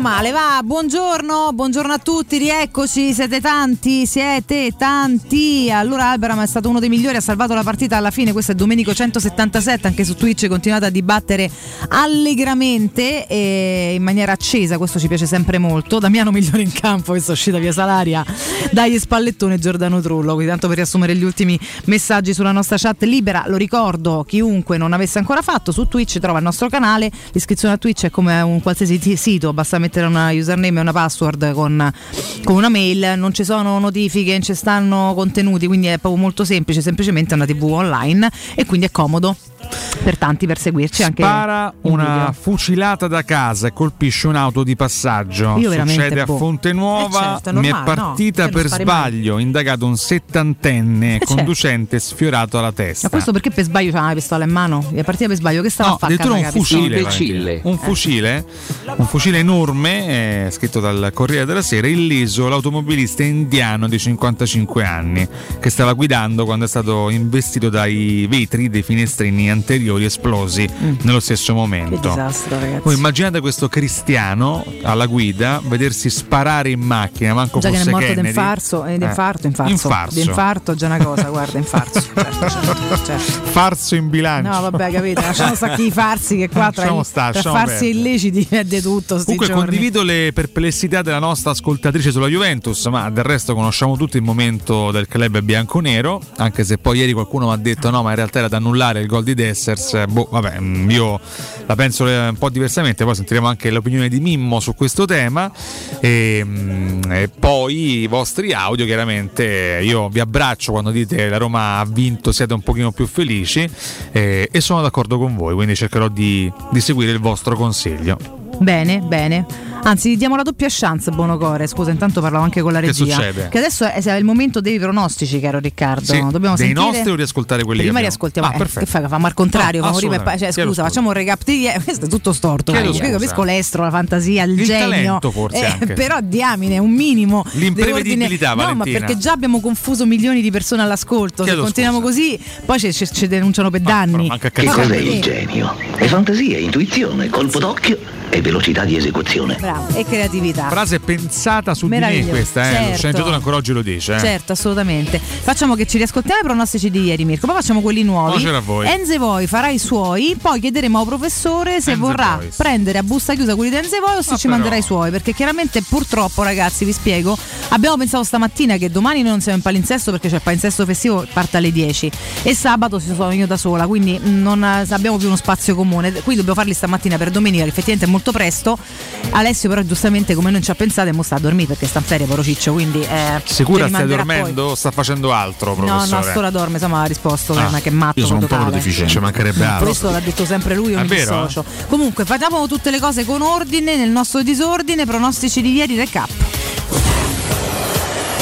Meno male, va, buongiorno, buongiorno a tutti, rieccoci, siete tanti, siete tanti. Allora Alberam è stato uno dei migliori, ha salvato la partita alla fine, questo è Domenico 177, anche su Twitch continuate a dibattere allegramente e in maniera accesa, questo ci piace sempre molto. Damiano migliore in campo, questa uscita via Salaria, dagli spallettone Giordano Trullo, quindi tanto per riassumere gli ultimi messaggi sulla nostra chat libera, lo ricordo, chiunque non avesse ancora fatto, su Twitch trova il nostro canale, l'iscrizione a Twitch è come un qualsiasi sito, basta mettere una username e una password con, con una mail, non ci sono notifiche, non ci stanno contenuti, quindi è proprio molto semplice, semplicemente una tv online e quindi è comodo. Per tanti per seguirci anche Spara una video. fucilata da casa e colpisce un'auto di passaggio. Io Succede a boh. Fonte Nuova. Eh certo, è mi è no? partita Cioè, non per spari mai. sbaglio. Indagato un settantenne certo. conducente sfiorato alla testa. Ma questo perché per sbaglio c'ha una pistola in mano? Gli è partita per sbaglio, che stava No, a fare? un fucile? Valentina. un fucile, un fucile enorme, eh, scritto dal Corriere della Sera, illeso l'automobilista indiano di 55 anni che stava guidando quando è stato investito dai vetri dei finestrini anteriori esplosi nello stesso momento. Mm. Che disastro, ragazzi. Voi immaginate questo cristiano alla guida vedersi sparare in macchina, manco Già che fosse ne è morto Kennedy. d'infarso, eh, Eh, d'infarto, infarso. infarso. D'infarto già una cosa, guarda, infarso. Certo, certo, certo. Farso in bilancio. No, vabbè, capite, lasciamo sta chi farsi che qua tra, i- sta, tra farsi perdere. illeciti è di tutto. Comunque giorni. condivido le perplessità della nostra ascoltatrice sulla Juventus, ma del resto conosciamo tutti il momento del club bianconero, anche se poi ieri qualcuno mi ha detto no, ma in realtà era da annullare il gol di Dessers. Boh, vabbè, mm, io la penso eh, un po' diversamente, poi sentiremo anche l'opinione di Mimmo su questo tema e, mm, e poi i vostri audio, chiaramente io vi abbraccio quando dite la Roma ha vinto, siete un pochino più felici eh, e sono d'accordo con voi, quindi cercherò di, di seguire il vostro consiglio. Bene, bene. Anzi, diamo la doppia chance, Bonocore. Scusa, intanto parlavo anche con la Che regia. succede? Che adesso è, è il momento dei pronostici, caro Riccardo. Sì, Dobbiamo dei sentire... nostri o riascoltare quelli Prima che riascoltiamo. Ah, eh, perfetto. che fai? Facciamo al contrario, No, poi- cioè, scusa, facciamo un recap di. Questo è tutto storto. Chiedo Io scusa. capisco l'estro, la fantasia, il, Il genio. talento, forse, anche. Però diamine, un minimo. di L'imprevedibilità, ordine- No, ma Valentina. perché già abbiamo confuso milioni di persone all'ascolto. Chiedo Se continuiamo così, poi ci, ci- ci denunciano per danni. Che cos'è il genio? È fantasia, intuizione, colpo d'occhio e velocità di esecuzione. Bravo, e creatività. Frase pensata su di me questa, eh. Certo. Lo sceneggiatore ancora oggi lo dice. Eh. Certo, assolutamente. Facciamo che ci riascoltiamo i pronostici di ieri, Mirko. Poi facciamo quelli nuovi. Buonasera a voi. Enze Voi farà i suoi, poi chiederemo al professore se Enze vorrà Voice. prendere a busta chiusa quelli di Enze Voi o se Ah, ci però. manderà i suoi. Perché chiaramente, purtroppo, ragazzi, vi spiego. Abbiamo pensato stamattina che domani noi non siamo in palinsesto perché c'è il palinsesto festivo, parte alle 10. E sabato ci sono io da sola, quindi non eh, abbiamo più uno spazio comune. Qui dobbiamo farli stamattina per domenica, che effettivamente è molto presto. Alessio, però, giustamente, come non ci ha pensato, mo sta a dormire perché sta in ferie, poro Ciccio. Quindi eh, Sicura stai poi. dormendo o sta facendo altro, No, professore? no, ora dorme, insomma ha risposto Ah, che matto io sono un povero deficiente. Ci mancherebbe altro. Questo l'ha detto sempre lui, io È mi vero, dissocio. Comunque, facciamo tutte le cose con ordine, nel nostro disordine, pronostici di ieri, recap.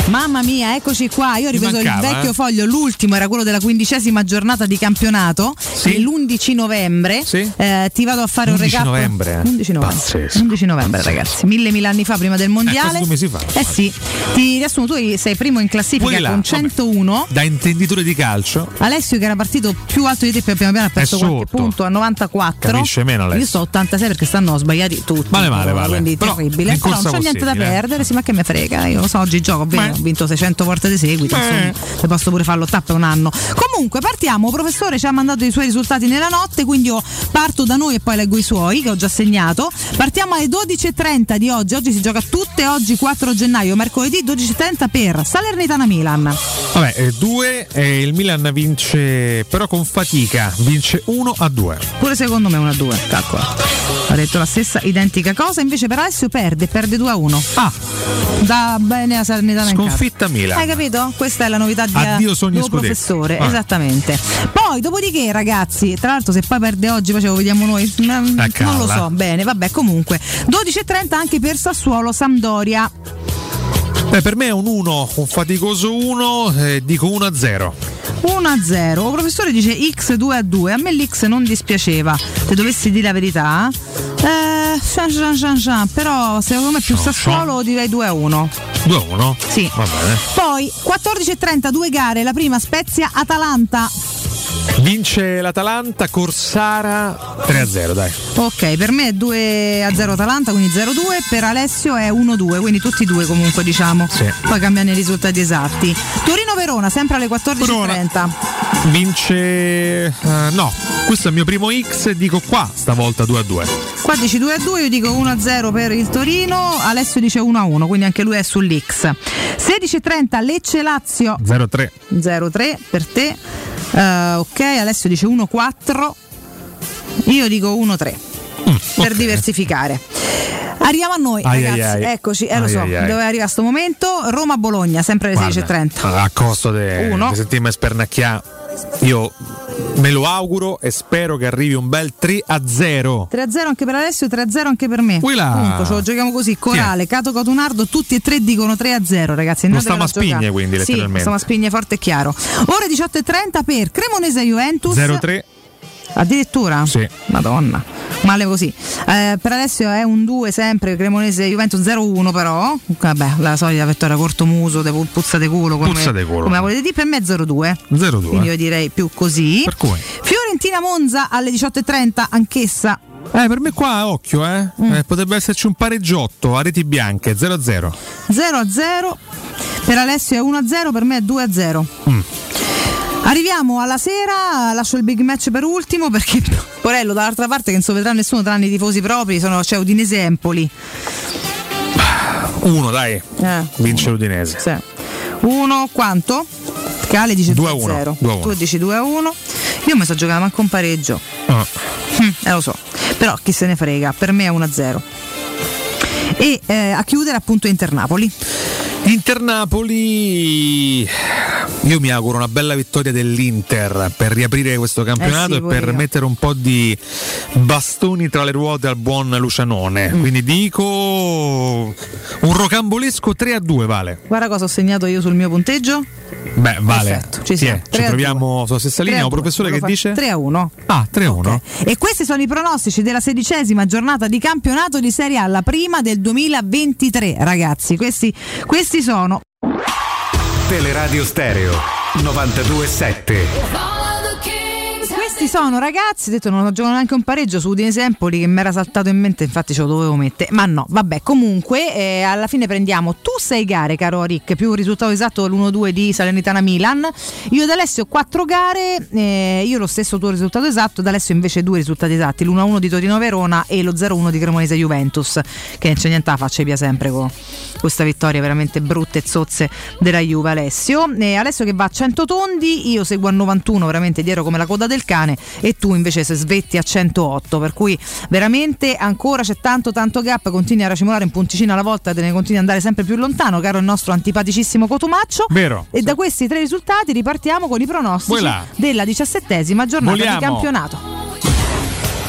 Mamma mia, eccoci qua. Io ho ripreso il mancava, vecchio eh? foglio, l'ultimo era quello della quindicesima giornata di campionato. L'11 novembre. Eh, ti vado a fare un 11 recap. novembre, eh? 11 novembre. Pazzesco. 11 novembre, ragazzi. Mille mille anni fa, prima del mondiale. quasi due mesi fa, Eh sì. Ti riassumo, tu sei primo in classifica là, con vabbè. 101. Da intenditore di calcio, Alessio che era partito più alto di te piano piano ha perso qualche punto a 94 Capisce meno Alessio. io sto a 86 perché stanno sbagliati tutti Male, male, vale. quindi Però terribile in però non c'è niente da eh. perdere sì ma che me frega io lo so oggi gioco bene ho vinto 600 volte di seguito insomma se posso pure farlo tappa un anno comunque partiamo professore ci ha mandato i suoi risultati nella notte quindi io parto da noi e poi leggo i suoi che ho già segnato partiamo alle 12.30 di oggi oggi si gioca tutte oggi 4 gennaio mercoledì 12.30 per Salernitana Milan vabbè, eh, due e il Milan vince però con fatica, vince 1 a 2. Pure secondo me 1 a 2, calcola. Ha detto la stessa identica cosa, invece per Alessio perde, perde 2 a 1. Ah! Da bene a Salernitana in Sconfitta Milan. Hai capito? Questa è la novità di Addio sogni del scudetti. professore, Ah. esattamente. Poi, dopodiché, ragazzi, tra l'altro se poi perde oggi, poi ce lo vediamo noi. mm, Non lo so, bene, vabbè, comunque. 12.30 anche per Sassuolo Sampdoria. Beh, per me è un 1, un faticoso 1, eh, dico 1 a 0. 1 a 0. Il professore dice X 2 a 2. A me l'X non dispiaceva. Se dovessi dire la verità. Eh, scian, scian, scian, scian. però secondo me più Scian, Sassuolo direi 2 a 1. 2 a 1? Sì. Va bene. Poi 14.30 due gare, la prima Spezia Atalanta. Vince l'Atalanta, Corsara 3 a 0, dai. Ok, per me è 2 a 0 Atalanta, quindi 0-2, per Alessio è 1-2, quindi tutti e due comunque diciamo. Poi cambiano i risultati esatti. Torino-Verona, sempre alle 14.30. Vince eh, no, questo è il mio primo X, dico qua stavolta 2 a 2. Qua dici 2 a 2, io dico 1 a 0 per il Torino, Alessio dice 1 a 1, quindi anche lui è sull'X. 16.30 Lecce Lazio 0 a 3. 0-3 per te. Eh, ok, Alessio dice 1-4. Io dico 1-3 per diversificare. Arriviamo a noi, Ai, ragazzi. ai, ai. Eccoci, eh, lo so, dove arriva sto momento. Roma-Bologna, sempre alle 16.30. A costo di Uno. sentirmi spernacchiare. Io me lo auguro e spero che arrivi un bel 3 a 0. 3-0 anche per Alessio, 3-0 anche per me. Uila. Punto, ce lo giochiamo così. Corale, Cato Cotunardo, tutti e tre dicono 3-0, ragazzi. Non stiamo a spigne, giocare. quindi, Sì, letteralmente. stiamo a spigne forte e chiaro. Ore 18.30 per Cremonese Juventus. 0-3. Addirittura? Sì. Madonna, male così. Eh, per adesso è un 2 sempre, Cremonese Juventus 0-1 però. Vabbè, la solita vittoria corto muso, de puzza de culo come, Puzza de culo. come la volete dire, per me è 0-2. 0-2. Quindi io direi più così. Per cui? Fiorentina Monza alle 18.30, anch'essa. Eh, per me qua occhio, eh. Mm. Eh, potrebbe esserci un pareggiotto a reti bianche 0-0. 0-0. Per Alessio è 1-0, per me è 2-0. Mm. Arriviamo alla sera, lascio il big match per ultimo perché Porello dall'altra parte che non so vedrà nessuno tranne i tifosi propri, sono, c'è Udinese Empoli. Uno, dai. Eh. Vince l'Udinese. Sì. Uno quanto? Cale dice 2 a 2-0. 1, 2 a 1. Tu dici 2 a 1. Io mi sto giocando anche un pareggio. Ah. Mm, eh lo so. Però chi se ne frega, per me è 1 a 0. E eh, a chiudere appunto Inter Napoli. Inter Napoli. Io mi auguro una bella vittoria dell'Inter per riaprire questo campionato Eh sì, e per io. mettere un po' di bastoni tra le ruote al buon Lucianone. Mm. Quindi dico un rocambolesco 3 a 2 vale. Guarda cosa ho segnato io sul mio punteggio. Beh, vale. Perfetto, ci siamo. Tre Ci troviamo sulla stessa 3 linea. Un 2. professore che fa- dice 3 a 1. Ah, 3 a 1. E questi sono i pronostici della sedicesima giornata di campionato di Serie A, la prima del 2023, ragazzi. Questi, questi sono. Teleradio Stereo 927. Sono ragazzi, detto non ho giocato neanche un pareggio su Udinese Empoli che mi era saltato in mente, infatti ce lo dovevo mettere. Ma no, vabbè, comunque eh, alla fine prendiamo tu sei gare, caro Rick, più il risultato esatto l'1-2 di Salernitana Milan. Io ed Alessio 4 gare, eh, io lo stesso tuo risultato esatto, ed Alessio invece due risultati esatti, l'1-1 di Torino Verona e lo 0-1 di Cremonese Juventus, che non c'è niente da faccia via sempre con questa vittoria veramente brutta e zozze della Juve Alessio. E Alessio che va a 100 tondi, io seguo a 91 veramente dietro come la coda del cane e tu invece se svetti a 108 per cui veramente ancora c'è tanto tanto gap continui a racimolare un punticino alla volta te ne continui ad andare sempre più lontano caro il nostro antipaticissimo Cotumaccio Vero. e da questi tre risultati ripartiamo con i pronostici Voilà. della diciassettesima giornata Voliamo. di campionato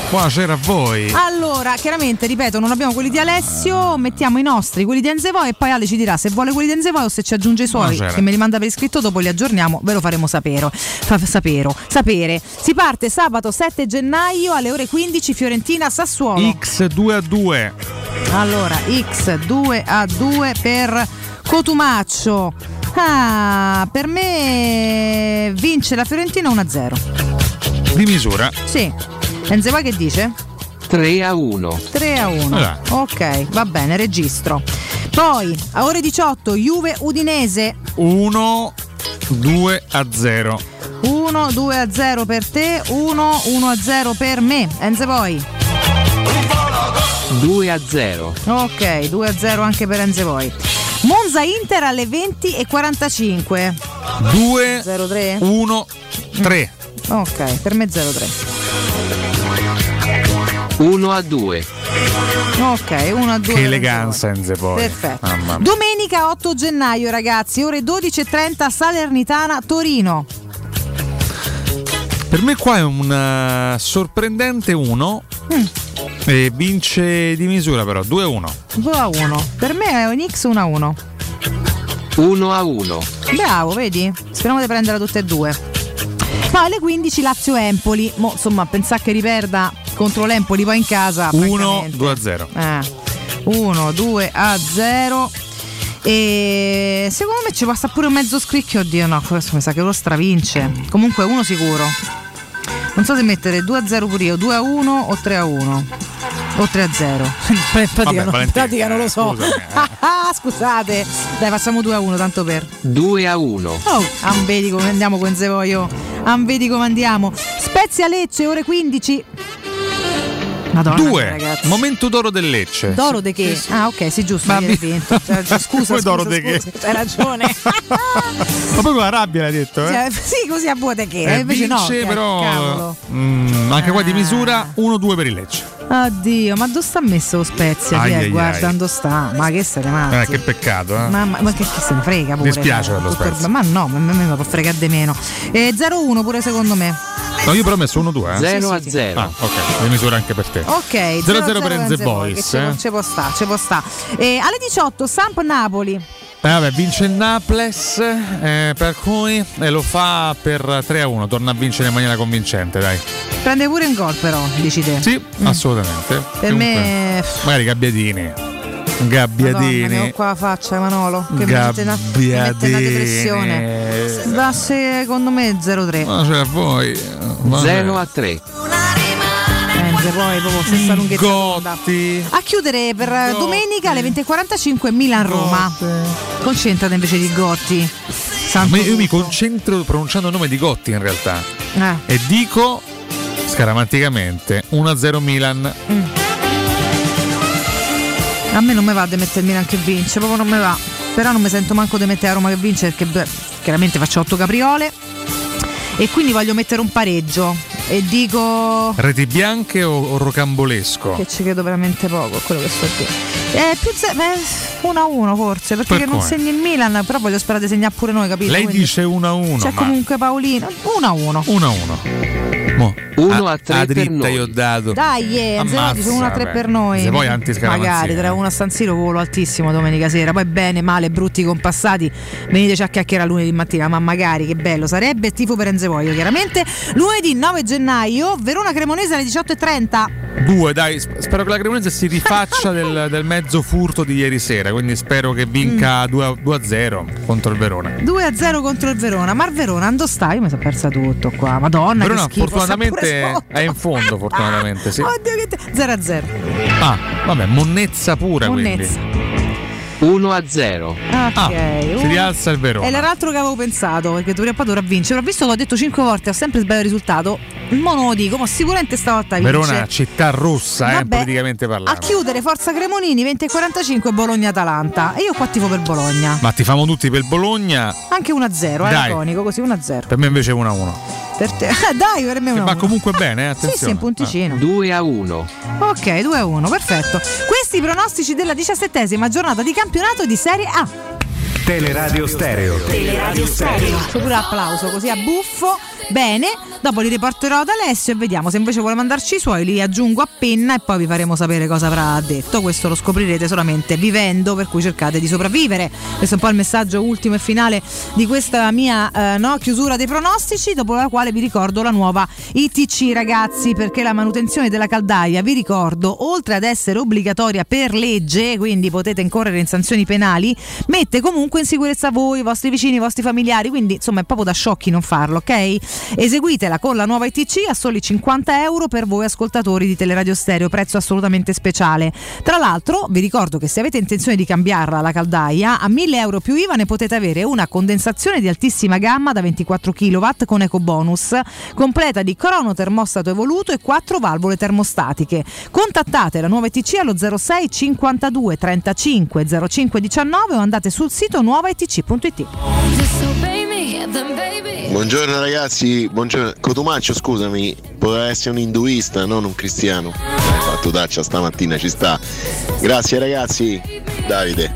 Buonasera a voi. allora, chiaramente, ripeto, non abbiamo quelli di Alessio, mettiamo i nostri, quelli di Enzevoi e poi Ale ci dirà se vuole quelli di Enzevoi o se ci aggiunge i suoi, Buonasera. che me li manda per iscritto, dopo li aggiorniamo, ve lo faremo sapere. Fa- sapero, sapere. Si parte sabato 7 gennaio alle ore 15 Fiorentina Sassuolo. X 2 a 2. Allora, X 2 a 2 per Cotumaccio. Ah, per me vince la Fiorentina 1-0. Di misura. Sì. Enzevoi che dice? 3 a 1. 3 a 1. Allora. Ok, va bene, registro. Poi a ore 18 Juve Udinese 1 2 a 0. 1 2 a 0 per te, 1 1 a 0 per me. Enze poi. 2 a 0. Ok, 2 a 0 anche per Enze poi. Monza Inter alle 20 e 45. 2 0 3. 1 3. Ok, per me 0 3. 1 a 2. Ok, 1 a 2. Che eleganza Enze poi. Perfetto. Mamma mia. Domenica 8 gennaio, ragazzi, ore 12.30 Salernitana Torino. Per me qua è un eh, sorprendente 1 Mm. e vince di misura però 2 a 1. 2 a 1. Per me è un X 1 a 1. 1 a 1. Bravo, vedi? Speriamo di prendere tutte e due. Poi alle 15 Lazio Empoli. Mo, insomma, pensare che riperda contro l'Empoli poi in casa. 1 2 a 0. 1, 2 a 0. E secondo me ci passa pure un mezzo scricchio. Oddio, no, questo mi sa che lo stravince. Comunque uno sicuro. Non so se mettere 2 a 0 pure io, 2 a 1 o 3 a 1. O 3 a 0. in pratica, Vabbè, non, pratica non lo so. Ah, Scusate. Dai, facciamo 2 a 1 tanto per. 2 a 1. Oh, am vedi come andiamo con Zevoio. Am vedi come andiamo. Spezia Lecce, ore 15. Madonna, 2. ragazzi. Momento d'oro del Lecce. D'oro de che? Ah, ok, sì, giusto. Ma Mi mi-. Cioè, scusa, scusa, d'oro scusa, de che? scusa, Hai ragione. Ma poi con la rabbia l'hai detto, Sì, eh? eh, sì, così a vuote che. Eh, invece no. vince che- però cavolo. mm, anche qua di misura 1-2 per il Lecce. Oddio, ma dove sta messo lo Spezia? Ai, ai, Guarda, ai. dove sta? Ma che sei matti? Eh, che peccato, eh. Ma, ma- ma che, che se ne frega pure? Dispiace per lo Spezia. Ma no, ma a me mi può fregare di meno. Eh, 0-1 pure secondo me. No, io però ho messo 1-2. Eh? Zero a zero. Ah, ok, le misure anche per te. Ok, 0-0 0-0 per Enze Boys. Che ci può- eh. ci può sta, ci può sta. Eh, alle 18 Samp Napoli. Eh, vabbè, vince il Naples, eh, per cui e lo fa per 3-1, torna a vincere in maniera convincente, dai. Prende pure un gol però, dici te. Sì, assolutamente. Mm. Per Comunque, me Magari Gabbiadini. Madonna, Gabbiadini. ne ho qua la faccia Manolo che una, mi mette una depressione. Gabbiadini. Va secondo me 0-3. Ma ce la vuoi? Vabbè. 0 a 3. Enze poi proprio stessa lunghezza d'onda. Gotti. A chiudere per domenica alle 20.45 Milan-Roma. Concentrate invece di Gotti. Santo Ma io mi concentro pronunciando il nome di Gotti in realtà. Eh. E dico scaramanticamente 1-0 Milan. A me non mi va di mettere il Milan che vince, proprio non mi va. Però non mi sento manco di mettere a Roma che vince perché beh, chiaramente faccio 8 capriole. E quindi voglio mettere un pareggio. E dico Reti bianche o, o rocambolesco? che ci credo veramente poco a quello che sto a dire. Eh, più 1-1 forse, perché Per non segni il Milan, però voglio sperare di segnare pure noi, capito? Lei Quindi dice 1-1. C'è ma comunque Paolino. 1-1. 1-1. Mo, 1 a 3 a per noi. io ho dato. Dai, Anzelo Ammazza, dice 1 a 3 vabbè. per noi. Se poi. Magari 3 a 1 a San Siro volo altissimo domenica sera. Poi bene, male, brutti compassati. Veniteci a chiacchierare lunedì mattina, ma magari che bello sarebbe. Tifo per Enzevoglio, chiaramente. Lunedì 9 gennaio, Verona Cremonese alle 18.30. Due, dai, sp- spero che la Cremonese si rifaccia del, del mezzo furto di ieri sera, quindi spero che vinca Mm. 2 2-0 contro il Verona. 2 a 0 contro il Verona. Ma il Verona, ando sta? Io mi sono persa tutto qua. Madonna, Verona che schifo. Fortunatamente è in fondo, fortunatamente, sì. Oddio, che te... 0 a 0. Ah, vabbè, monnezza pura Monnezza. quindi. 1 a 0. Ok. Ah, si rialza il Verona. E l'altro che avevo pensato, perché dovrei poi dovrà vincere. Ho visto che ho detto 5 volte, ho sempre sbagliato il risultato. Ma non lo dico, ma sicuramente stavolta vince. Verona, città rossa, eh, Vabbè, politicamente A parlando. chiudere Forza Cremonini 20 e 45 Bologna-Atalanta. E io qua tifo per Bologna. Ma ti famo tutti per Bologna, Anche 1-0, eh, Dai. laconico, così 1-0. per me invece 1-1. Per te. Dai, per me 1-1. Ma comunque bene, eh, Sì, attenzione. sì, un punticino. 2 a 1. Ok, 2-1, perfetto. Questi i pronostici della diciassettesima giornata di campionato di Serie A. Teleradio Stereo. Teleradio Stereo. Pure applauso così a buffo. Bene, dopo li riporterò ad Alessio e vediamo se invece vuole mandarci i suoi, li aggiungo a penna e poi vi faremo sapere cosa avrà detto. Questo lo scoprirete solamente vivendo, per cui cercate di sopravvivere. Questo è un po' il messaggio ultimo e finale di questa mia eh, no, chiusura dei pronostici, dopo la quale vi ricordo la nuova ITC ragazzi, perché la manutenzione della caldaia, vi ricordo, oltre ad essere obbligatoria per legge, quindi potete incorrere in sanzioni penali, mette comunque in sicurezza voi, i vostri vicini, i vostri familiari, quindi insomma è proprio da sciocchi non farlo, ok? Eseguitela con la nuova ITC a soli 50 euro per voi ascoltatori di Teleradio Stereo, prezzo assolutamente speciale. Tra l'altro vi ricordo che se avete intenzione di cambiarla la caldaia, a 1000 euro più IVA ne potete avere una condensazione di altissima gamma da 24 kW con eco bonus, completa di crono termostato evoluto e 4 valvole termostatiche. Contattate la nuova ITC allo 06 52 35 05 19 o andate sul sito nuovaitc.it. Buongiorno ragazzi, buongiorno. Cotumaccio scusami, poteva essere un induista, non un cristiano. Hai fatto taccia stamattina, ci sta. Grazie ragazzi, Davide.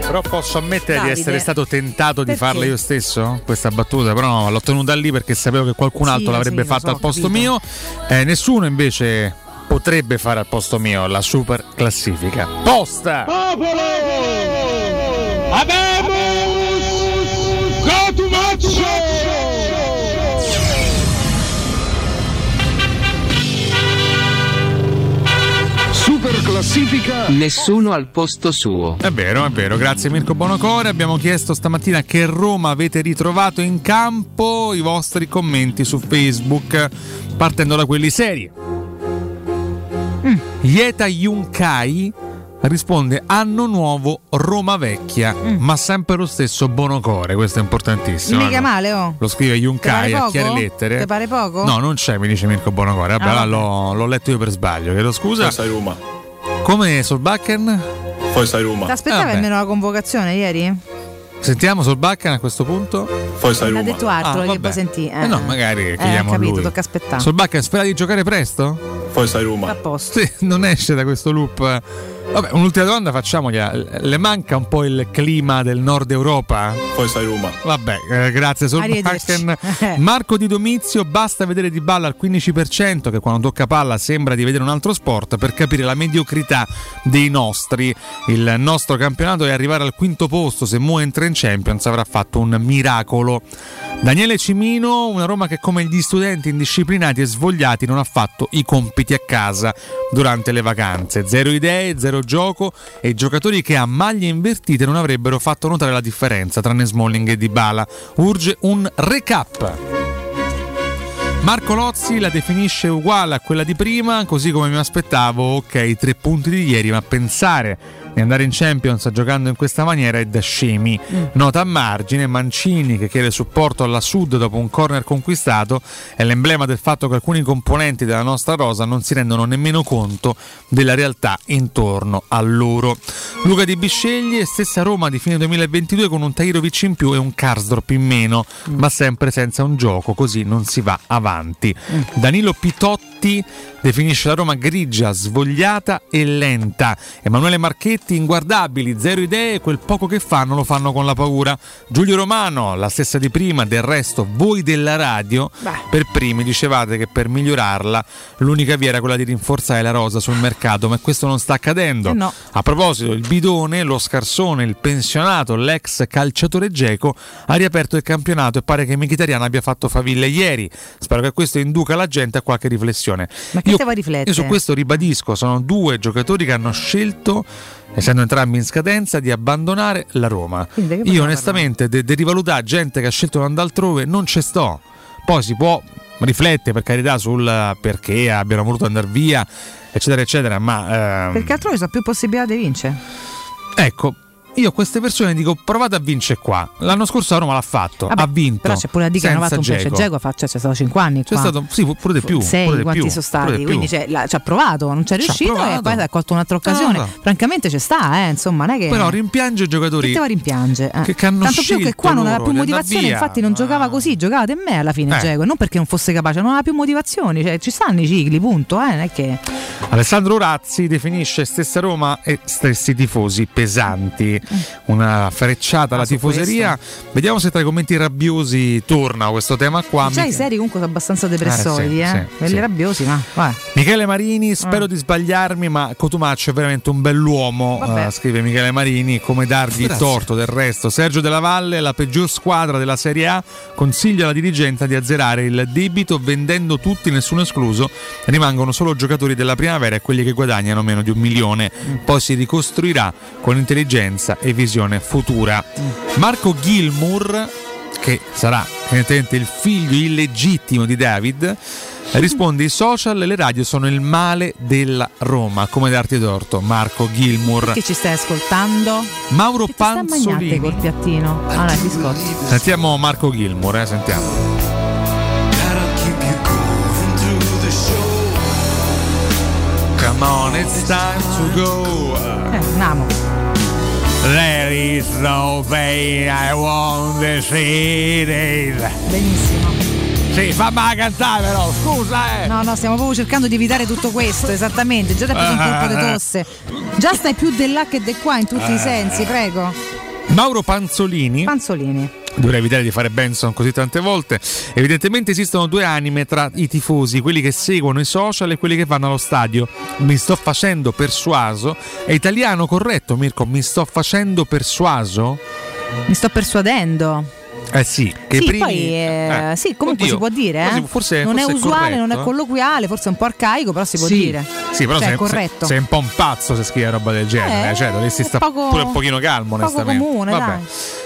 Però posso ammettere Davide. di essere stato tentato di Perché? farla io stesso, questa battuta, però no, l'ho tenuta lì perché sapevo che qualcun Sì, altro l'avrebbe sì, fatta so, al posto capito. mio. Eh, nessuno invece potrebbe fare al posto mio la super classifica. Posta! Popolo! Classifica. Nessuno al posto suo. È vero, è vero, grazie Mirko Bonocore. Abbiamo chiesto stamattina che Roma avete ritrovato in campo i vostri commenti su Facebook, partendo da quelli seri. Mm. Yeta Yunkai risponde anno nuovo Roma vecchia, ma sempre lo stesso Bonocore, questo è importantissimo. Mm. Mica no? male, oh. Lo scrive Yunkai a chiare lettere. Te pare poco? No, non c'è, mi dice Mirko Bonocore. Vabbè, Ah, l'ho, l'ho letto io per sbaglio, chiedo scusa. Poi sai Roma. Come Solbakken? Poi sai Roma. Ti aspettavi Vabbè. almeno la convocazione ieri? Sentiamo Solbakken a questo punto? Poi sai L'ha detto altro Ah, che poi sentì. Eh no, magari chiediamo capito, lui. tocca aspettare. Solbakken spera di giocare presto? Poi sai Roma. A posto. Sì, non esce da questo loop. Vabbè, un'ultima domanda facciamo. Le manca un po' il clima del nord Europa? Poi sai Roma. Vabbè, eh, grazie. Solbakken. Marco Di Domizio, basta vedere Di Balla al 15% che quando tocca palla sembra di vedere un altro sport per capire la mediocrità dei nostri. Il nostro campionato è arrivare al quinto posto, se Mo entra in Champions avrà fatto un miracolo. Daniele Cimino, una Roma che come gli studenti indisciplinati e svogliati non ha fatto i compiti a casa durante le vacanze. Zero idee, zero gioco e giocatori che a maglie invertite non avrebbero fatto notare la differenza tra Smalling e Dybala. Urge un recap. Marco Lozzi la definisce uguale a quella di prima, così come mi aspettavo, ok, tre punti di ieri, ma pensare di andare in Champions giocando in questa maniera è da scemi. Nota a margine, Mancini che chiede supporto alla Sud dopo un corner conquistato è l'emblema del fatto che alcuni componenti della nostra rosa non si rendono nemmeno conto della realtà intorno a loro. Luca Di Bisceglie, stessa Roma di fine 2022 con un Tairovic in più e un Karsdorp in meno, ma sempre senza un gioco, così non si va avanti. Danilo Pitotti definisce la Roma grigia, svogliata e lenta. Emanuele Marchetti inguardabili, zero idee, quel poco che fanno lo fanno con la paura. Giulio Romano, la stessa di prima, del resto voi della radio, per primi dicevate che per migliorarla l'unica via era quella di rinforzare la rosa sul mercato, ma questo non sta accadendo. Eh no. A proposito, il bidone, lo scarsone, il pensionato, l'ex calciatore Geco ha riaperto il campionato e pare che Mkhitaryan abbia fatto faville ieri. Spero che questo induca la gente a qualche riflessione. Ma che Io- vuoi riflettere? io su questo ribadisco, sono due giocatori che hanno scelto, essendo entrambi in scadenza, di abbandonare la Roma. Io onestamente de, de rivalutare gente che ha scelto di andare altrove non ci sto. Poi si può riflettere per carità sul perché abbiano voluto andare via, eccetera, eccetera, ma ehm, Perché altrove sono più possibilità di vincere. ecco, io a queste persone dico provate a vincere qua. L'anno scorso la Roma l'ha fatto, Vabbè, ha vinto. Però c'è pure da dire che hanno senza fatto un. Dzeko fa- cioè, c'è stato 5 anni C'è qua. stato sì, pure di più. Sei pure di quanti più, sono stati? di Quindi la- ci ha provato, non c'è Ci ha riuscito e poi ha colto un'altra occasione. Ah. Francamente ci sta, eh, insomma, non è che. Però rimpiange i giocatori Che a rimpiange? eh. che- che hanno Tanto più che qua non aveva loro più di motivazione, infatti non giocava così, giocava te me alla fine Eh. Non perché non fosse capace, non aveva più motivazioni, cioè ci stanno i cicli, punto, eh, non è che Alessandro Razzi definisce stessa Roma e stessi tifosi pesanti. Una frecciata alla Ah, tifoseria. Vediamo se tra i commenti rabbiosi torna questo tema qua. già Mi- i seri comunque sono abbastanza depressoidi, Eh, sì, eh. sì, Quelli sì. rabbiosi, ma vai. Michele Marini, spero Ah. di sbagliarmi, ma Cotumaccio è veramente un bell'uomo, eh, scrive Michele Marini, come dargli Grazie. torto del resto. Sergio Della Valle, la peggior squadra della Serie A, consiglia alla dirigenza di azzerare il debito vendendo tutti, nessuno escluso. Rimangono solo giocatori della primavera e quelli che guadagnano meno di un milione. Poi si ricostruirà con intelligenza e visione futura. Marco Gilmour, che sarà evidentemente il figlio illegittimo di David, risponde i social e le radio sono il male della Roma. Come darti torto, Marco Gilmour. Che ci stai ascoltando? Mauro Che Panzolini. col piattino? Ah, no, i biscotti. Sentiamo Marco Gilmour, eh, sentiamo. Come on, it's time to go. Eh, andiamo. There is no pain I want to see it. Benissimo. Sì, fammi cantare però, scusa eh. No, no, stiamo proprio cercando di evitare tutto questo, esattamente. Già ti ha preso un colpo di tosse. Già stai più di là che di qua in tutti i Eh. sensi, prego. Mauro Panzolini. Panzolini. Dovrei evitare di fare Benson così tante volte. Evidentemente esistono due anime tra i tifosi, quelli che seguono i social e quelli che vanno allo stadio. Mi sto facendo persuaso. È italiano corretto, Mirko? Mi sto facendo persuaso? Mi sto persuadendo. Eh sì, che sì, primi... poi eh, eh, sì, comunque oddio, si può dire. eh. forse- non forse è usuale, corretto, non è eh. colloquiale, forse è un po' arcaico, però si può Sì. dire. Sì, però Cioè, sei, è corretto. sei- un po' un pazzo se scrivi roba del genere, Eh, cioè dovresti stare poco- pure un pochino calmo, poco onestamente. comune, Vabbè.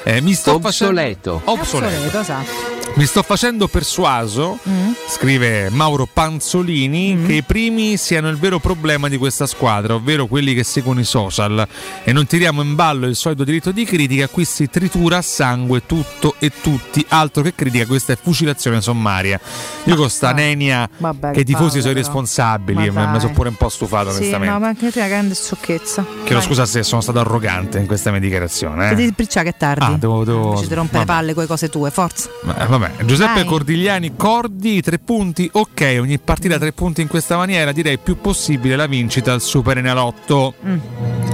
dai. Eh, mi sto Obsoleto. facendo obsoleto. Obsoleto, esatto. Mi sto facendo persuaso, Mm. scrive Mauro Panzolini, che i primi siano il vero problema di questa squadra, ovvero quelli che seguono i social. E non tiriamo in ballo il solito diritto di critica, qui si tritura a sangue tutto e tutti, altro che critica, questa è fucilazione sommaria. Io con sta nenia Vabbè, che i tifosi palle, sono però. responsabili, Ma dai. sono pure un po' stufato Sì, onestamente. no, ma anche te una grande sciocchezza. Chiedo scusa se sono stato arrogante in questa mia dichiarazione. Eh. devi che è tardi. Ah, devo, devo... Invece di rompere vabbè. palle con le cose tue, forza. Ma- vabbè, Giuseppe Vai. Cordigliani, Cordi, tre punti, ok, ogni partita tre punti in questa maniera, direi più possibile la vincita al Super Enalotto. Mm.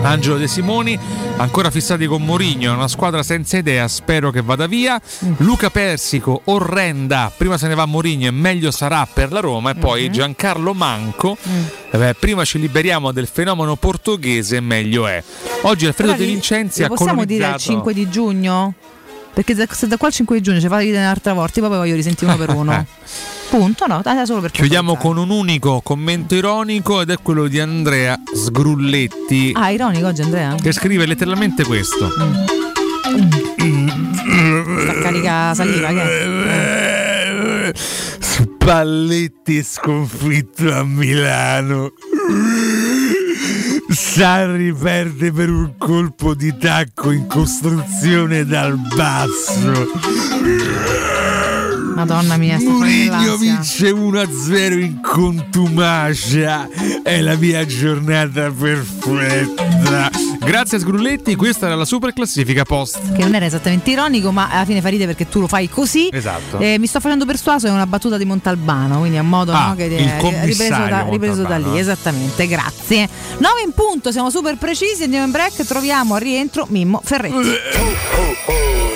Angelo De Simoni, ancora fissati con Mourinho, una squadra senza idea, spero che vada via. Mm. Luca Persico, orrenda, prima se ne va Mourinho e meglio sarà per la Roma. E poi Mm-hmm. Giancarlo Manco, vabbè, prima ci liberiamo del fenomeno portoghese, meglio è. Oggi Alfredo Però De Vincenzi ha possiamo dire colonizzato... 5 di giugno? Perché da- se da qua al 5 di giugno ci fate un'altra volta, poi voglio risentire uno per uno. Punto, no, solo per Chiudiamo con un unico commento ironico ed è quello di Andrea Sgrulletti Ah, ironico oggi Andrea? che scrive letteralmente questo. Sta carica saliva, che è? Spalletti sconfitto a Milano. Sarri perde per un colpo di tacco in costruzione dal basso. Madonna mia, Mourinho vince 1-0 in contumacia. È la mia giornata perfetta. Grazie a Sgrulletti, questa era la super classifica post. Che non era esattamente ironico, ma alla fine fa ridere perché tu lo fai così. Esatto. Eh, mi sto facendo persuaso, è una battuta di Montalbano, quindi a modo Ah, no, che il è commissario ripreso, da, ripreso da lì, eh. esattamente, grazie. 9 in punto, siamo super precisi, andiamo in break, troviamo al rientro Mimmo Ferretti.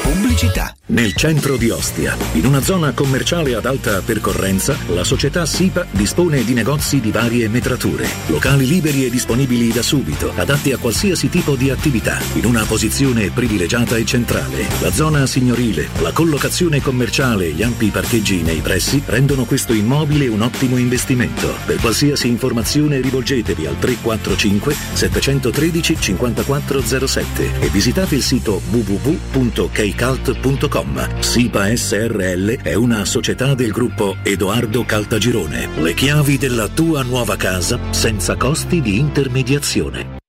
Pubblicità. Nel centro di Ostia, in una zona commerciale ad alta percorrenza, la società SIPA dispone di negozi di varie metrature, locali liberi e disponibili da subito, adatti a qualsiasi tipo di attività, in una posizione privilegiata e centrale. La zona signorile, la collocazione commerciale e gli ampi parcheggi nei pressi rendono questo immobile un ottimo investimento. Per qualsiasi informazione rivolgetevi al 345 713 5407 e visitate il sito www.kcult.com. SIPA SRL è una società del gruppo Edoardo Caltagirone. Le chiavi della tua nuova casa senza costi di intermediazione.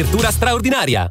apertura straordinaria.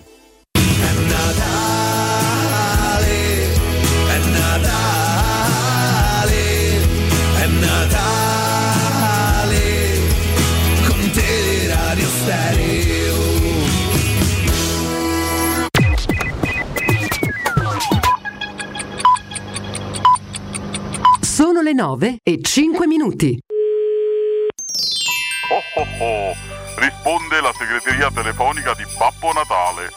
le 9 e 5 minuti. Oh oh oh, risponde la segreteria telefonica di Babbo Natale.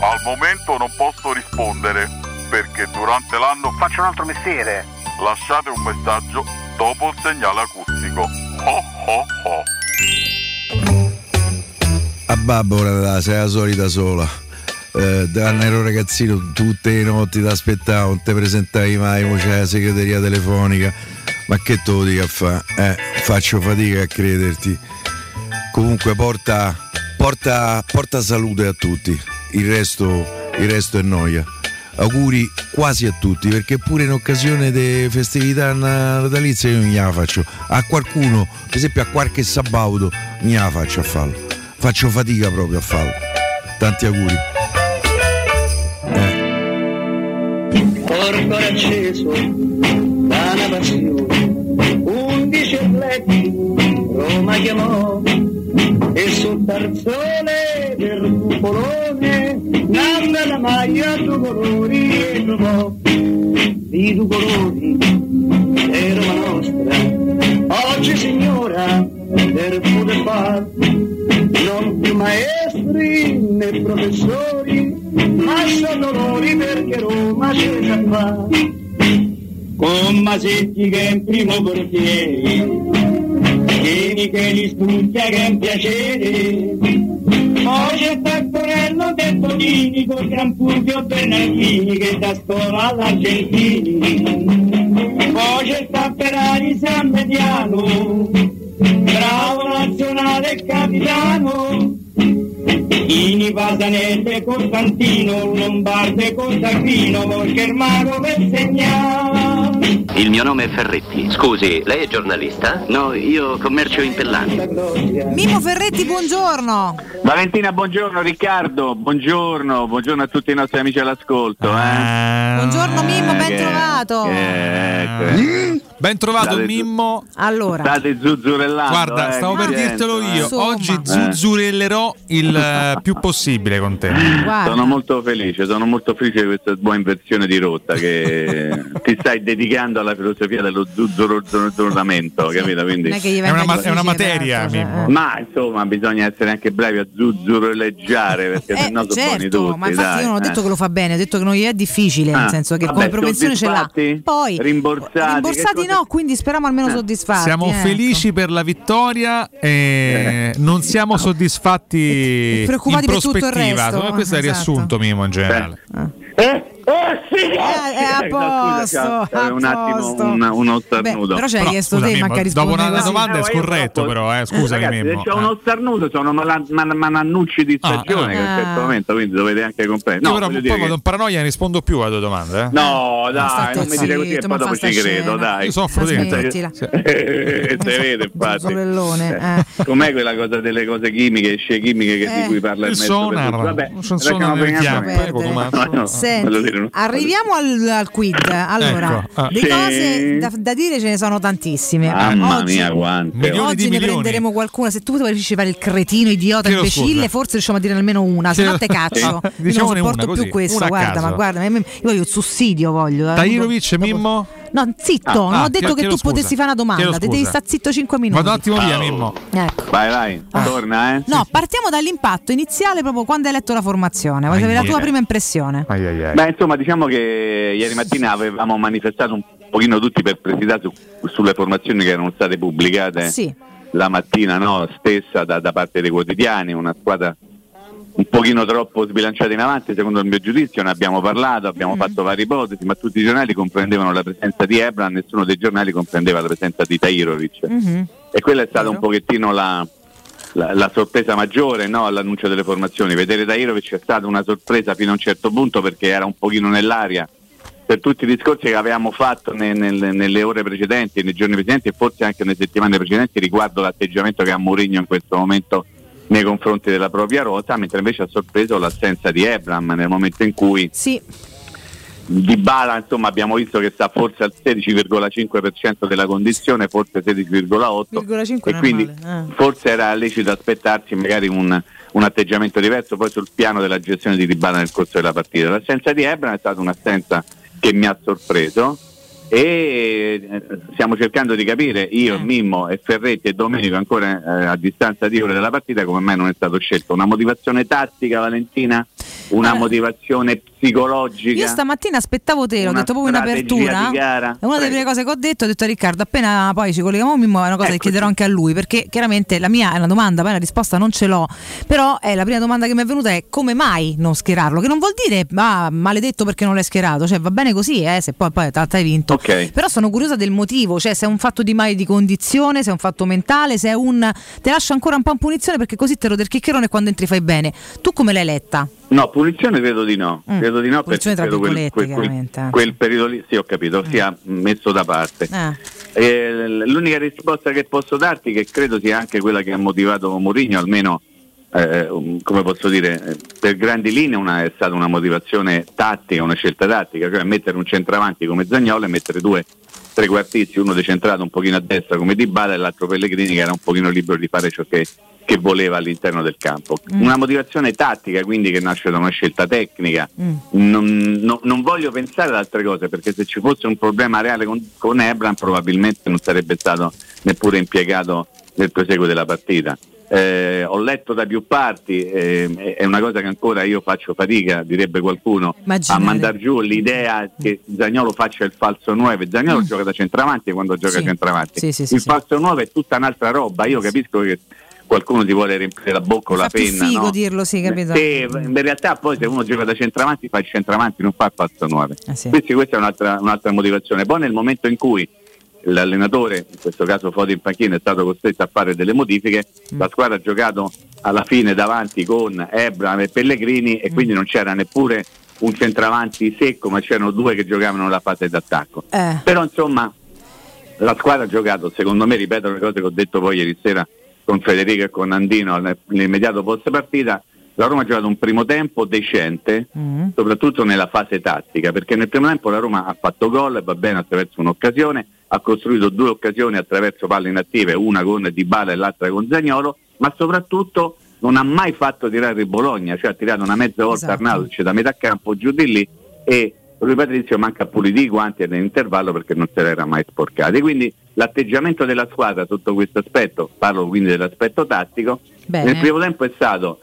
Al momento non posso rispondere perché durante l'anno faccio un altro mestiere. Lasciate un messaggio dopo il segnale acustico. Oh oh oh. A babbo Natale, sei la solita sola. Eh, quando ero ragazzino tutte le notti ti aspettavo, non ti presentavi mai, c'è la segreteria telefonica. Ma che te lo dico a fa? Eh, faccio fatica a crederti. Comunque porta, porta, porta salute a tutti. Il resto, il resto è noia. Auguri quasi a tutti, perché pure in occasione delle festività natalizie io non gliela faccio. A qualcuno, per esempio a qualche sabaudo, non gliela faccio a farlo. Faccio fatica proprio a farlo. Tanti auguri. Porto acceso da una passione, undici atleti Roma chiamò e sul tarzone del cupolone nanda la maglia due colori e trovò. Di due colori è Roma nostra. Oggi signora del poter far. Non più maestri né professori ma sono loro perché Roma c'è già qua. Con Masetti che è in primo portiere Vieni che li studia che è un piacere poi c'è Taccorello De Bonini con Gran Fulvio Bernardini che da scuola all'Argentini. Poi c'è Tapperari San Mediano bravo nazionale capitano Ini Vasanelle Costantino Lombardo e Costantino mago per segnare Il mio nome è Ferretti. Scusi, lei è giornalista? No, io commercio in pellani. Mimo Ferretti, buongiorno. Valentina, buongiorno, Riccardo, buongiorno, buongiorno a tutti i nostri amici all'ascolto. Eh? Buongiorno Mimmo, ben che- trovato. che- ecco. Ben trovato State- Mimmo. Allora, State zuzzurellando. Guarda, eh, stavo per mi dirtelo io. eh. Oggi Eh. zuzzurellerò il eh, più possibile con te. Sono molto felice, sono molto felice di questa buona inversione di rotta che ti stai dedicando alla filosofia dello zuzzurellamento, capito? Quindi è una ma- è una materia, cioè, Mimmo. Ma insomma bisogna essere anche bravi a zuzzureleggiare perché eh, sennò sono buoni certo, tutti. ma infatti dai, io non ho eh. detto che lo fa bene, ho detto che non gli è difficile, nel Ah, senso che vabbè, come propensione ce l'ha. Poi Rimborsati, rimborsati no, quindi speriamo almeno soddisfatti. Siamo eh. felici per la vittoria e non siamo soddisfatti Preoccupati in per tutto il prospettiva. resto. Eh, Questo è il Esatto. riassunto Mimo in generale. Eh, oh, sì, Eh, è a posto, Scusa, a un attimo posto. un, uno Beh, starnuto. però ci hai chiesto te, manca dopo rispondere una così. domanda è scorretto però, eh, scusami Ragazzi, Mimmo. se c'è uno starnuto sono man- man- manannucci di stagione eh. che in questo momento, quindi dovete anche comprendere. Io No, però voglio poi vado che- in paranoia e ne rispondo più alle domande. Eh. No, dai, state non mi dire così e poi dopo ci credo, dai. Io soffro dentro. Eh, si vede infatti. Eh. Com'è quella cosa delle cose chimiche, scie chimiche che- Eh. di cui parla il, mezzo sonar, Vabbè, lasciamo nel perdere. chiappe. No, no, Senti, voglio dire, no. arriviamo al, al quid. Allora, Ecco, ah. le Sì. cose da, da dire ce ne sono tantissime. Mamma oggi, mia, quante. Milioni oggi di ne milioni. prenderemo qualcuna. Se tu preferisci fare il cretino, idiota, Chiedo imbecille, scusa. forse riusciamo a dire almeno una. Se no te caccio. Io non sopporto una, più così, questo. Guarda, ma guarda, io voglio il sussidio. Voglio. Tahirovic, Mimmo? No, zitto, Ah, non ah, ho detto chiedo- che tu potessi scusa. fare una domanda, ti devi stare zitto 5 minuti. Vado un attimo via, Mimmo. Ecco. Vai, vai, torna, eh. No, partiamo dall'impatto iniziale proprio quando hai letto la formazione. Voglio Ai, sapere la tua prima impressione. Beh, insomma, diciamo che ieri mattina avevamo manifestato un pochino tutti perplessità su- sulle formazioni che erano state pubblicate Sì. la mattina no, stessa da, da parte dei quotidiani, una squadra un pochino troppo sbilanciata in avanti, secondo il mio giudizio, ne abbiamo parlato, abbiamo fatto varie ipotesi, ma tutti i giornali comprendevano la presenza di Ebra, nessuno dei giornali comprendeva la presenza di Tairovic. Mhm. E quella è stata un pochettino la, la- la sorpresa maggiore no, all'annuncio delle formazioni. Vedere Dairovic è stata una sorpresa fino a un certo punto perché era un pochino nell'aria per tutti i discorsi che avevamo fatto ne- nel- nelle ore precedenti, nei giorni precedenti e forse anche nelle settimane precedenti riguardo l'atteggiamento che ha Mourinho in questo momento nei confronti della propria rosa, mentre invece ha sorpreso l'assenza di Ebram nel momento in cui Sì. di Bala insomma abbiamo visto che sta forse al 16,5% della condizione, forse 16,8% 0,5 e quindi eh. forse era lecito aspettarsi magari un, un atteggiamento diverso poi sul piano della gestione di Dybala nel corso della partita. L'assenza di Ebram è stata un'assenza che mi ha sorpreso e eh, stiamo cercando di capire io, Mimmo e Ferretti e Domenico ancora eh, a distanza di ore dalla partita come mai non è stato scelto. Una motivazione tattica Valentina? Una motivazione psicologica? Io stamattina aspettavo te, l'ho detto proprio in apertura. È una delle prime cose che ho detto, ho detto a Riccardo, appena poi ci colleghiamo Mimmo è una cosa che chiederò anche a lui, perché chiaramente la mia è una domanda, poi la risposta non ce l'ho, però è la prima domanda che mi è venuta è come mai non schierarlo? Che non vuol dire ah, maledetto perché non l'hai schierato, cioè va bene così, eh, se poi, poi tanto hai vinto. Ok. Però sono curiosa del motivo, cioè se è un fatto di mai di condizione, se è un fatto mentale, se è un te lascia ancora un po' in punizione perché così te lo del chiccherone quando entri fai bene. Tu come l'hai letta? No, punizione credo di no, Mm. credo di no Punizione perché quel, quel- quel- eh. quel periodo lì, sì ho capito, sia messo da parte. Eh. Eh, l'unica risposta che posso darti, che credo sia anche quella che ha motivato Mourinho, almeno eh, um, come posso dire, per grandi linee una- è stata una motivazione tattica, una scelta tattica, cioè mettere un centravanti come Zagnolo e mettere due trequartisti, uno decentrato un pochino a destra come Dybala e l'altro Pellegrini che era un pochino libero di fare ciò che, che voleva all'interno del campo. Mm. Una motivazione tattica quindi che nasce da una scelta tecnica. Non, no- non voglio pensare ad altre cose perché se ci fosse un problema reale con, con Ebram probabilmente non sarebbe stato neppure impiegato nel proseguo della partita. Eh, ho letto da più parti, eh, è una cosa che ancora io faccio fatica, direbbe qualcuno, Immaginare. a mandare giù l'idea che Zagnolo faccia il falso 9. Zagnolo gioca da centravanti quando gioca Sì. centravanti. Sì, sì, il falso 9 è tutta un'altra roba. Io capisco che qualcuno ti vuole riempire la bocca o la penna. figo no? dirlo, sì, capito? Sì, in realtà poi se uno gioca da centravanti fa il centravanti, non fa il falso 9. Eh sì. Quindi questa è un'altra, un'altra motivazione. Poi nel momento in cui l'allenatore, in questo caso Fodi in panchina, è stato costretto a fare delle modifiche, Mm. la squadra ha giocato alla fine davanti con Ebram e Pellegrini Mm. e quindi non c'era neppure un centravanti secco, ma c'erano due che giocavano la fase d'attacco. Eh. Però insomma la squadra ha giocato, secondo me, ripeto le cose che ho detto poi ieri sera con Federico e con Andino nel- nell'immediato post partita, la Roma ha giocato un primo tempo decente, soprattutto nella fase tattica, perché nel primo tempo la Roma ha fatto gol e va bene attraverso un'occasione, ha costruito due occasioni attraverso palle inattive, una con Dybala e l'altra con Zagnolo, ma soprattutto non ha mai fatto tirare il Bologna, cioè ha tirato una mezza volta Esatto. Arnautovic da metà campo giù di lì e Rui Patrizio manca a pulire i guanti nell'intervallo perché non se l'era mai sporcati. Quindi l'atteggiamento della squadra sotto questo aspetto, parlo quindi dell'aspetto tattico, Bene. nel primo tempo è stato,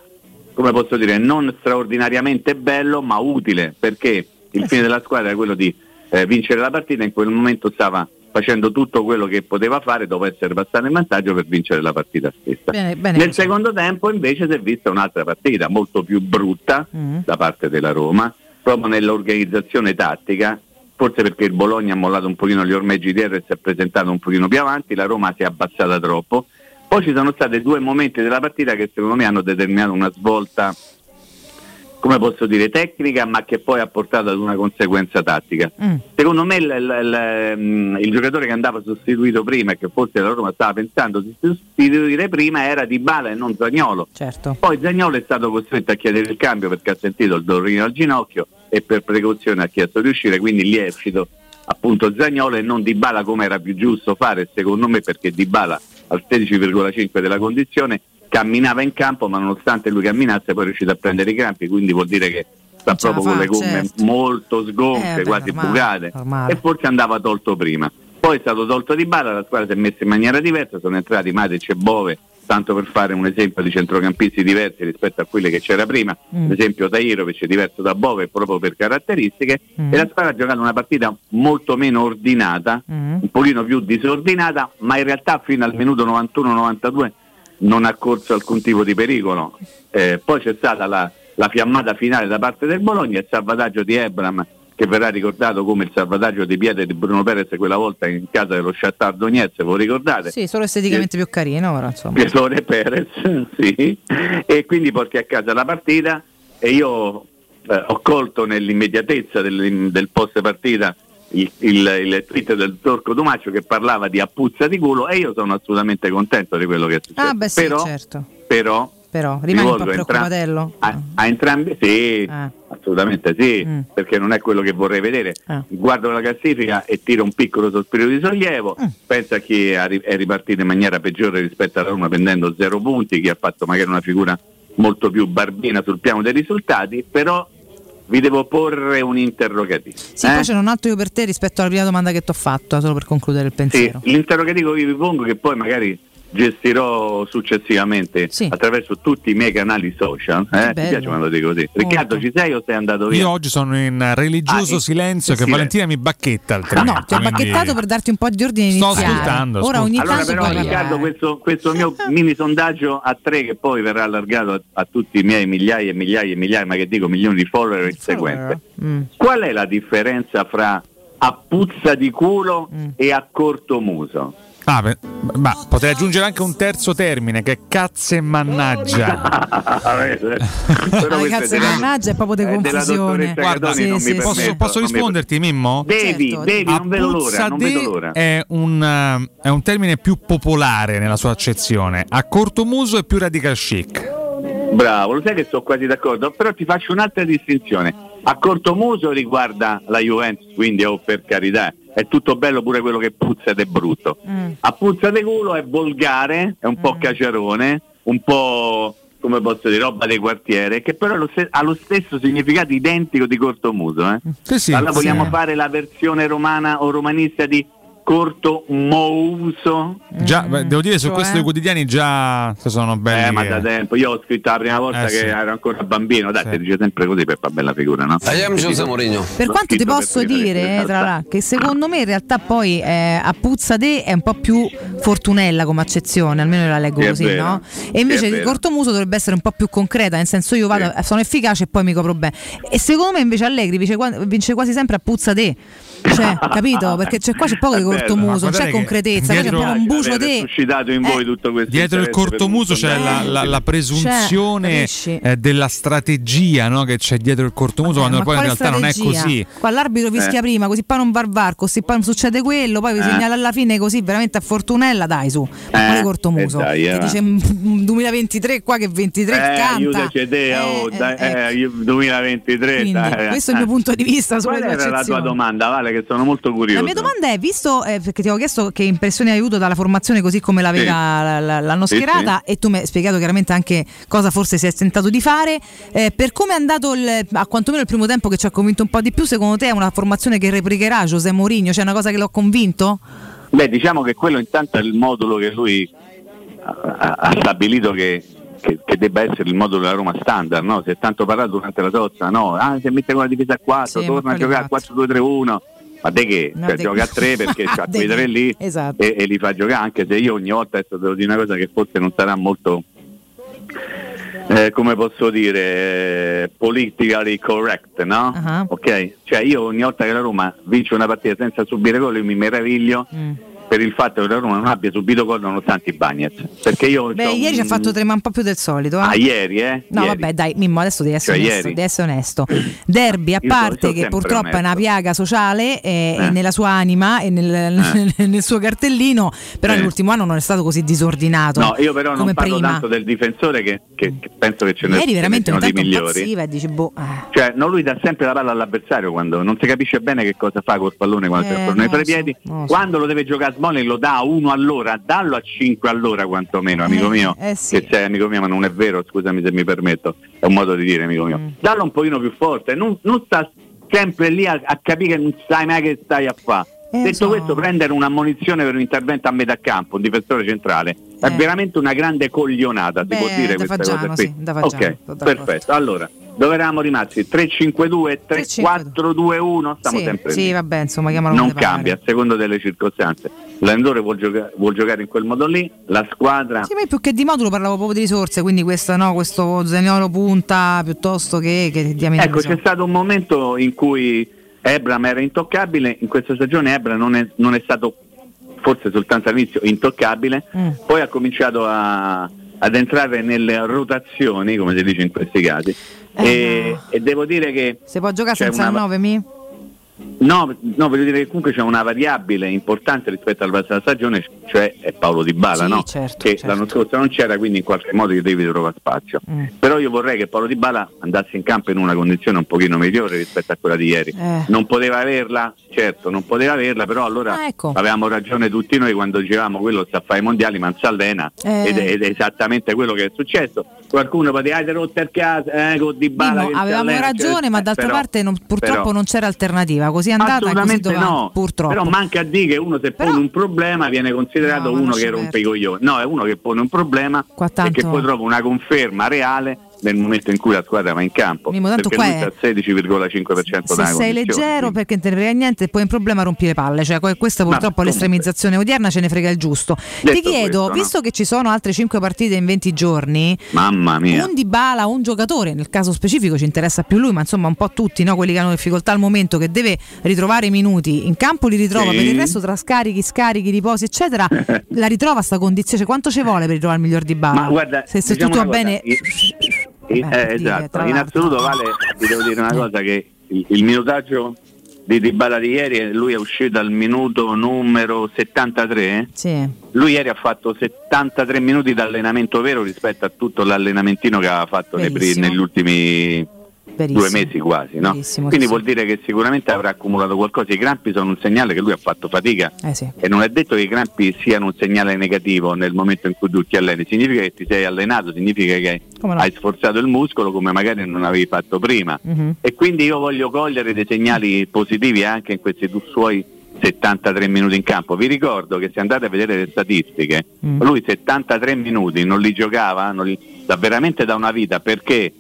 come posso dire, non straordinariamente bello ma utile perché il fine della squadra era quello di eh, vincere la partita, in quel momento stava facendo tutto quello che poteva fare dopo essere passato in vantaggio per vincere la partita stessa. Bene, bene Nel secondo tempo invece si è vista un'altra partita molto più brutta Mm. da parte della Roma, proprio nell'organizzazione tattica, forse perché il Bologna ha mollato un pochino gli ormeggi dietro e si è presentato un pochino più avanti, la Roma si è abbassata troppo. Poi ci sono stati due momenti della partita che secondo me hanno determinato una svolta, come posso dire, tecnica, ma che poi ha portato ad una conseguenza tattica. Mm. Secondo me il, il- il- mm, il giocatore che andava sostituito prima e che forse la Roma stava pensando di sostituire prima era Di Bala e non Zagnolo. Certo. Poi Zagnolo è stato costretto a chiedere il cambio perché ha sentito il dolorino al ginocchio e per precauzione ha chiesto di uscire, quindi uscito appunto Zagnolo e non Di Bala come era più giusto fare secondo me perché Di Bala al 16,5 della condizione camminava in campo ma nonostante lui camminasse poi è riuscito a prendere i campi, quindi vuol dire che sta la proprio con fa, le gomme certo. molto sgonfie, Eh, quasi normale, bucate normale. e forse andava tolto prima. Poi è stato tolto di balla, la squadra si è messa in maniera diversa, sono entrati Matic e Bove, tanto per fare un esempio di centrocampisti diversi rispetto a quelli che c'era prima, Mm. ad esempio Tairovic è diverso da Bove proprio per caratteristiche Mm. e la squadra ha giocato una partita molto meno ordinata, Mm. un pochino più disordinata, ma in realtà fino al minuto 91-92 non ha corso alcun tipo di pericolo. Eh, poi c'è stata la, la fiammata finale da parte del Bologna, il salvataggio di Ebram che verrà ricordato come il salvataggio di piede di Bruno Perez quella volta in casa dello Shakhtar Donetsk, voi ricordate? Sì, solo esteticamente più carino ora, insomma. Pietone Perez, sì, e quindi porti a casa la partita e io eh, ho colto nell'immediatezza del, del post partita il, il, il tweet del Torco Domaccio che parlava di appuzza di culo e io sono assolutamente contento di quello che è successo. Ah, beh, sì, però, certo. però Però rimani un po' preoccupatello. a, a entrambi sì, Ah. assolutamente sì, Mm. perché non è quello che vorrei vedere. Ah. Guardo la classifica e tiro un piccolo sospiro di sollievo, Mm. pensa a chi è ripartito in maniera peggiore rispetto alla Roma prendendo zero punti, chi ha fatto magari una figura molto più barbina sul piano dei risultati, però vi devo porre un interrogativo. Sì, eh? poi c'è un altro io per te rispetto alla prima domanda che ti ho fatto, solo per concludere il Sì, pensiero. l'interrogativo che vi pongo che poi magari gestirò successivamente attraverso tutti i miei canali social. Eh? Ti piace quando dico così? Riccardo, ci sei o sei andato via? Io oggi sono in religioso Ah, silenzio che silenzio. Valentina mi bacchetta altrimenti. No, ti ho bacchettato per darti un po' di ordine Sto iniziale. ascoltando, Ora ogni Allora tanto però Riccardo parlare. questo, questo mio mini sondaggio a tre che poi verrà allargato a, a tutti i miei migliaia e migliaia e migliaia, ma che dico milioni di follower e seguente. Mm. Qual è la differenza fra a puzza di culo Mm. e a corto muso? Ah, beh, ma potrei aggiungere anche un terzo termine che è cazze e mannaggia. Però Ah, cazzo, della- mannaggia, è proprio di della confusione. Guarda, non mi posso, posso risponderti, Mimmo? Devi, Certo. devi, non vedo l'ora, non vedo l'ora. È un, eh, è un termine più popolare nella sua accezione. A corto muso è più radical chic. Bravo, lo sai che sono quasi d'accordo, però ti faccio un'altra distinzione. A corto muso riguarda la Juventus, quindi oh, per carità, è tutto bello pure quello che puzza ed è brutto. Mm. A puzza di culo è volgare, è un po' caciarone, un po' come posso dire, roba del quartiere, che però ha lo stesso significato identico di corto muso. Eh? Sì, sì, allora sì. vogliamo fare la versione romana o romanista di corto mouso? Già, beh, devo dire, su Cioè? questo i quotidiani già sono belli. Eh, ma da tempo, io ho scritto la prima volta Eh, che sì. ero ancora bambino, dai, si dice sempre così per fare bella figura, no? Am José Mourinho. Per quanto ti posso dire, eh, tra l'altro, che secondo me in realtà poi eh, a puzza de è un po' più fortunella come accezione, almeno io la leggo Sì, così, vero. no? Sì, E invece il cortomuso dovrebbe essere un po' più concreta, nel senso io vado, sono efficace e poi mi copro bene. E secondo me invece Allegri vince, vince quasi sempre a puzza de. Cioè, capito? Perché c'è, qua c'è poco di cortomuso, c'è concretezza, c'è proprio un bucio de. suscitato in voi tutto questo Dietro il cortomuso c'è la, la- la presunzione Cioè, eh, della strategia no? che c'è dietro il cortomuso, quando Ma poi in realtà non è strategia? così. Qua l'arbitro fischia Eh. prima, così poi non va al var, così poi non succede quello, poi vi Eh. segnala alla fine così veramente a fortunella, dai su. Ma Eh, quale cortomuso? eh, dai, Ti eh. dice mm, 2023 qua che 23 Eh, canta. te, oh, dai, eh, io- 2023 Quindi, dai. questo è il mio punto di vista sulle Qual era la tua domanda, Vale, che sono molto curioso. La mia domanda è, visto eh, perché ti avevo chiesto che impressioni hai avuto dalla formazione così come l'aveva Sì. la- l'hanno Sì, schierata e tu mi hai spiegato chiaramente anche cosa forse si è tentato di fare, eh, per come è andato il, a quantomeno il primo tempo che ci ha convinto un po' di più, secondo te è una formazione che replicherà José Mourinho? C'è una cosa che l'ho convinto? Beh, diciamo che quello intanto è il modulo che lui ha, ha- stabilito che, che- che debba essere il modulo della Roma standard, no? Si è tanto parlato durante la sozza, no? Ah, se mette con la difesa a 4, Sì, torna a giocare a 4-2-3-1. Ma de che? No, Cioè, de- gioca a 3 perché c'ha De quei tre lì Esatto. e, e li fa giocare, anche se io ogni volta adesso devo dire una cosa che forse non sarà molto eh, come posso dire, eh, politically correct, no? Ah. Ok? Cioè io ogni volta che la Roma vince una partita senza subire gol io mi meraviglio Mm. Per il fatto che la Roma non abbia subito gol nonostante i Bagnets. Perché io Beh, ieri ci ha un- fatto tremare un po' più del solito. eh. Ah, ieri, eh? No, Ieri. vabbè, dai, Mimmo, adesso devi essere, Cioè, onesto, devi essere onesto. Derby, a Io parte che purtroppo è una onesto. piaga sociale eh, Eh. nella sua anima e nel, nel suo cartellino, però Eh. nell'ultimo anno non è stato così disordinato No, io però non parlo prima. tanto del difensore che che, che penso che ce ne Ieri veramente un dei migliori. e dici boh. eh. Cioè, no, lui dà sempre la palla all'avversario quando non si capisce bene che cosa fa col pallone quando Eh, pallone non tra i so, piedi. so. Quando lo deve giocare Smalling lo dà a uno all'ora, dallo a cinque all'ora quantomeno, amico Eh, mio. eh sì. Che sei amico mio, ma non è vero, scusami se mi permetto, è un modo di dire, amico mio. Mm. Dallo un pochino più forte, non, non sta sempre lì a, a capire che non sai mai che stai a fare. Eh, Detto so. questo, prendere un'ammonizione per un intervento a metà campo, un difensore centrale, è Eh. veramente una grande coglionata, si Beh, può dire da queste Faggiano, cose qui. sì, ok, perfetto. Allora, dove eravamo rimasti? 352 3421, stiamo Sì, sempre sì, lì. vabbè, insomma, chiamalo Non cambia a seconda delle circostanze. L'allenatore vuol, gioca- vuol giocare in quel modo lì, la squadra Sì, ma più che di modulo parlavo proprio di risorse, quindi questo, no, questo Zaniolo punta piuttosto che, che diamine Ecco, c'è stato un momento in cui Ebram era intoccabile, in questa stagione Ebram non è, non è stato, forse soltanto all'inizio, intoccabile, Mm. poi ha cominciato a- ad entrare nelle rotazioni, come si dice in questi casi, e, e devo dire che... Se può giocare senza il una- 9 mi? No, no, voglio dire che comunque c'è una variabile importante rispetto alla passata stagione, cioè è Paolo Di Bala, Sì, no? certo, che l'anno scorso non c'era, quindi in qualche modo gli devi trovare spazio. Mm. Però io vorrei che Paolo Di Bala andasse in campo in una condizione un pochino migliore rispetto a quella di ieri. Eh. Non poteva averla, certo, non poteva averla, però allora Ah, ecco. avevamo ragione tutti noi quando dicevamo quello sta a fare i mondiali, ma non si allena Eh. ed, è, ed è esattamente quello che è successo. Qualcuno può dire, hai rotto il caso, eh, con Di Bala. Si avevamo allena", ragione, cioè, ma d'altra però- parte non- purtroppo però- non c'era alternativa. Così è andata e così doveva. no, Purtroppo. però manca a dire che uno se pone un problema viene considerato No, uno che rompe i coglioni. No, è uno che pone un problema Qua e tanto- che poi trova una conferma reale nel momento in cui la squadra va in campo. Mimo, tanto perché al 16,5% Se sei leggero perché non te ne frega niente e poi in problema rompi le palle, cioè que- questa purtroppo l'estremizzazione odierna ce ne frega il giusto. Ti Detto chiedo, questo, no? visto che ci sono altre 5 partite in 20 giorni, Mamma mia. un Dybala, un giocatore, nel caso specifico ci interessa più lui, ma insomma un po' tutti, no? quelli che hanno difficoltà al momento, che deve ritrovare i minuti, in campo li ritrova, Sì. per il resto tra scarichi, scarichi, riposi, eccetera, la ritrova sta condizione, cioè quanto ci vuole per ritrovare il miglior Dybala? Ma guarda, se, se diciamo tutto va bene... Beh, eh, per dire, esatto, tra in assoluto vale, vi devo dire una cosa che il, il minutaggio di Dybala di ieri, eh, lui è uscito al minuto numero 73. Sì. Lui ieri ha fatto 73 minuti di allenamento vero rispetto a tutto l'allenamentino che aveva fatto nei negli ultimi Verissimo. due mesi quasi. No? Verissimo, Quindi sì, vuol dire che sicuramente avrà accumulato qualcosa. I crampi sono un segnale che lui ha fatto fatica Eh sì. e non è detto che i crampi siano un segnale negativo nel momento in cui tu ti alleni, significa che ti sei allenato, significa che no? hai sforzato il muscolo come magari non avevi fatto prima. Mhm. E quindi io voglio cogliere dei segnali positivi anche in questi suoi 73 minuti in campo. Vi ricordo che se andate a vedere le statistiche, Mm. lui 73 minuti non li giocava non li- da veramente da una vita perché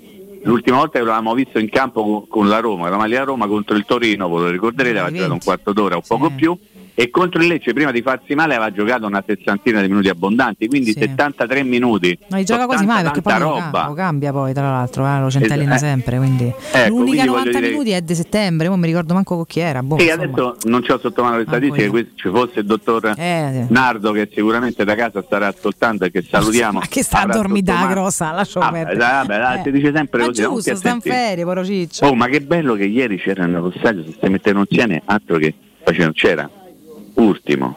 l'ultima volta che l'avevamo visto in campo con, con la Roma, la maglia Roma contro il Torino, ve lo ricorderete, aveva giocato un quarto d'ora o poco più. E contro il Lecce prima di farsi male aveva giocato una sessantina di minuti abbondanti, quindi Sì. 73 minuti. Non gioca quasi mai perché poi roba. cambia poi tra l'altro, eh, lo centellina eh. sempre. Quindi. Ecco, L'unica quindi 90 voglio dire- minuti è di settembre, non mi ricordo manco con chi era. Boh, sì, adesso non ho sotto mano le statistiche, io. qui ci fosse il dottor Eh, sì. Nardo che sicuramente da casa starà ascoltando e che salutiamo. Ma che sta a mano- grossa, lascio Ah, perdere. vabbè, dai, Eh. si dice sempre Ma così. non giusto, sta in ferie, poro ciccio. Oh, ma che bello che ieri c'era se si mettevano insieme, altro che facevano, c'era Ultimo,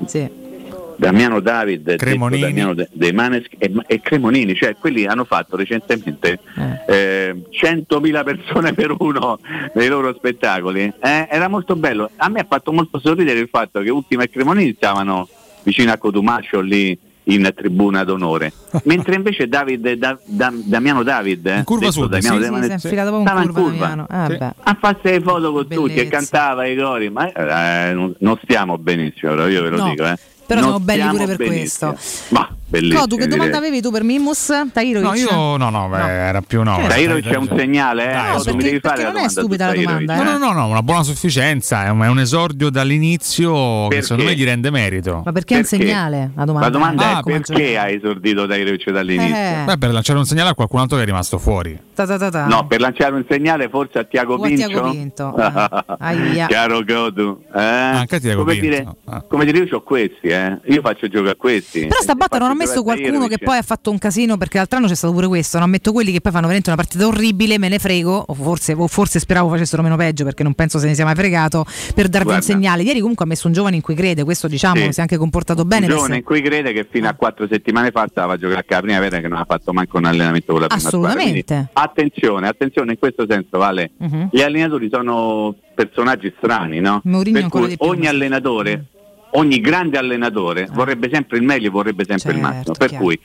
Damiano David. Damiano De, De Maneschi e, e Cremonini, cioè quelli hanno fatto recentemente eh, 100.000 persone per uno dei loro spettacoli. Eh, era molto bello. A me ha fatto molto sorridere il fatto che Ultima e Cremonini stavano vicino a Cotumaccio lì in tribuna d'onore, mentre invece David, Da- Da- Damiano David, eh, curva detto sud, Damiano sì, De sì, si è infilato proprio stava in curva, Damiano. Eh, beh. a farsi le foto con tutti e Bellezza. cantava i cori, ma eh, non, stiamo benissimo, però io ve lo No, dico. Eh. però Non siamo belli stiamo pure per benissimo. questo. Ma bellissimo. Cotu, che domanda direi. avevi tu per Mimus? Tahirovic? No, io no, no, beh, era più no. Tahirovic c'è un segnale, eh? Dai, o su. tu mi devi perché fare non è stupida la domanda, No, no, no, no, una buona sufficienza, è un, è un esordio dall'inizio che secondo me gli rende merito. Ma perché è un segnale la domanda? La domanda Ah, è perché ha esordito Tahirovic dall'inizio? Eh. Beh, per lanciare un segnale a qualcun altro che è rimasto fuori. Ta ta ta ta. No, per lanciare un segnale forse a Tiago O a. Tiago Pinto, eh. Aia. Chiaro Godu. Eh? Anche a Tiago come Pinto, dire, come dire, io ho questi, eh. Io faccio gioco a questi. Però sta batta non ha Giuseppe qualcuno che poi ha fatto un casino perché l'altro anno c'è stato pure questo. Non ammetto quelli che poi fanno veramente una partita orribile, me ne frego, o forse, o forse speravo facessero meno peggio perché non penso se ne sia mai fregato per darvi Guarda. un segnale. Ieri comunque ha messo un giovane in cui crede, questo diciamo Sì. si è anche comportato bene. un giovane in cui crede che fino a quattro settimane fa stava a giocare a primavera che non ha fatto manco un allenamento con la prima. Assolutamente. Attenzione, attenzione in questo senso Vale. Mhm. Gli allenatori sono personaggi strani, no? Mourinho per cui ogni allenatore, ogni grande allenatore vorrebbe sempre il meglio e vorrebbe sempre il Certo, massimo. Per chiaro. cui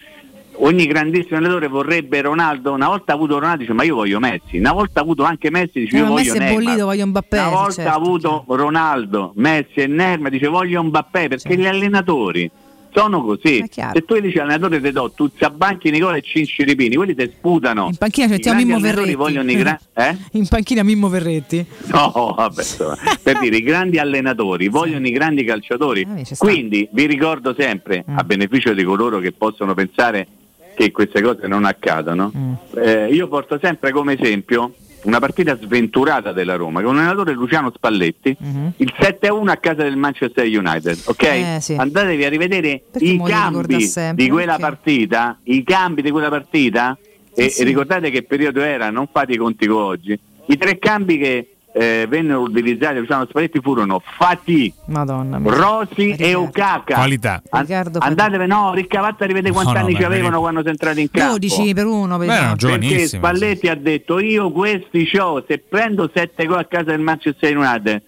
ogni grandissimo allenatore vorrebbe Ronaldo, una volta ha avuto Ronaldo dice ma io voglio Messi, una volta ha avuto anche Messi dice Eh, io voglio Messi Neymar. bollito, voglio Mbappé. Una volta certo. ha avuto Ronaldo, Messi e Neymar, dice voglio Mbappé perché gli allenatori sono così. Se tu dici allenatore te do, tu banchi Nicola e Cinci Ripini, quelli ti sputano. In panchina grandi Mimmo Verretti. vogliono i gra- eh? In panchina Mimmo Verretti. No, vabbè, per dire i grandi allenatori vogliono i grandi calciatori. Eh. Mm. Quindi vi ricordo sempre, a beneficio di coloro che possono pensare che queste cose non accadono, Mm. eh, io porto sempre come esempio una partita sventurata della Roma con l'allenatore Luciano Spalletti, il 7-1 a casa del Manchester United, ok? Mm-hmm. Eh, sì. Andatevi a rivedere Perché i cambi di quella Perché? partita, i cambi di quella partita e, sì. e ricordate che periodo era, non fate i conti con oggi. I tre cambi che eh, vennero utilizzati Luciano Spalletti furono Fati, Madonna mia. Rossi e Okaka. Qualità. An- Riccardo andatevi, no, riccavate a rivedere quanti No, no, anni beh, ci avevano quando sono entrati in campo. 12 per uno. per Beh. Perché. Spalletti ha detto io questi c'ho, se prendo 7 gol a casa del Manchester United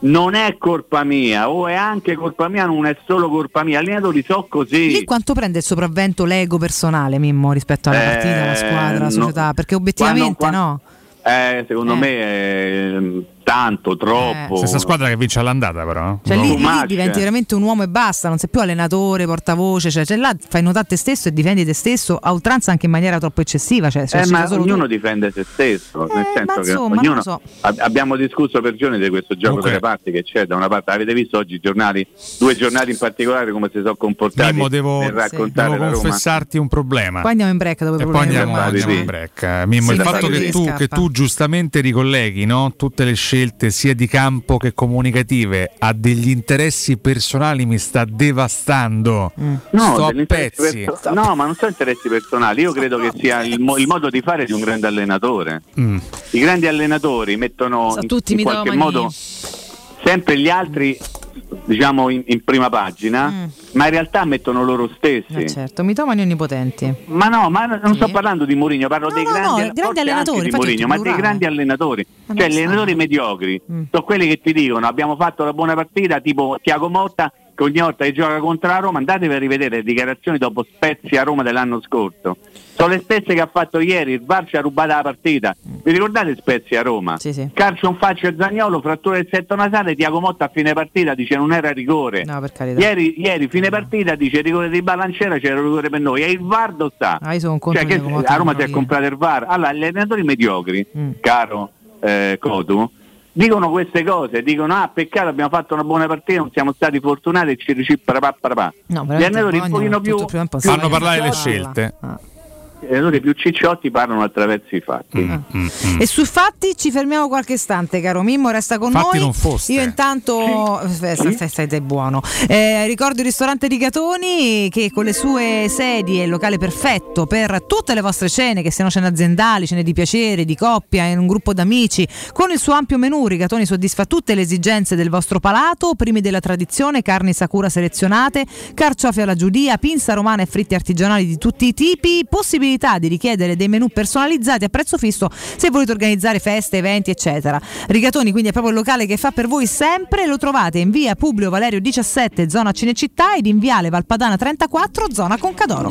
non è colpa mia, o è anche colpa mia, non è solo colpa mia. Allenatori so così. Lì quanto prende il sopravvento l'ego personale, Mimmo, rispetto alla Eh, partita, alla squadra, alla no. società? Perché obiettivamente Quando- no. Eh, secondo Eh. me mm, tanto, troppo. Stessa squadra che vince all'andata, però. Cioè No. lì, lì diventi veramente un uomo e basta, non sei più allenatore, portavoce, cioè, cioè là fai notare te stesso e difendi te stesso a oltranza anche in maniera troppo eccessiva. Cioè, cioè, Eh, ma solo tu. ognuno difende se stesso, nel Eh, senso ma che insomma, ognuno non lo so. ab- abbiamo discusso per giorni di questo gioco Comunque- delle parti che c'è da una parte. Avete visto oggi i giornali, due giornali in particolare come si sono comportati Mimmo, devo, nel raccontare devo la Roma? confessarti un problema. Poi andiamo in break dopo E poi andiamo, andiamo sì. in break. Eh, Mimmo, Sì, il fatto che tu, che tu giustamente ricolleghi no, tutte le scelte sia di campo che comunicative a degli interessi personali mi sta devastando. Mm. No, Sto a pezzi. perso- no, ma non sono interessi personali. Io credo che sia il, mo- il modo di fare di un grande allenatore. Mm. I grandi allenatori mettono Sono in, tutti in qualche modo sempre gli altri, diciamo, in, in prima pagina, Mm. ma in realtà mettono loro stessi. Eh, certo, mitomani onnipotenti. Ma no, ma non sto Sì. parlando di Mourinho, parlo No, dei no, grandi, no, grandi allenatori, di Mourinho, ho ma dei grandi allenatori. Ma Cioè, allenatori mediocri Mm. sono quelli che ti dicono abbiamo fatto una buona partita, tipo Tiago Motta, che ogni volta che gioca contro la Roma, andatevi a rivedere le dichiarazioni dopo Spezia a Roma dell'anno scorso. Sono le stesse che ha fatto ieri, il VAR ci ha rubato la partita. Vi ricordate Spezia a Roma? Sì, sì. Calcio un faccio e Zagnolo, frattura del setto nasale, Tiago Motta a fine partita dice non era rigore. No. Ieri, ieri fine partita dice rigore di Balancera c'era rigore per noi e il VAR dove sta? Ah, Cioè, che a Roma si è comprato il VAR. Allora, gli allenatori mediocri, Mm. caro eh, Cotu, dicono queste cose, dicono ah peccato abbiamo fatto una buona partita, non siamo stati fortunati e ci ricippa No, Gli allenatori un pochino più, più Fanno parlare le scelte. Ah. Gli allenatori più cicciotti parlano attraverso i fatti. Mm, mm, mm. E sui fatti ci fermiamo qualche istante, caro Mimmo, resta con Fatti noi. non foste. Io intanto stai, stai, stai buono. Eh, ricordo il ristorante Rigatoni che con le sue sedie è il locale perfetto per tutte le vostre cene, che siano cene aziendali, cene di piacere, di coppia, in un gruppo d'amici. Con il suo ampio menù Rigatoni soddisfa tutte le esigenze del vostro palato, primi della tradizione, carni Sakura selezionate, carciofi alla giudia, pinza romana e fritti artigianali di tutti i tipi, possibilità di richiedere dei menù personalizzati a prezzo fisso se volete organizzare feste, eventi, eccetera. Rigatoni quindi è proprio il locale che fa per voi sempre, lo trovate in via Publio Valerio 17, zona Cinecittà ed in viale Valpadana 34, zona Concadoro.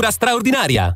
straordinaria.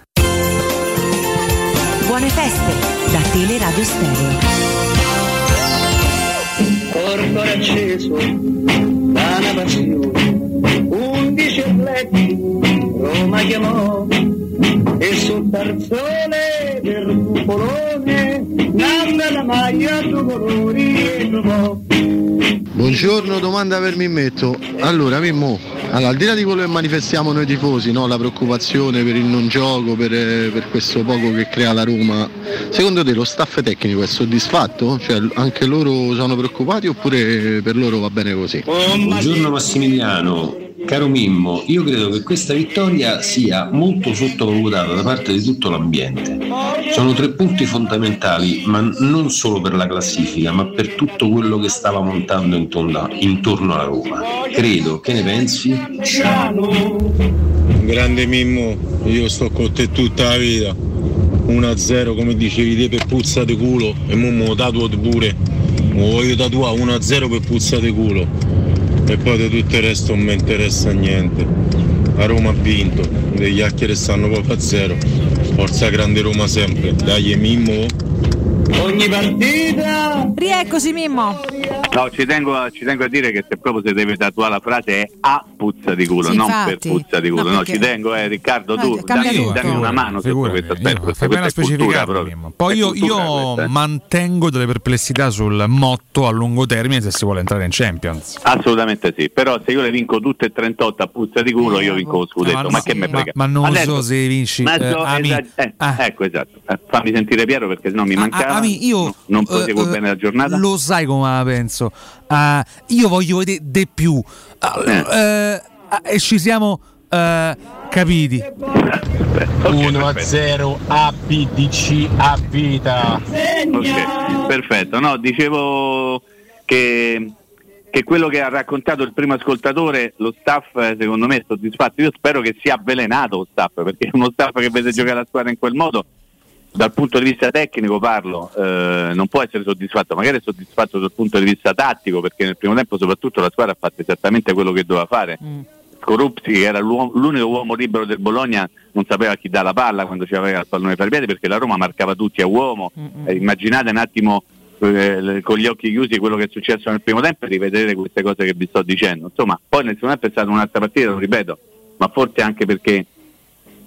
Buone feste da Teleradio Stereo. Corpo acceso da passione, undici atleti Roma chiamò e sul tarzone del cupolone nanna la maglia due colori e trovò. Buongiorno, domanda per Mimmetto. Allora, Mimmo, allora, al di là di quello che manifestiamo noi tifosi, no? la preoccupazione per il non gioco, per, eh, per questo poco che crea la Roma, secondo te lo staff tecnico è soddisfatto? Cioè, anche loro sono preoccupati oppure per loro va bene così? Buongiorno Massimiliano, caro Mimmo, io credo che questa vittoria sia molto sottovalutata da parte di tutto l'ambiente. Sono tre punti fondamentali, ma non solo per la classifica, ma per tutto quello che stava montando intorno, alla Roma. Credo, che ne pensi? Grande Mimmo, io sto con te tutta la vita. 1-0 come dicevi te per puzza di culo e mo me lo tatuo pure. Mo voglio tatuare 1-0 per puzza di culo. E poi di tutto il resto non mi interessa niente. La Roma ha vinto, le chiacchiere stanno proprio a zero. Forza grande Roma sempre. Dai Mimmo. Ogni partita! Rieccoci Mimmo. No, ci tengo, a, ci tengo a dire che se proprio si deve tatuare la frase è a puzza di culo, Sì, non infatti. per puzza di culo. No, No, ci tengo, eh, Riccardo, tu No, dammi, dammi una mano su questo aspetto. Fai questa bene a. Mimmo. Poi io, io questa, eh. mantengo delle perplessità sul motto a lungo termine se si vuole entrare in Champions. Assolutamente sì, però se io le vinco tutte e 38 a puzza di culo io vinco lo scudetto, Eh, ma ma, no, che me frega. ma non Adesso- so se vinci, ma eh, so- Ami. esa- eh, Ecco, esatto. Eh, fammi sentire Piero perché sennò mi mancava. Ah, Ami, io No, non proseguo eh, bene la giornata. Lo sai come penso. Ah, io voglio vedere di più. Eh, ah, e ci siamo eh, capiti. 1 a 0 ABDC a vita. Ok, perfetto. No, dicevo che, che quello che ha raccontato il primo ascoltatore, lo staff eh, secondo me è soddisfatto. Io spero che sia avvelenato lo staff, perché uno staff che vede giocare la squadra in quel modo, dal punto di vista tecnico parlo, eh, non può essere soddisfatto, magari è soddisfatto dal punto di vista tattico, perché nel primo tempo soprattutto la squadra ha fatto esattamente quello che doveva fare. Skorupski, che era l'unico uomo libero del Bologna, non sapeva chi dà la palla quando ci aveva il pallone i piedi perché la Roma marcava tutti a uomo. Eh, immaginate un attimo eh, con gli occhi chiusi quello che è successo nel primo tempo e rivedere queste cose che vi sto dicendo. Insomma, poi nel secondo tempo è stata un'altra partita, lo ripeto, ma forse anche perché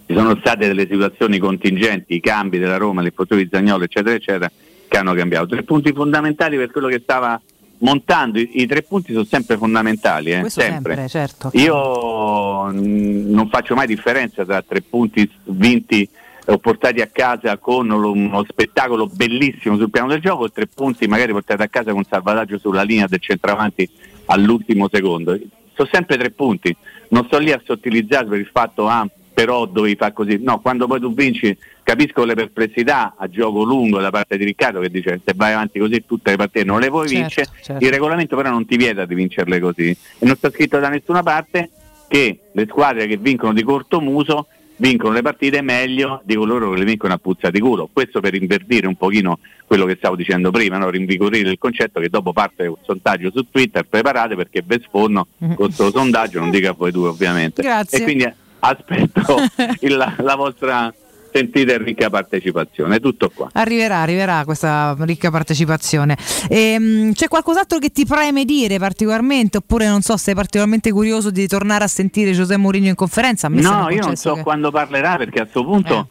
ci sono state delle situazioni contingenti, i cambi della Roma, l'infortunio di Zagnolo, eccetera, eccetera, che hanno cambiato. Tre punti fondamentali per quello che stava montando. I, i tre punti sono sempre fondamentali, eh, Questo sempre, certo. io mh, non faccio mai differenza tra tre punti vinti o portati a casa con uno spettacolo bellissimo sul piano del gioco e tre punti magari portati a casa con salvataggio sulla linea del centravanti all'ultimo secondo. Sono sempre tre punti, non sto lì a sottilizzare per il fatto ah, però dovevi fare così. No, quando poi tu vinci capisco le perplessità a gioco lungo da parte di Riccardo che dice se vai avanti così tutte le partite non le puoi Certo, vincere, certo. il regolamento però non ti vieta di vincerle così e non sta scritto da nessuna parte che le squadre che vincono di corto muso vincono le partite meglio di coloro che le vincono a puzza di culo. Questo per invertire un pochino quello che stavo dicendo prima, no? rinvigorire il concetto che dopo parte un sondaggio su Twitter, preparate perché ve sforno con questo sondaggio, non dico a voi due ovviamente. Grazie. E quindi aspetto il- la, la vostra sentita e ricca partecipazione. Tutto qua. Arriverà, arriverà questa ricca partecipazione. Ehm, c'è qualcos'altro che ti preme dire particolarmente? Oppure non so, sei particolarmente curioso di tornare a sentire Giuseppe Mourinho in conferenza? No, io non so che- quando parlerà perché a questo punto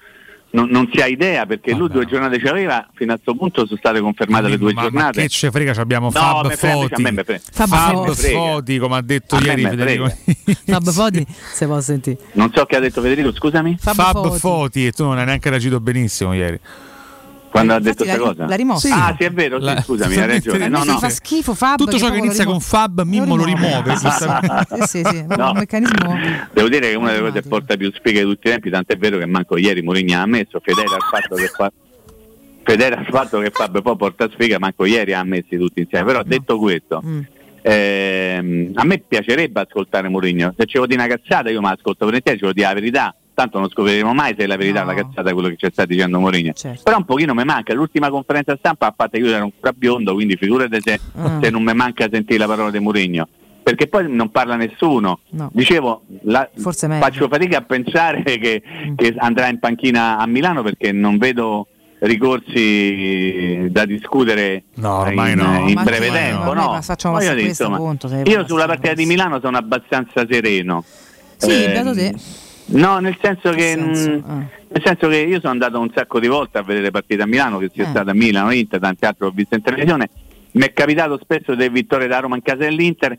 non, non si ha idea perché lui due giornate ci aveva, fino a questo punto sono state confermate le due Ma, ma giornate. che ce frega, ci abbiamo No, Fab Foti. Fab me Foti. Foti, come ha detto ieri Federico. Fab Fodi, se può sentire. Non so che ha detto Federico, scusami. Fab Fab, Foti. Foti. e tu non hai neanche reagito benissimo ieri. Quando ha Infatti detto questa cosa? l'ha rimosso. Ah, sì, è vero, sì, La- scusami, hai ragione. No, Mi no. fa schifo Fab. Tutto ciò che inizia con Fab, Mimmo lo rimuove. Sì, sì, sì, sì, proprio un meccanismo. Devo dire che è una delle cose che porta più sfiga di tutti i tempi, tant'è vero che manco ieri Mourinho ha ammesso, fedele al fatto che fa fedele al fatto che Fabio poi porta sfiga, manco ieri ha ammessi tutti insieme. Però detto questo, Mm. ehm, a me piacerebbe ascoltare Mourinho. Se ce lo di una cazzata io mi ascolto volentieri, ce lo di la verità. Tanto non scopriremo mai se è la verità o la cazzata quello che ci sta dicendo Mourinho. Però un pochino mi manca. L'ultima conferenza stampa ha fatto che io ero ancora biondo, quindi figurate se, Ah. se non mi manca sentire la parola di Mourinho. Perché poi non parla nessuno. No. Dicevo, la- faccio fatica a pensare che, Mm. che andrà in panchina a Milano perché non vedo ricorsi da discutere No, ormai in, no. in Ma breve tempo. No. ma facciamo questo insomma, punto, io sulla partita di Milano sono abbastanza sereno. Sì, Eh, beato te. No, nel senso che, senso? mh, Ah. nel senso che io sono andato un sacco di volte a vedere partite a Milano, che sia Eh. stata a Milano, Inter, tante altre ho visto in televisione. Mi è capitato spesso delle vittorie da Roma in casa dell'Inter,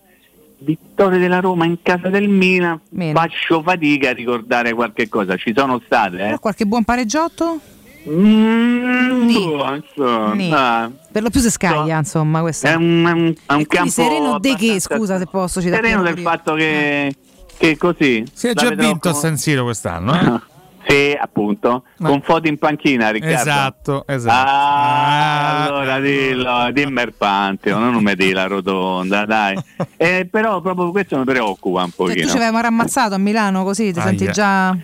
vittorie della Roma in casa del Milan. Meno. Faccio fatica a ricordare qualche cosa, ci sono state, eh. Qualche buon pareggiotto? Mm, Nì. boh, insomma, Nì. ah, Per lo più si scaglia, insomma, questo è un, è un- è un campo sereno de che, scusa se posso citare sereno del fatto che, che così Si è già vinto a con- San Siro quest'anno. eh? Sì, appunto, con foto in panchina, Riccardo. Esatto, esatto. Ah, allora dillo, dimmi il Panteo, non mi di la rotonda, dai. Eh, però proprio questo mi preoccupa un Cioè, tu pochino. ci avevamo rammazzato a Milano così, ti senti Aia. già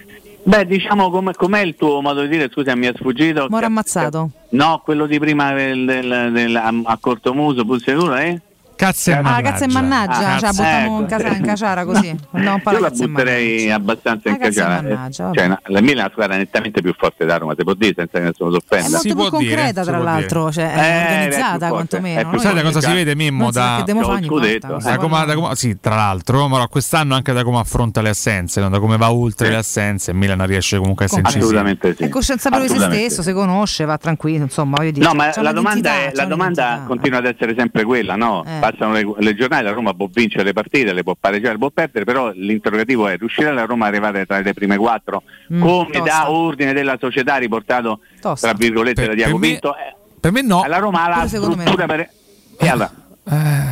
Beh, diciamo com- com'è il tuo modo di dire, scusa, mi è sfuggito. mo rammazzato. No, quello di prima del, del- del- a, a cortomuso, pure sicuro, eh? Cazzo e Ah, cazzo e mannaggia, Ah, cioè buttiamo ecco. in, casa, in caciara così. Andiamo un po' Io la mannaggia. butterei abbastanza in Ah, cazzo e caciara. mannaggia, vabbè. Cioè, na- la Milan è una squadra nettamente più forte da Roma, si può dire senza che nessuno si È molto più concreta, tra l'altro, cioè, è Eh, organizzata è quantomeno. Sai da cosa si vede Mimmo? Da, da come, da come- sì, tra l'altro, ma quest'anno anche da come affronta le assenze, no? da come va oltre le assenze, Milan riesce comunque a essere incisivo. Assolutamente sì. È consapevole di se stesso, si conosce, va tranquillo, insomma, voglio dire. No, ma c'ha la domanda, la continua ad essere sempre quella, no? Eh. Passano le, le giornate, la Roma può vincere le partite, le può pareggiare, le può perdere, però l'interrogativo è riuscire la Roma ad arrivare tra le prime quattro Mm, come tosta. da ordine della società riportato tra virgolette da Diaco per me- Pinto. eh, Per me no. La Roma ha la secondo me struttura per... E allora,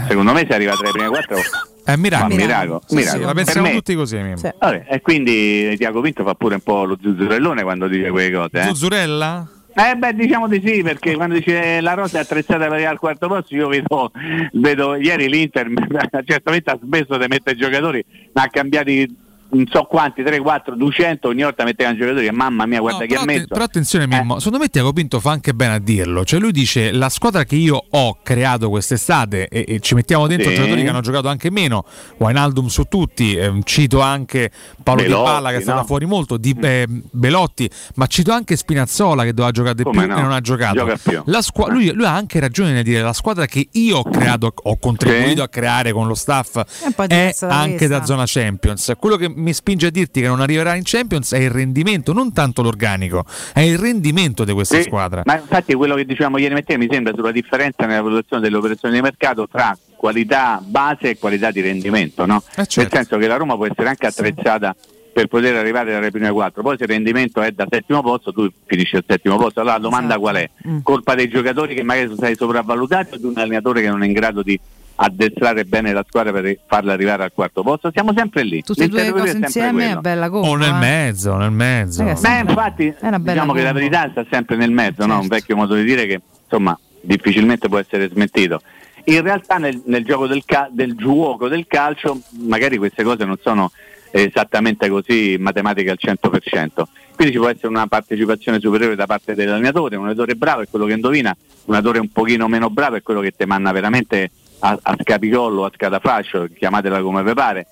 secondo me si arriva tra le prime quattro. È un miracolo. Miracolo, Sì, miracolo. sì, la Per pensiamo me- tutti così. Mimmo. Vabbè, e quindi Diaco Pinto fa pure un po' lo zuzzurellone quando dice quelle cose. Eh? Zuzzurella? Eh beh, diciamo di sì, perché quando dice la rosa è attrezzata per arrivare al quarto posto, io vedo, vedo ieri l'Inter certamente ha smesso di mettere giocatori, ma ha cambiati non so quanti, 3, 4, 200, ogni volta metteva i giocatori mamma mia guarda No, chi ha però, messo. però attenzione Eh. Mimmo, secondo me Tiago Pinto fa anche bene a dirlo, cioè lui dice la squadra che io ho creato quest'estate e, e ci mettiamo dentro Sì. giocatori che hanno giocato anche meno, Wijnaldum su tutti, ehm, cito anche Paolo Di Belotti, Balla che è stato no? Fuori molto, di, eh, Belotti, ma cito anche Spinazzola che doveva giocare di Come più no? e non ha giocato. La squa- lui, lui ha anche ragione nel dire la squadra che io ho creato, ho contribuito Sì. a creare con lo staff è da anche da zona Champions. Quello che mi spinge a dirti che non arriverà in Champions è il rendimento, non tanto l'organico, è il rendimento di questa Sì, squadra. Ma infatti quello che dicevamo ieri mattina mi sembra sulla differenza nella valutazione delle operazioni di mercato tra qualità base e qualità di rendimento, no? Eh, certo. Nel senso che la Roma può essere anche attrezzata per poter arrivare dalle prime quattro, poi se il rendimento è da settimo posto tu finisci al settimo posto, allora la domanda Esatto. qual è? Mm. Colpa dei giocatori che magari sono stati sopravvalutati o di un allenatore che non è in grado di addestrare bene la squadra per farla arrivare al quarto posto? Siamo sempre lì. Tutte e due cose è sempre insieme è bella cosa. O nel eh. mezzo, nel mezzo. Ragazzi, Beh, infatti, diciamo che la verità sta sempre nel mezzo, no? un vecchio modo di dire che insomma difficilmente può essere smentito. In realtà nel, nel gioco del, ca- del gioco del calcio magari queste cose non sono esattamente così matematiche al 100%. Quindi ci può essere una partecipazione superiore da parte dell'allenatore, un allenatore bravo è quello che indovina, un allenatore un pochino meno bravo è quello che ti manna veramente a, a scapicollo, a scatafascio, chiamatela come vi pare.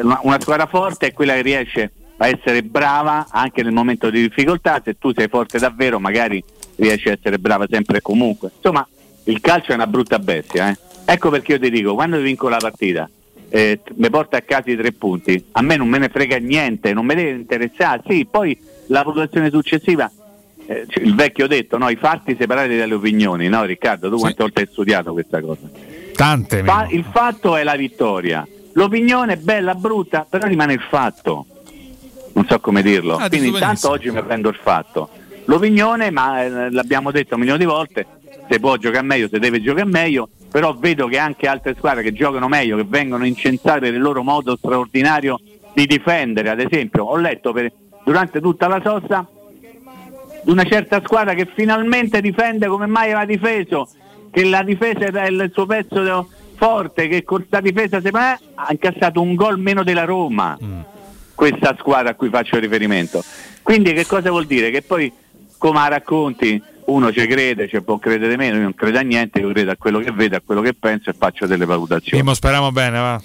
Una, una squadra forte è quella che riesce a essere brava anche nel momento di difficoltà, se tu sei forte davvero magari riesci a essere brava sempre e comunque. Insomma, il calcio è una brutta bestia. eh. Ecco perché io ti dico, quando vinco la partita, eh, mi porta a casa i tre punti, a me non me ne frega niente, non me deve interessare, sì, poi la valutazione successiva, eh, il vecchio detto, no, i fatti separati dalle opinioni, no Riccardo, tu quante volte hai studiato questa cosa? Tante. Fa- il fatto è la vittoria, l'opinione è bella, brutta, però rimane il fatto. Non so come dirlo. Ah, Quindi intanto benissimo. oggi mi prendo il fatto. L'opinione, ma eh, l'abbiamo detto un milione di volte, se può giocare meglio, se deve giocare meglio, però vedo che anche altre squadre che giocano meglio, che vengono incensate il loro modo straordinario di difendere, ad esempio, ho letto per- durante tutta la sosta di una certa squadra che finalmente difende come mai aveva difeso, che la difesa era il suo pezzo forte, che con questa difesa me, ha incassato un gol meno della Roma, questa squadra a cui faccio riferimento. Quindi che cosa vuol dire? Che poi come racconti uno ci crede, ci può credere meno, io non credo a niente, io credo a quello che vedo, a quello che penso e faccio delle valutazioni. Mimmo, speriamo bene, va.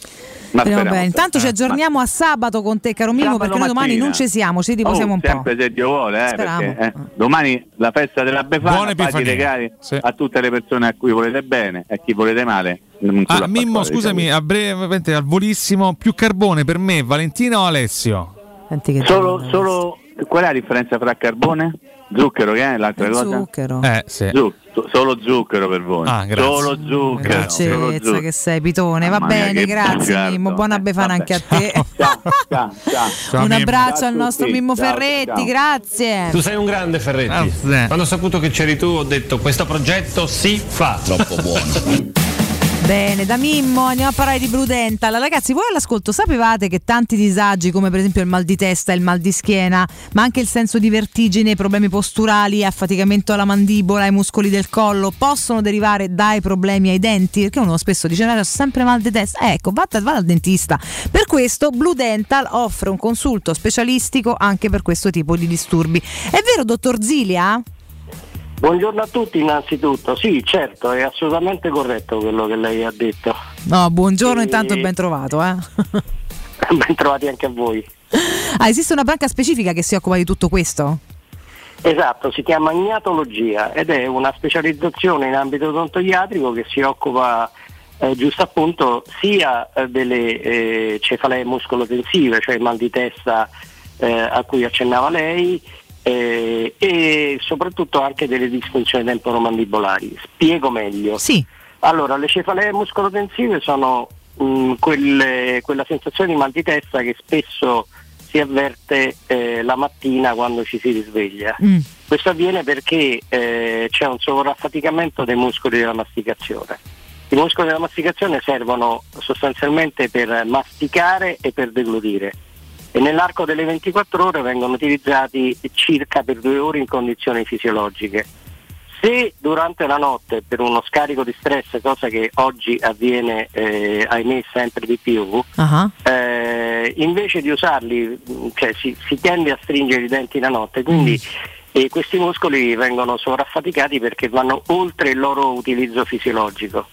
Ma Speriamo speriamo bene. Intanto ci aggiorniamo a sabato con te, caro Mimmo, perché noi domani mattina. non ci siamo, ci riposiamo Oh, un po'. sempre se Dio vuole, eh, perché, eh, domani la festa della Befana, fate i regali Sì. a tutte le persone a cui volete bene e a chi volete male. Ah, Mimmo, scusami, diciamo. a breve, al volissimo, più carbone per me, Valentina o Alessio? Senti che Solo, solo, qual è la differenza tra carbone? Zucchero che è l'altra cosa? Zucchero. Eh, sì. Zu- solo zucchero per voi. Ah, grazie. solo zucchero. solo Grazie zucchero. che sei Pitone, va Mamma bene, grazie bugiardo. Mimmo, buona Eh, Befana vabbè. anche a te. Ciao, ciao, ciao. Ciao, un abbraccio Ciao al nostro. Mimmo Ciao, Ferretti, ciao. grazie. Tu sei un grande Ferretti. Sì. Quando ho saputo che c'eri tu ho detto questo progetto si fa. Troppo buono. Bene, da Mimmo andiamo a parlare di Blue Dental. Ragazzi, voi all'ascolto sapevate che tanti disagi, come per esempio il mal di testa, il mal di schiena, ma anche il senso di vertigine, problemi posturali, affaticamento alla mandibola, ai muscoli del collo, possono derivare dai problemi ai denti? Perché uno spesso dice: "No, ho sempre mal di testa". Eh, ecco, vada, vada al dentista. Per questo Blue Dental offre un consulto specialistico anche per questo tipo di disturbi. È vero, dottor Zilia? Buongiorno a tutti innanzitutto, sì certo è assolutamente corretto quello che lei ha detto, No, buongiorno E- intanto e ben trovato, eh. ben trovati anche a voi. Ah, esiste una branca specifica che si occupa di tutto questo? Esatto, si chiama gnatologia ed è una specializzazione in ambito odontoiatrico che si occupa eh, giusto appunto sia eh, delle eh, cefalee muscolotensive, cioè mal di testa eh, a cui accennava lei, eh, e soprattutto anche delle disfunzioni temporomandibolari. Spiego meglio. Sì. Allora, le cefalee muscolotensive sono mh, quelle- quella sensazione di mal di testa che spesso si avverte eh, la mattina quando ci si risveglia. Questo avviene perché eh, c'è un sovraffaticamento dei muscoli della masticazione. I muscoli della masticazione servono sostanzialmente per masticare e per deglutire e nell'arco delle 24 ore vengono utilizzati circa per due ore in condizioni fisiologiche. Se durante la notte per uno scarico di stress, cosa che oggi avviene eh, ahimè sempre di più, eh, invece di usarli, cioè si, si tende a stringere i denti la notte, quindi eh, questi muscoli vengono sovraffaticati perché vanno oltre il loro utilizzo fisiologico.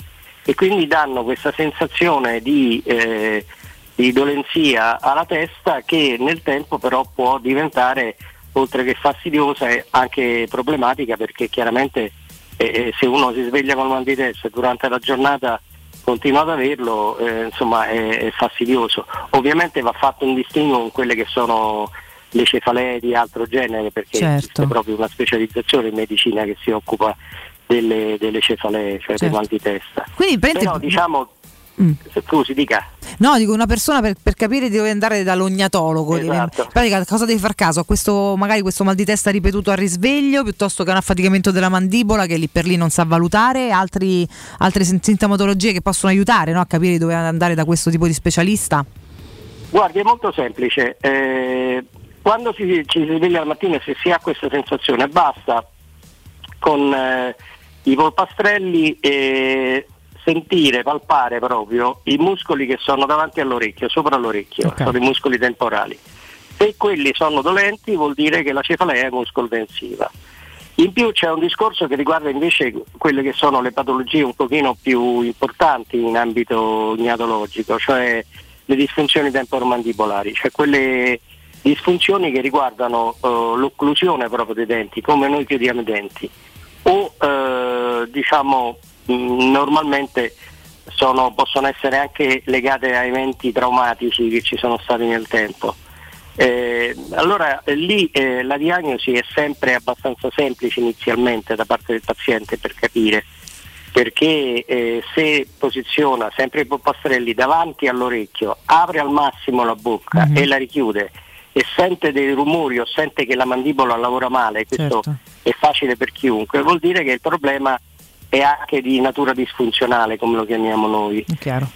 E quindi danno questa sensazione di, eh, di dolenzia alla testa che nel tempo però può diventare oltre che fastidiosa è anche problematica perché chiaramente eh, eh, se uno si sveglia con mal di testa e durante la giornata continua ad averlo, eh, insomma è, è fastidioso. Ovviamente va fatto un distinguo con quelle che sono le cefalee di altro genere perché Certo. esiste proprio una specializzazione in medicina che si occupa delle, delle cefalee, cioè Certo. dei mal di testa. Quindi Però diciamo, Mm. scusi dica. No, dico una persona per, per capire deve andare dall'ognatologo. Esatto. pratica, cosa devi far caso? A questo, magari questo mal di testa ripetuto al risveglio, piuttosto che un affaticamento della mandibola che lì per lì non sa valutare, altri- altre sin- sintomatologie che possono aiutare no, a capire dove andare da questo tipo di specialista? Guardi, è molto semplice. Eh, quando si, ci si sveglia la mattina e se si ha questa sensazione, basta con eh, i polpastrelli eh, sentire, palpare proprio i muscoli che sono davanti all'orecchio, sopra l'orecchio, Ok. sono i muscoli temporali. Se quelli sono dolenti vuol dire che la cefalea è muscolotensiva. In più c'è un discorso che riguarda invece quelle che sono le patologie un pochino più importanti in ambito gnatologico, cioè le disfunzioni temporomandibolari, cioè quelle disfunzioni che riguardano eh, l'occlusione proprio dei denti, come noi chiudiamo i denti, o eh, diciamo mh, normalmente sono- possono essere anche legate a eventi traumatici che ci sono stati nel tempo. Eh, allora eh, lì eh, la diagnosi è sempre abbastanza semplice inizialmente da parte del paziente per capire, perché eh, se posiziona sempre i polpastrelli davanti all'orecchio, apre al massimo la bocca Mhm. e la richiude e sente dei rumori o sente che la mandibola lavora male, questo Certo. è facile per chiunque, vuol dire che il problema è anche di natura disfunzionale, come lo chiamiamo noi.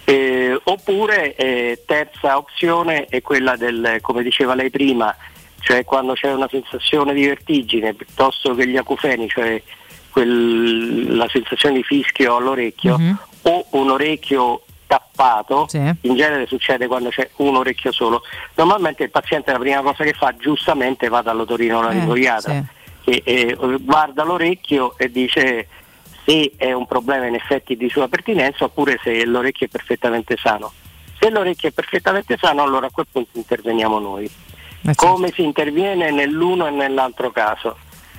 Eh, oppure eh, terza opzione è quella del, come diceva lei prima, cioè quando c'è una sensazione di vertigine piuttosto che gli acufeni, cioè quel- la sensazione di fischio all'orecchio o un orecchio tappato, in genere succede quando c'è un orecchio solo. Normalmente il paziente la prima cosa che fa giustamente va dall'otorino laringoiatra che eh, guarda l'orecchio e dice se è un problema in effetti di sua pertinenza oppure se l'orecchio è perfettamente sano. Se l'orecchio è perfettamente sano allora a quel punto interveniamo noi. Come si interviene nell'uno e nell'altro caso?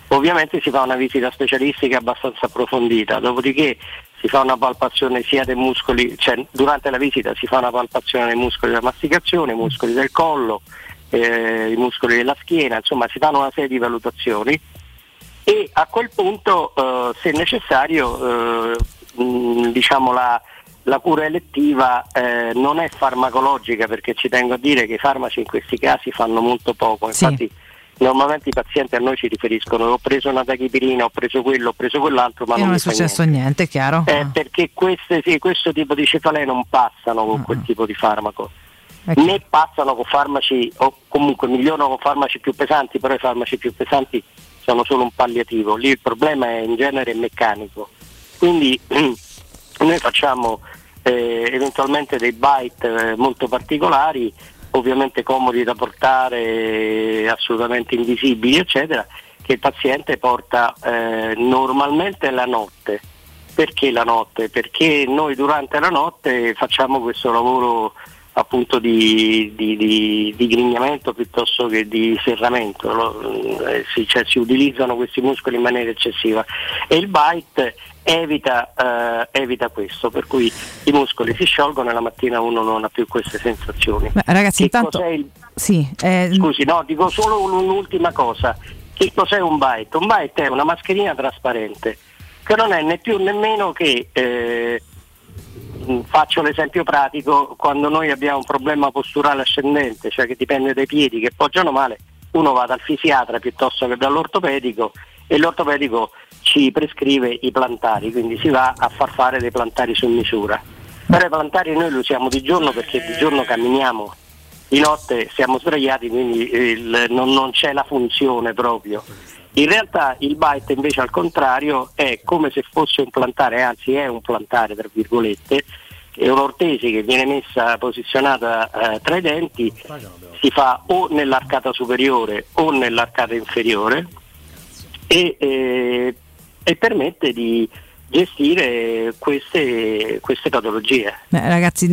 Ovviamente si fa una visita specialistica abbastanza approfondita, dopodiché si fa una palpazione sia dei muscoli, cioè durante la visita si fa una palpazione dei muscoli della masticazione, i muscoli del collo, eh, i muscoli della schiena, insomma si fanno una serie di valutazioni e a quel punto eh, se necessario eh, mh, diciamo la, la cura elettiva eh, non è farmacologica perché ci tengo a dire che i farmaci in questi casi fanno molto poco, infatti normalmente i pazienti a noi ci riferiscono ho preso una tachipirina, ho preso quello, ho preso quell'altro, ma E non, non è successo niente. niente, è chiaro. Eh, perché queste, sì, questo tipo di cefalee non passano con quel tipo di farmaco, né passano con farmaci, o comunque migliorano con farmaci più pesanti, però i farmaci più pesanti sono solo un palliativo, lì il problema è in genere meccanico. Quindi noi facciamo eh, eventualmente dei bite eh, molto particolari, ovviamente comodi da portare, assolutamente invisibili, eccetera, che il paziente porta eh, normalmente la notte. Perché la notte? Perché noi durante la notte facciamo questo lavoro appunto di, di- di- di grignamento piuttosto che di serramento, lo- eh, si, cioè, si utilizzano questi muscoli in maniera eccessiva e il bite evita, eh, evita questo, per cui i muscoli si sciolgono e la mattina uno non ha più queste sensazioni. Beh, ragazzi, Che intanto. il- Sì, eh, Scusi, no, dico solo un- un'ultima cosa. Che cos'è un bite? Un bite è una mascherina trasparente, che non è né più né meno che, eh, mh, faccio l'esempio pratico, quando noi abbiamo un problema posturale ascendente, cioè che dipende dai piedi che poggiano male, uno va dal fisiatra piuttosto che dall'ortopedico e l'ortopedico ci prescrive i plantari, quindi si va a far fare dei plantari su misura. Però i plantari noi li usiamo di giorno perché di giorno camminiamo di notte siamo sdraiati, quindi il- non, non c'è la funzione proprio. In realtà il bite invece al contrario è come se fosse un plantare, anzi è un plantare tra virgolette, è un'ortesi che viene messa posizionata eh, tra i denti, si fa o nell'arcata superiore o nell'arcata inferiore e, eh, e permette di gestire queste, queste patologie. Beh, ragazzi,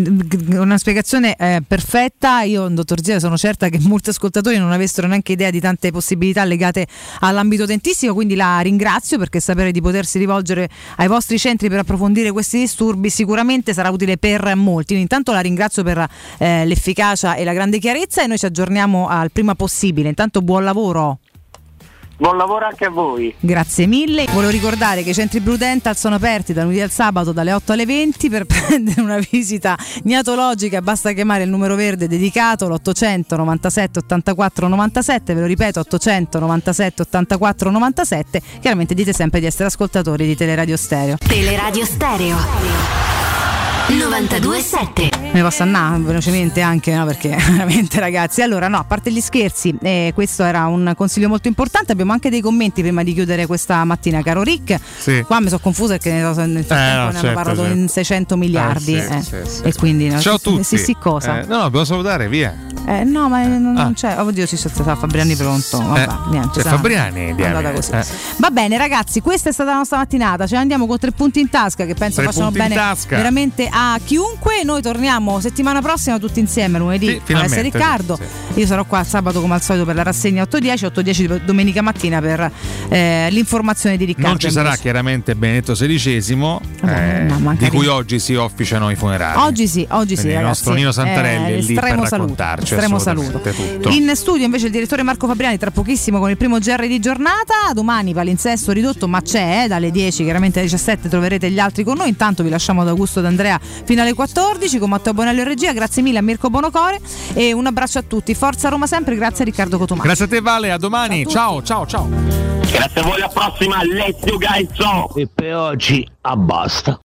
una spiegazione eh, perfetta. Io, dottor Zia, sono certa che molti ascoltatori non avessero neanche idea di tante possibilità legate all'ambito dentistico, quindi la ringrazio perché sapere di potersi rivolgere ai vostri centri per approfondire questi disturbi sicuramente sarà utile per molti. Intanto la ringrazio per eh, l'efficacia e la grande chiarezza e noi ci aggiorniamo al prima possibile. Intanto buon lavoro. Buon lavoro anche a voi. Grazie mille. Volevo ricordare che i centri Blue Dental sono aperti da lunedì al sabato dalle 8 alle 20 per prendere una visita gnatologica. Basta chiamare il numero verde dedicato l'800 97 84 97. Ve lo ripeto, 800 97 84 97. Chiaramente dite sempre di essere ascoltatori di Teleradio Stereo. Teleradio Stereo 927 Me ne posso andare velocemente anche, no? Perché veramente ragazzi. Allora, no, a parte gli scherzi, eh, questo era un consiglio molto importante. Abbiamo anche dei commenti prima di chiudere questa mattina, caro Rick. Sì. Qua mi sono confusa perché nel frattempo no, ne hanno certo, parlato certo. in 600 miliardi. Ah, sì, eh. sì, e quindi no, Ciao a tutti. Sì, sì, cosa? Eh, no, no, dobbiamo salutare, via. Eh, no, ma non, Ah. c'è. Oh, oddio, c'è sta Fabriani pronto. Vabbè, Eh, niente. c'è sarà- Fabriani. Eh. Va bene, ragazzi, questa è stata la nostra mattinata. Ce ne andiamo con tre punti in tasca che penso facciano bene veramente a chiunque. Noi torniamo settimana prossima tutti insieme, lunedì, Sì, Alessia Riccardo. sì, Io sarò qua sabato come al solito per la rassegna 8.10, 8.10 di domenica mattina per eh, l'informazione di Riccardo. Non ci sarà chiaramente Benedetto XVI, eh, di cui oggi si officiano i funerali. Oggi sì, oggi sì, Quindi il ragazzi. nostro Nino Santarelli è lì per saluto, raccontarci saluto. tutto. In studio invece il direttore Marco Fabriani tra pochissimo con il primo GR di giornata. Domani palinsesto ridotto, ma c'è eh, dalle 10, chiaramente alle 17 troverete gli altri con noi. Intanto vi lasciamo ad Augusto D'Andrea fino alle 14 con Matteo Bonello in regia. Grazie mille a Mirko Bonocore e un abbraccio a tutti. Forza Roma sempre, grazie a Riccardo Cotumaccio. Grazie a te Vale, a domani. Ciao, ciao, ciao. Grazie a voi, alla prossima, Alessio Gaizzo. E per oggi, abbasta.